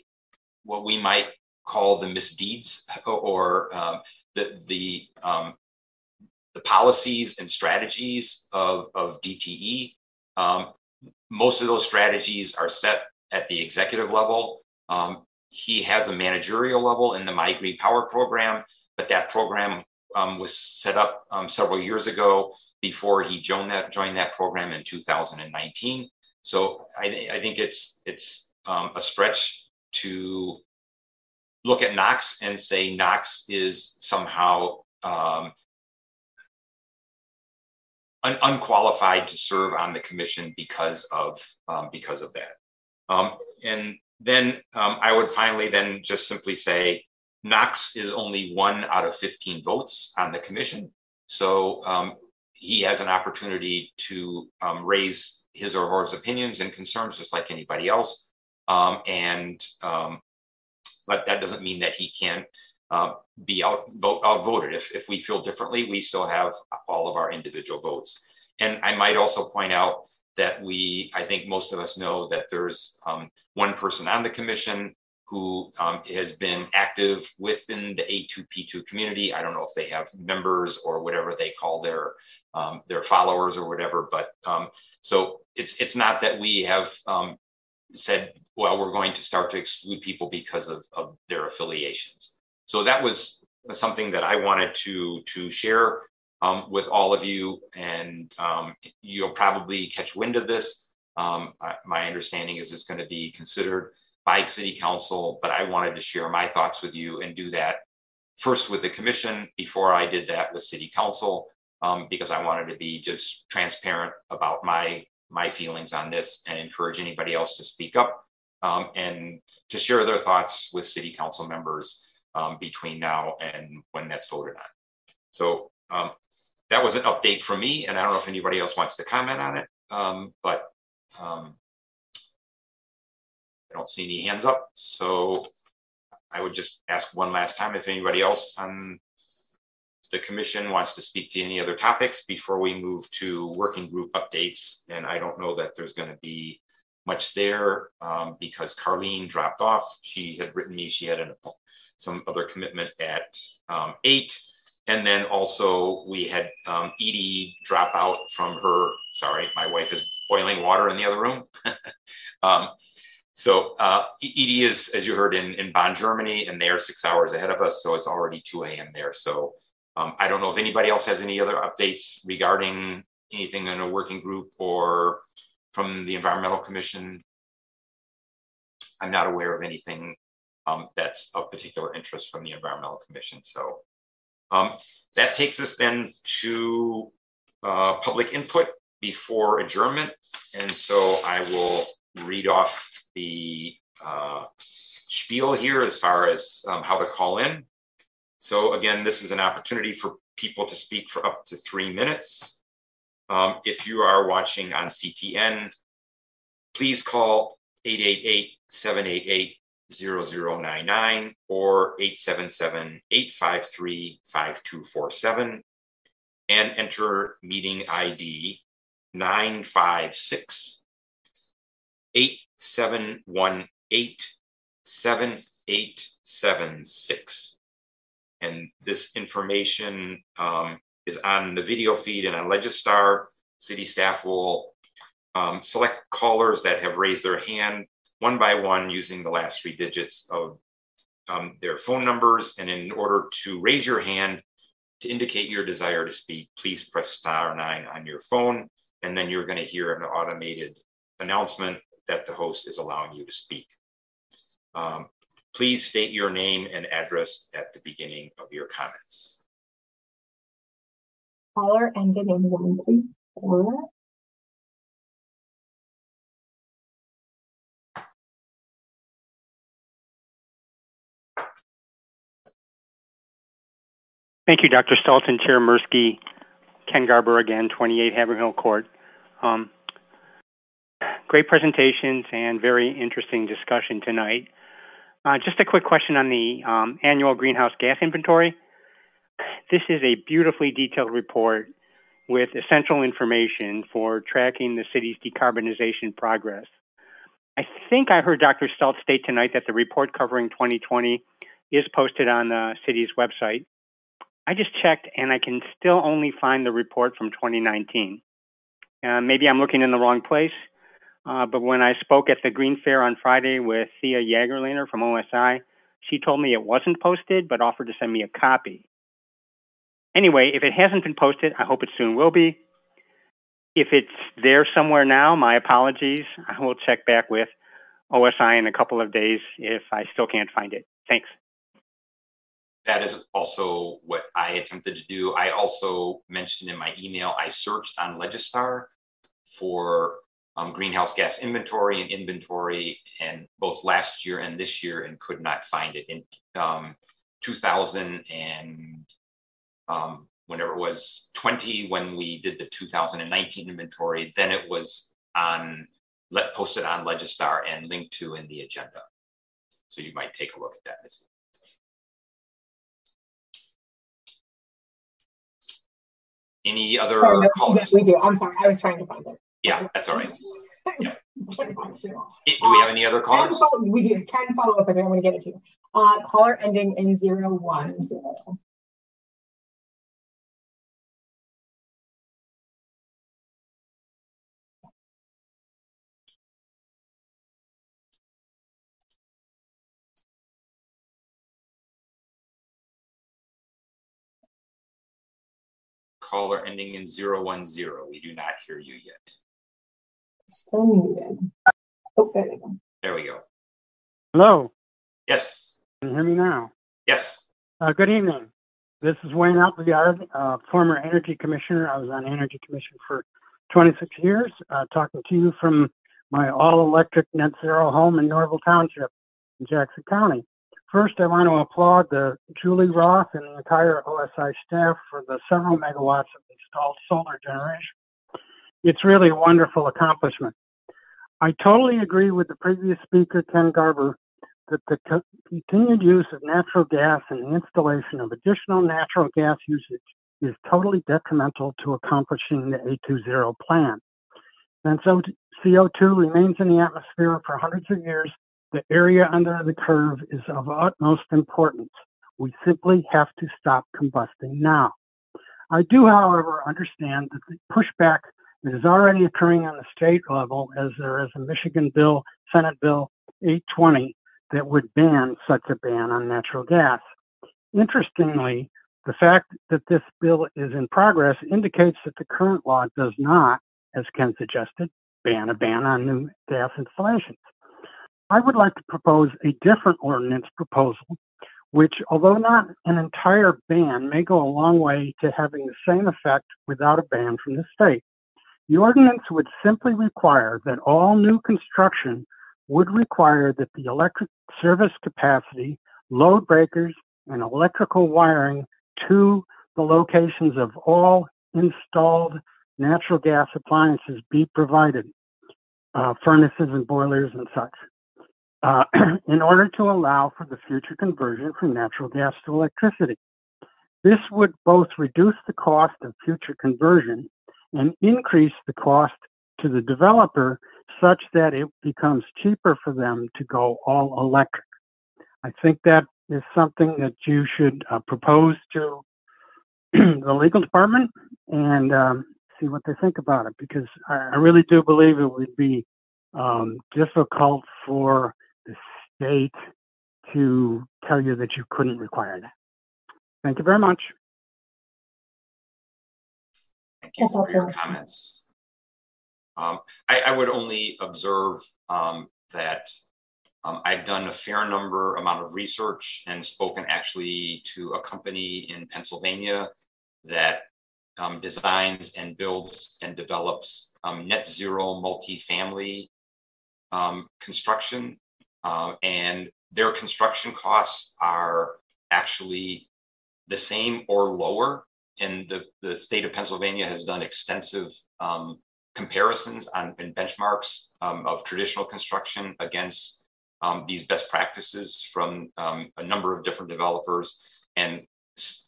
what we might call the misdeeds or um, the the um, the policies and strategies of, of DTE. Um, most of those strategies are set at the executive level. Um, he has a managerial level in the My Green Power program, but that program um, was set up um, several years ago before he joined that joined that program in 2019. So I, I think it's it's um, a stretch to look at Knox and say Knox is somehow um, un- unqualified to serve on the commission because of um, because of that. Um, and then I would finally then just simply say Knox is only one out of 15 votes on the commission. So um, he has an opportunity to um, raise his or her opinions and concerns just like anybody else. Um, and um, but that doesn't mean that he can't uh, be out vote outvoted. If if we feel differently, we still have all of our individual votes. And I might also point out that we, I think most of us know that there's um, one person on the commission who um, has been active within the A2P2 community. I don't know if they have members or whatever they call their um, their followers or whatever, but um, so it's it's not that we have um, said, well, we're going to start to exclude people because of, of their affiliations. So that was something that I wanted to to share um, with all of you, and um, you'll probably catch wind of this. I, my understanding is it's going to be considered by city council, but I wanted to share my thoughts with you and do that first with the commission before I did that with city council, um, because I wanted to be just transparent about my my feelings on this and encourage anybody else to speak up um, and to share their thoughts with city council members um, between now and when that's voted on. So um, that was an update from me, and I don't know if anybody else wants to comment on it, um, but um, I don't see any hands up. So I would just ask one last time if anybody else on the commission wants to speak to any other topics before we move to working group updates. And I don't know that there's going to be much there um, because Carlene dropped off. She had written me, she had an, some other commitment at um, eight. And then also we had um, Edie drop out from her, sorry, my wife is boiling water in the other room. so uh, Edie is, as you heard, in, in Bonn, Germany, and they're six hours ahead of us. So it's already 2 a.m. there. So um, I don't know if anybody else has any other updates regarding anything in a working group or from the Environmental Commission. I'm not aware of anything um, that's of particular interest from the Environmental Commission. So um, that takes us then to uh, public input before adjournment. And so I will read off the uh, spiel here as far as um, how to call in. So again, this is an opportunity for people to speak for up to three minutes. Um, if you are watching on CTN, please call 888-788-0099 or 877-853-5247 and enter meeting ID 956 8718 7876. And this information um, is on the video feed and on Legistar. City staff will um, select callers that have raised their hand one by one using the last three digits of um, their phone numbers. And in order to raise your hand to indicate your desire to speak, please press star nine on your phone. And then you're going to hear an automated announcement that the host is allowing you to speak. Um, please state your name and address at the beginning of your comments.
Caller ended in one three four.
Thank you, Dr. Stults, Chair Mirsky, Ken Garber again, 28 Haverhill Court. Um, great presentations and very interesting discussion tonight. Uh, just a quick question on the um, annual greenhouse gas inventory. This is a beautifully detailed report with essential information for tracking the city's decarbonization progress. I think I heard Dr. Stults state tonight that the report covering 2020 is posted on the city's website. I just checked and I can still only find the report from 2019. Uh, maybe I'm looking in the wrong place, uh, but when I spoke at the Green Fair on Friday with Thea Jagerlainer from OSI, she told me it wasn't posted, but offered to send me a copy. Anyway, if it hasn't been posted, I hope it soon will be. If it's there somewhere now, my apologies. I will check back with OSI in a couple of days if I still can't find it. Thanks.
That is also what I attempted to do. I also mentioned in my email, I searched on Legistar for um, greenhouse gas inventory and inventory, and both last year and this year, and could not find it. In um, 2000 and um, whenever it was 20, when we did the 2019 inventory, then it was on let posted on Legistar and linked to in the agenda. So you might take a look at that. Any other
Sorry, no, we do. I'm sorry. I was trying to find it.
Yeah, that's all right. Yeah. Do we have any other
Ken
callers?
follow- we do. Can follow up, and I'm going to get it to you. Uh, caller ending in zero one zero.
Caller ending in 010. We do not hear you yet.
Still muted. Oh, there we go.
There we go.
Hello,
Yes.
can you hear me now?
Yes.
Uh, good evening. This is Wayne Appleyard, uh, former Energy Commissioner. I was on Energy Commission for 26 years, uh, talking to you from my all-electric net zero home in Norvell Township in Jackson County. First, I want to applaud the Julie Roth and the entire OSI staff for the several megawatts of installed solar generation. It's really a wonderful accomplishment. I totally agree with the previous speaker, Ken Garber, that the co- continued use of natural gas and the installation of additional natural gas usage is totally detrimental to accomplishing the A2ZERO plan. And so CO2 remains in the atmosphere for hundreds of years. The area under the curve is of utmost importance. We simply have to stop combusting now. I do, however, understand that the pushback that is already occurring on the state level as there is a Michigan bill, Senate Bill 820, that would ban such a ban on natural gas. Interestingly, the fact that this bill is in progress indicates that the current law does not, as Ken suggested, ban a ban on new gas installations. I would like to propose a different ordinance proposal, which, although not an entire ban, may go a long way to having the same effect without a ban from the state. The ordinance would simply require that all new construction would require that the electric service capacity, load breakers, and electrical wiring to the locations of all installed natural gas appliances be provided, uh, furnaces and boilers and such, uh, in order to allow for the future conversion from natural gas to electricity. This would both reduce the cost of future conversion and increase the cost to the developer such that it becomes cheaper for them to go all electric. I think that is something that you should uh, propose to the legal department and um, see what they think about it because I, I really do believe it would be um, difficult for the state to tell you that you couldn't require that. Thank you very much.
Thank you for your comments. Um, I, I, would only observe um, that um, I've done a fair number amount of research and spoken actually to a company in Pennsylvania that um, designs and builds and develops um, net zero multifamily um, construction. Uh, and their construction costs are actually the same or lower. And the, the state of Pennsylvania has done extensive um, comparisons on and benchmarks um, of traditional construction against um, these best practices from um, a number of different developers. And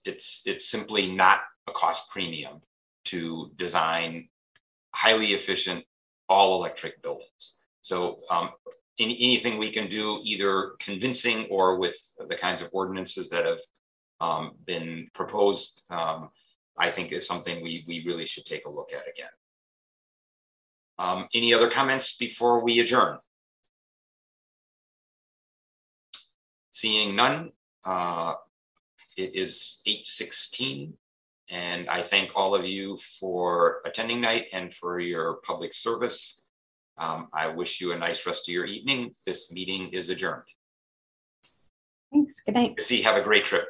it's, it's, simply not a cost premium to design highly efficient all electric buildings. So um, any, anything we can do, either convincing or with the kinds of ordinances that have um, been proposed, um, I think is something we, we really should take a look at again. Um, any other comments before we adjourn? Seeing none, uh, it is 8.16 and I thank all of you for attending night and for your public service. Um, I wish you a nice rest of your evening. This meeting is adjourned.
Thanks. Good night.
See, have a great trip.